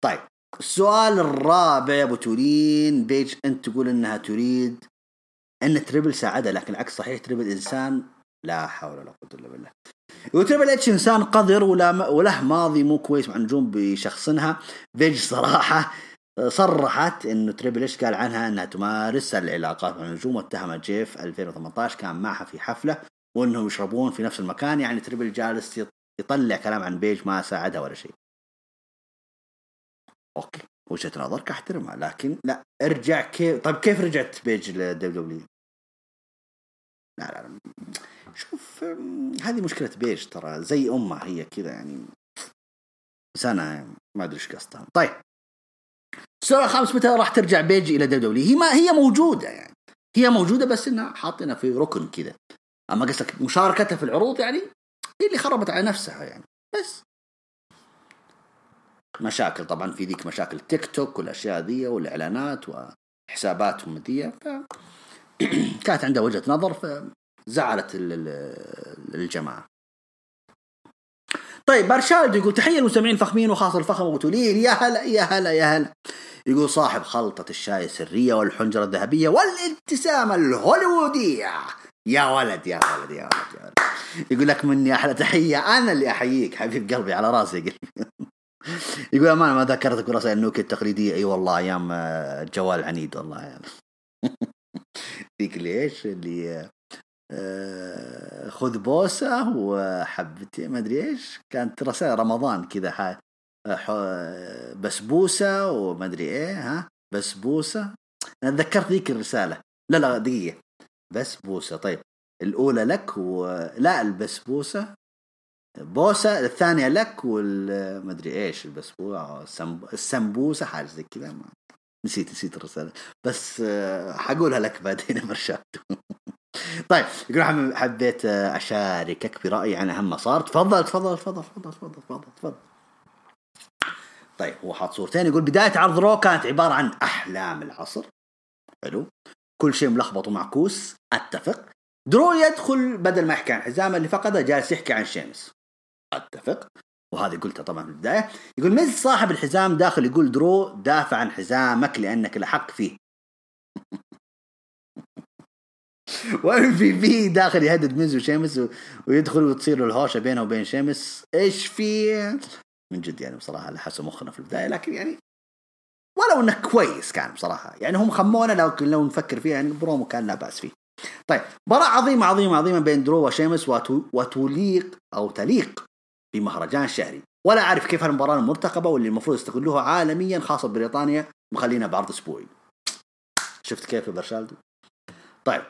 طيب السؤال الرابع يا أبو تورين بيج أنت تقول إنها تريد إن تريبل ساعدها لكن العكس صحيح تريبل إنسان لا حول ولا قوة إلا بالله. وتريبل اتش إنسان قذر وله ماضي مو كويس مع النجوم بيشخصنها بيج صراحة صرحت إنه تريبل اتش قال عنها؟ إنها تمارس العلاقات مع النجوم واتهمت جيف 2018 كان معها في حفلة وإنهم يشربون في نفس المكان يعني تريبل جالس يطلع كلام عن بيج ما ساعدها ولا شيء. أوكي وجهة نظرك احترمها لكن لا ارجع كيف طيب كيف رجعت بيج لل WW لا لا. شوف هذه مشكلة بيج ترى زي أمها هي كذا يعني. سنة ما أدري إيش قصدها. طيب. السؤال الخامس متى راح ترجع بيج إلى W هي ما هي موجودة يعني. هي موجودة بس إنها حاطينها في ركن كذا. أما قصدك مشاركتها في العروض يعني هي اللي خربت على نفسها يعني. بس. مشاكل طبعا في ذيك مشاكل تيك توك والأشياء ذي والإعلانات وحساباتهم ذي. ف كانت عندها وجهة نظر فزعلت ال- ال- الجماعة. طيب بارشاد يقول تحية للمستمعين الفخمين وخاصه الفخم. أبو يا هلا يا هلا يا هلا. يقول صاحب خلطة الشاي السرية والحنجرة الذهبية والابتسامة الهوليوودية. يا ولد يا ولد يا ولد يا ولد. يقول لك مني أحلى تحية. أنا اللي أحييك حبيب قلبي على راسي قلبي يقول أمان ما ذكرتك برسائل النوكيا التقليدية. أي والله أيام آه، الجوال العنيد والله. يعني. ذيك إيش اللي آه، خذ بوسة وحبتين ما أدري إيش. كانت رسائل رمضان كذا بسبوسة وما أدري إيه ها بسبوسة أنا تذكرت ذيك الرسالة. لا لا دقيقة. بسبوسة طيب الأولى لك ولا البسبوسة بوسة. الثانية لك وال ما أدري إيش البسبوسة السمبوسة حاجة زي كذا. نسيت نسيت الرسالة. بس آه، حقولها لك بعدين مرشاد طيب يقول حب- حبيت أشاركك برأيي عن أهم ما صار تفضل تفضل تفضل تفضل تفضل تفضل تفضل. طيب هو حاط صورتين. يقول بداية عرض Raw كانت عبارة عن أحلام العصر. حلو. كل شيء ملخبط ومعكوس. أتفق. درو يدخل بدل ما يحكي عن حزامه اللي فقده جالس يحكي عن شيمس. أتفق. وهذه قلتها طبعا في البداية. يقول ميز صاحب الحزام داخل يقول درو دافع عن حزامك لأنك الأحق فيه. و MVP داخل يهدد ميز وشيمس و- ويدخل وتصير الهوشة بينه وبين شيمس. إيش في؟ من جد يعني بصراحة لحسوا مخنا في البداية لكن يعني ولو انه كويس كان بصراحة. يعني هم خمونا لو لو نفكر فيها يعني برومو كان لا بأس فيه. طيب مباراة عظيمة عظيمة عظيمة بين درو وشيمس وتليق أو تليق بمهرجان شهري. ولا أعرف كيف المباراة المرتقبة واللي المفروض يستغلوها عالميا خاصة بريطانيا مخلينا بعرض أسبوعي. شفت كيف يا برشالدو؟ طيب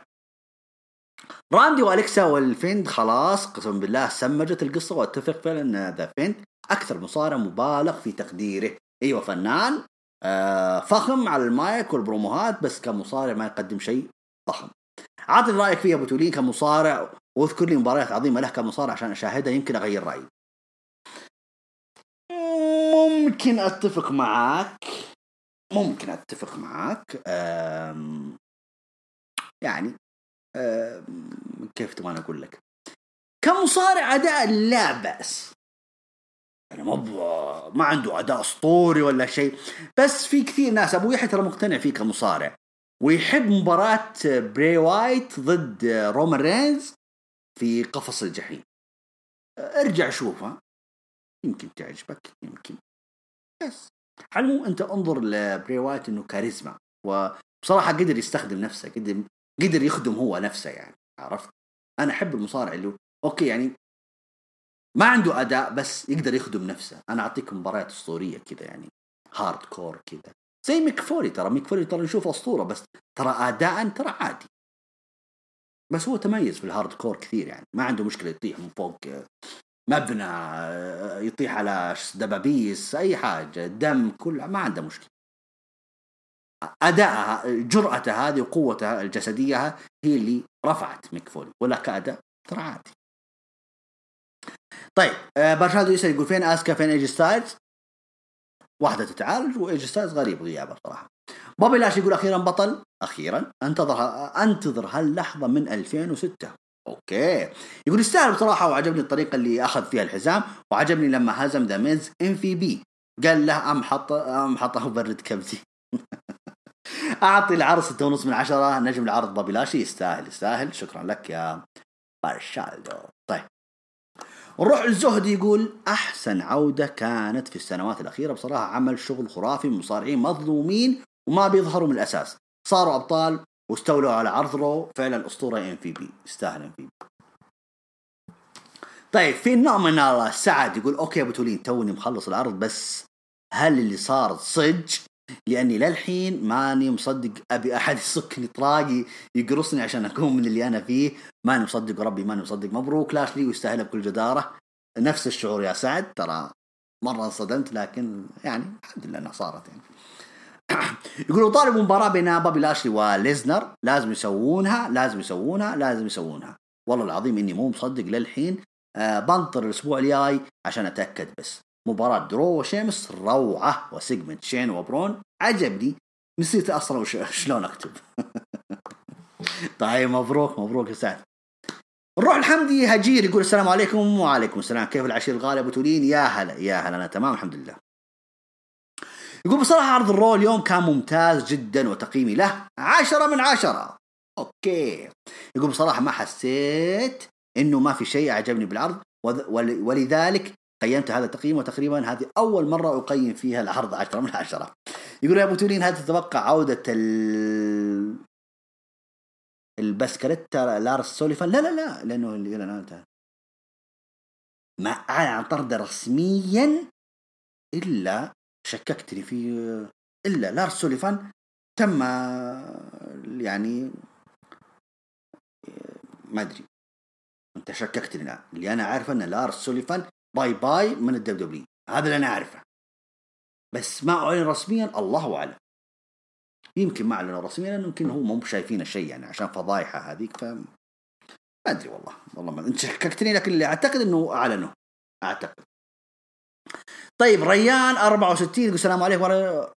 راندي والكسا والفيند خلاص قسما بالله سمجت القصة واتفق فعلا إن ذا فيند أكثر مصارع مبالغ في تقديره. أيوه فنان آه فخم على المايك والبروموهات بس كمصارع ما يقدم شيء ضخم عطني رأيك فيه أبو كمصارع واذكر لي مباريات عظيمة له كمصارع عشان أشاهدها يمكن أغير رأيي. ممكن أتفق معاك ممكن أتفق معاك يعني كيف تبغى أقول لك؟ كمصارع أداء لا بأس. يعني ما ما عنده أداء أسطوري ولا شيء. بس في كثير ناس أبو يحيى ترى مقتنع فيه كمصارع. ويحب مباراة بري وايت ضد رومان رينز في قفص الجحيم. ارجع شوفها يمكن تعجبك يمكن. بس. على أنت انظر لبري وايت إنه كاريزما. وبصراحة قدر يستخدم نفسه قدر قدر يخدم هو نفسه يعني عرفت؟ أنا أحب المصارع اللي أوكي يعني ما عنده أداء بس يقدر يخدم نفسه. أنا أعطيك مباريات أسطورية كذا يعني hardcore كذا زي ميك فولي ترى ميك فولي ترى نشوفه أسطورة بس ترى اداء ترى عادي. بس هو تميز في ال hardcore كثير يعني ما عنده مشكلة يطيح من فوق مبنى يطيح على دبابيس أي حاجة دم كل ما عنده مشكلة. ادائها جرأته هذه وقوته الجسدية هي اللي رفعت ميك فولي ولا كأداء ترى عادي. طيب آه مارشالدو يسأل يقول فين آسكا فين ايج ستايلز؟ واحدة تتعالج وايج ستايلز غريب غيابه صراحة. بوبي لاشلي يقول أخيرا بطل أخيرا انتظر أنتظر هاللحظة من 2006 okay. يقول يستاهل بصراحة وعجبني الطريقة اللي أخذ فيها الحزام وعجبني لما هزم ذا ميز MVP. قال له أم حط أم حطه برد كبسي أعطي العرض ستة ونص من عشرة نجم العرض بوبي لاشي يستاهل يستاهل. شكرا لك يا مارشالدو طيب. نروح للزهد يقول أحسن عودة كانت في السنوات الأخيرة. بصراحة عمل شغل خرافي مصارعين مظلومين وما بيظهروا من الأساس. صاروا أبطال واستولوا على عرض رو. فعلا أسطورة إم في بي. يستاهل إم في بي. طيب phenomenal سعد يقول okay أبو تولين توني مخلص العرض بس هل اللي صار صج لأني للحين ماني مصدق أبي أحد يصكني طراقي يقرصني عشان أكون من اللي أنا فيه. ماني مصدق وربي ماني مصدق مبروك. لاشلي ويستاهلها بكل جدارة. نفس الشعور يا سعد. ترى مرة انصدمت لكن يعني الحمد لله إنها صارت يعني. يقولوا طالبوا مباراة بين بوبي لاشلي وليسنر. لازم يسوونها لازم يسوونها لازم يسوونها. والله العظيم إني مو مصدق للحين. آه بنطر الأسبوع الجاي عشان أتأكد بس. مباراة درو وشيمس روعة. و segment شين وبرون. عجبني نسيت أصلا شلون أكتب. طيب مبروك مبروك يا سعد. نروح الحمدي هجير يقول السلام عليكم وعليكم السلام. كيف العشير الغالي أبو تولين؟ يا هلا يا هلا. أنا تمام الحمد لله. يقول بصراحة عرض الرو اليوم كان ممتاز جدا وتقييمي له عشرة من عشرة. okay. يقول بصراحة ما حسيت إنه ما في شيء اعجبني بالعرض. ولذلك قيمت هذا التقييم وتقريبا هذه أول مرة أقيم فيها العرض عشرة من عشرة. يقول يا أبو تولين هل تتوقع عودة ال البسكليتا لارس سوليفان؟ لا لا لا لأنه اللي لا ما أعلن طرده رسميا إلا شككتني في إلا لارس سوليفان تم يعني ما أدري. أنت شككتني الان اللي أنا عارفه إن لارس سوليفان bye bye من ال WWE هذا اللي أنا عارفه بس ما أعلن رسميا الله أعلم. يمكن ما أعلنوا رسميا لأنه يمكن هو مو شايفين الشيء يعني عشان فضايحة هذيك ف ما أدري والله. والله ما أنت شككتني لكن اللي أعتقد إنه أعلنوا. أعتقد. طيب ريان 64 يقول السلام عليكم ورحمة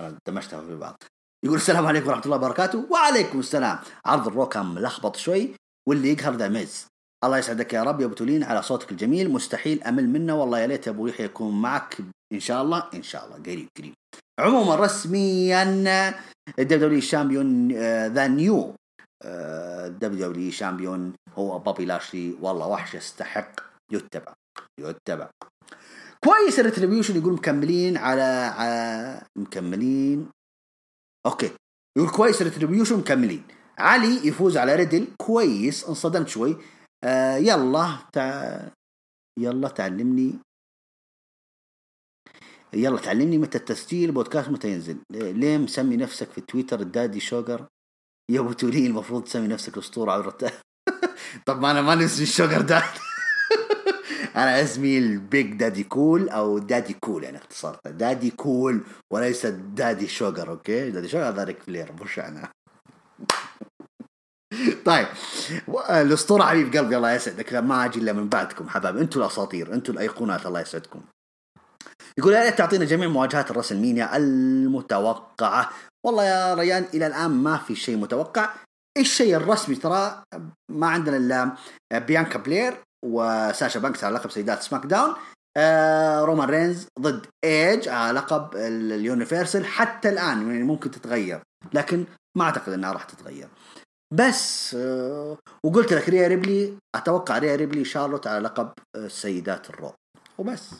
أنا دمجتها في بعض. يقول السلام عليكم ورحمة الله وبركاته. وعليكم السلام. عرض الرو كان ملخبط شوي واللي يقهر ذا ميز الله يسعدك يا رب يا أبو تولين على صوتك الجميل. مستحيل أمل منه. والله يا ليت أبو يحيى يكون معك. إن شاء الله إن شاء الله. قريب قريب. عموما رسميا ال WWE champion the new WWE champion. هو بوبي لاشلي. والله وحش يستحق. يتبع. يتبع. كويس الريتريبيوشن يقول مكملين على, على مكملين. أوكي. يقول كويس الريتريبيوشن مكملين. علي يفوز على ريدل. كويس. انصدمت شوي. آه يلا تع... يلا تعلمني. يلا تعلمني متى التسجيل بودكاست متى ينزل. ليه مسمي نفسك في تويتر الدادي شوجر؟ يا أبو تولين المفروض تسمي نفسك أسطورة عبر طب ما أنا ما اسمي الشوجر داد أنا أسمي البيج دادي كول أو دادي كول يعني اختصرت دادي كول وليس daddy sugar okay؟ daddy sugar هذا ريك فلير مش أنا. طيب. الأسطورة حبيب قلبي الله يسعدك. ما أجي إلا من بعدكم حبايب أنتم الأساطير أنتم الأيقونات الله يسعدكم. يقول يا تعطينا جميع مواجهات الراسلمينيا المتوقعة. والله يا ريان إلى الآن ما في شيء متوقع. الشيء الرسمي ترى ما عندنا إلا بيانكا بلير وساشا بانكس على لقب سيدات سماك داون. آه رومان رينز ضد إيج على لقب ال universal. حتى الآن يعني ممكن تتغير لكن ما أعتقد إنها راح تتغير. بس آه وقلت لك ريا ريبلي أتوقع ريا ريبلي شارلوت على لقب سيدات الرو وبس.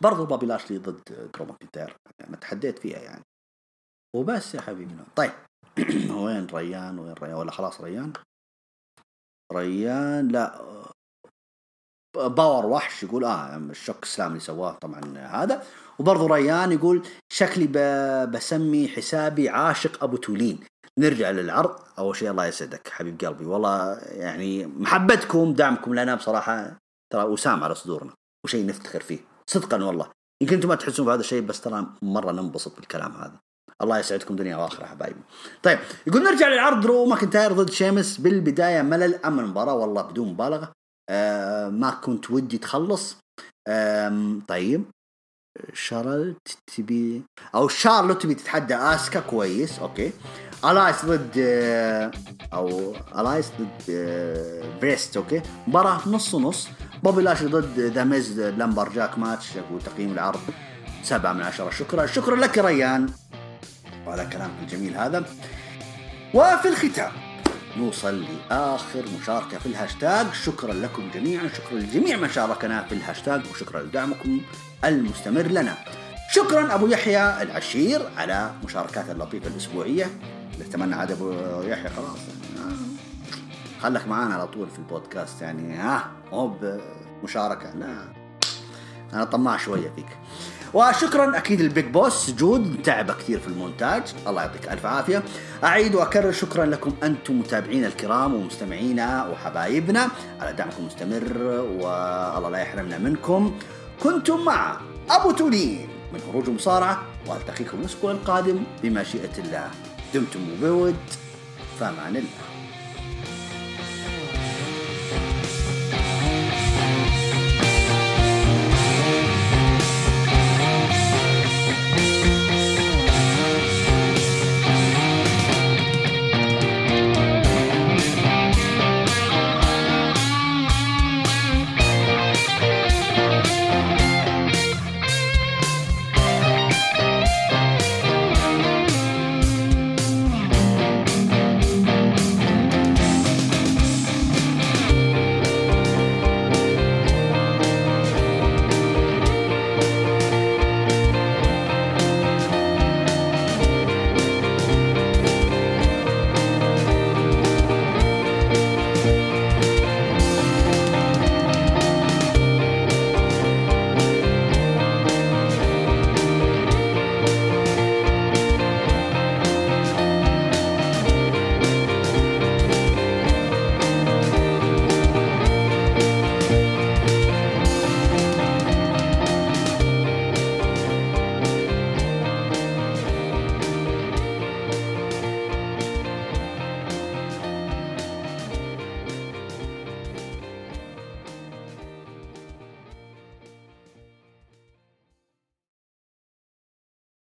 برضو بوبي لاشلي ضد درو ماكنتاير. يعني تحديت فيها يعني. وبس يا حبيبنا طيب. وين ريان؟ وين ريان؟ ولا خلاص ريان؟ ريان لا. باور وحش يقول آه ال chokeslam اللي سواه طبعا هذا. وبرضه ريان يقول شكلي بسمي حسابي عاشق أبو تولين. نرجع للعرض. أول شيء الله يسعدك حبيب قلبي. والله يعني محبتكم دعمكم لنا بصراحة. ترى وسام على صدورنا وشيء نفتخر فيه. صدقا والله. يمكن أنتم ما تحسون بهذا الشيء بس ترى مرة ننبسط بالكلام هذا. الله يسعدكم دنيا وآخرة حبايبي. طيب يقول نرجع للعرض. درو ماكنتاير ضد شيمس. بالبداية ملل اما المباراه والله بدون مبالغة. آه ما كنت ودي تخلص. آه طيب. شارلوت تبي أو شارلوت تبي تتحدى آسكا؟ كويس okay. الايس ضد آه أو الايس ضد آه بريست okay؟ مباراة نص ونص. بوبي لاشلي ضد ذا ميز lumberjack match وتقييم العرض. سبعة من عشرة. شكرا. شكرا لك ريان. وعلى كلامك الجميل هذا. وفي الختام نوصل لآخر مشاركة في الهاشتاج شكرا لكم جميعا. شكرا لجميع من شاركنا في الهاشتاج وشكرا لدعمكم المستمر لنا. شكرا أبو يحيى العشير على مشاركاتك اللطيفة الأسبوعية. نتمنى عاد أبو يحيى خلاص. يعني خلك معانا على طول في البودكاست يعني ها؟ مو بمشاركة لا. أنا طماع شوية فيك. وشكرا أكيد ال big boss. جود تعب كثير في المونتاج. الله يعطيك ألف عافية. أعيد وأكرر شكرا لكم أنتم متابعينا الكرام ومستمعينا وحبايبنا. على دعمكم المستمر والله لا يحرمنا منكم. كنتم مع أبو تولين من هروج المصارعة وألتقيكم الأسبوع القادم بمشيئة الله. دمتم بود في أمان الله.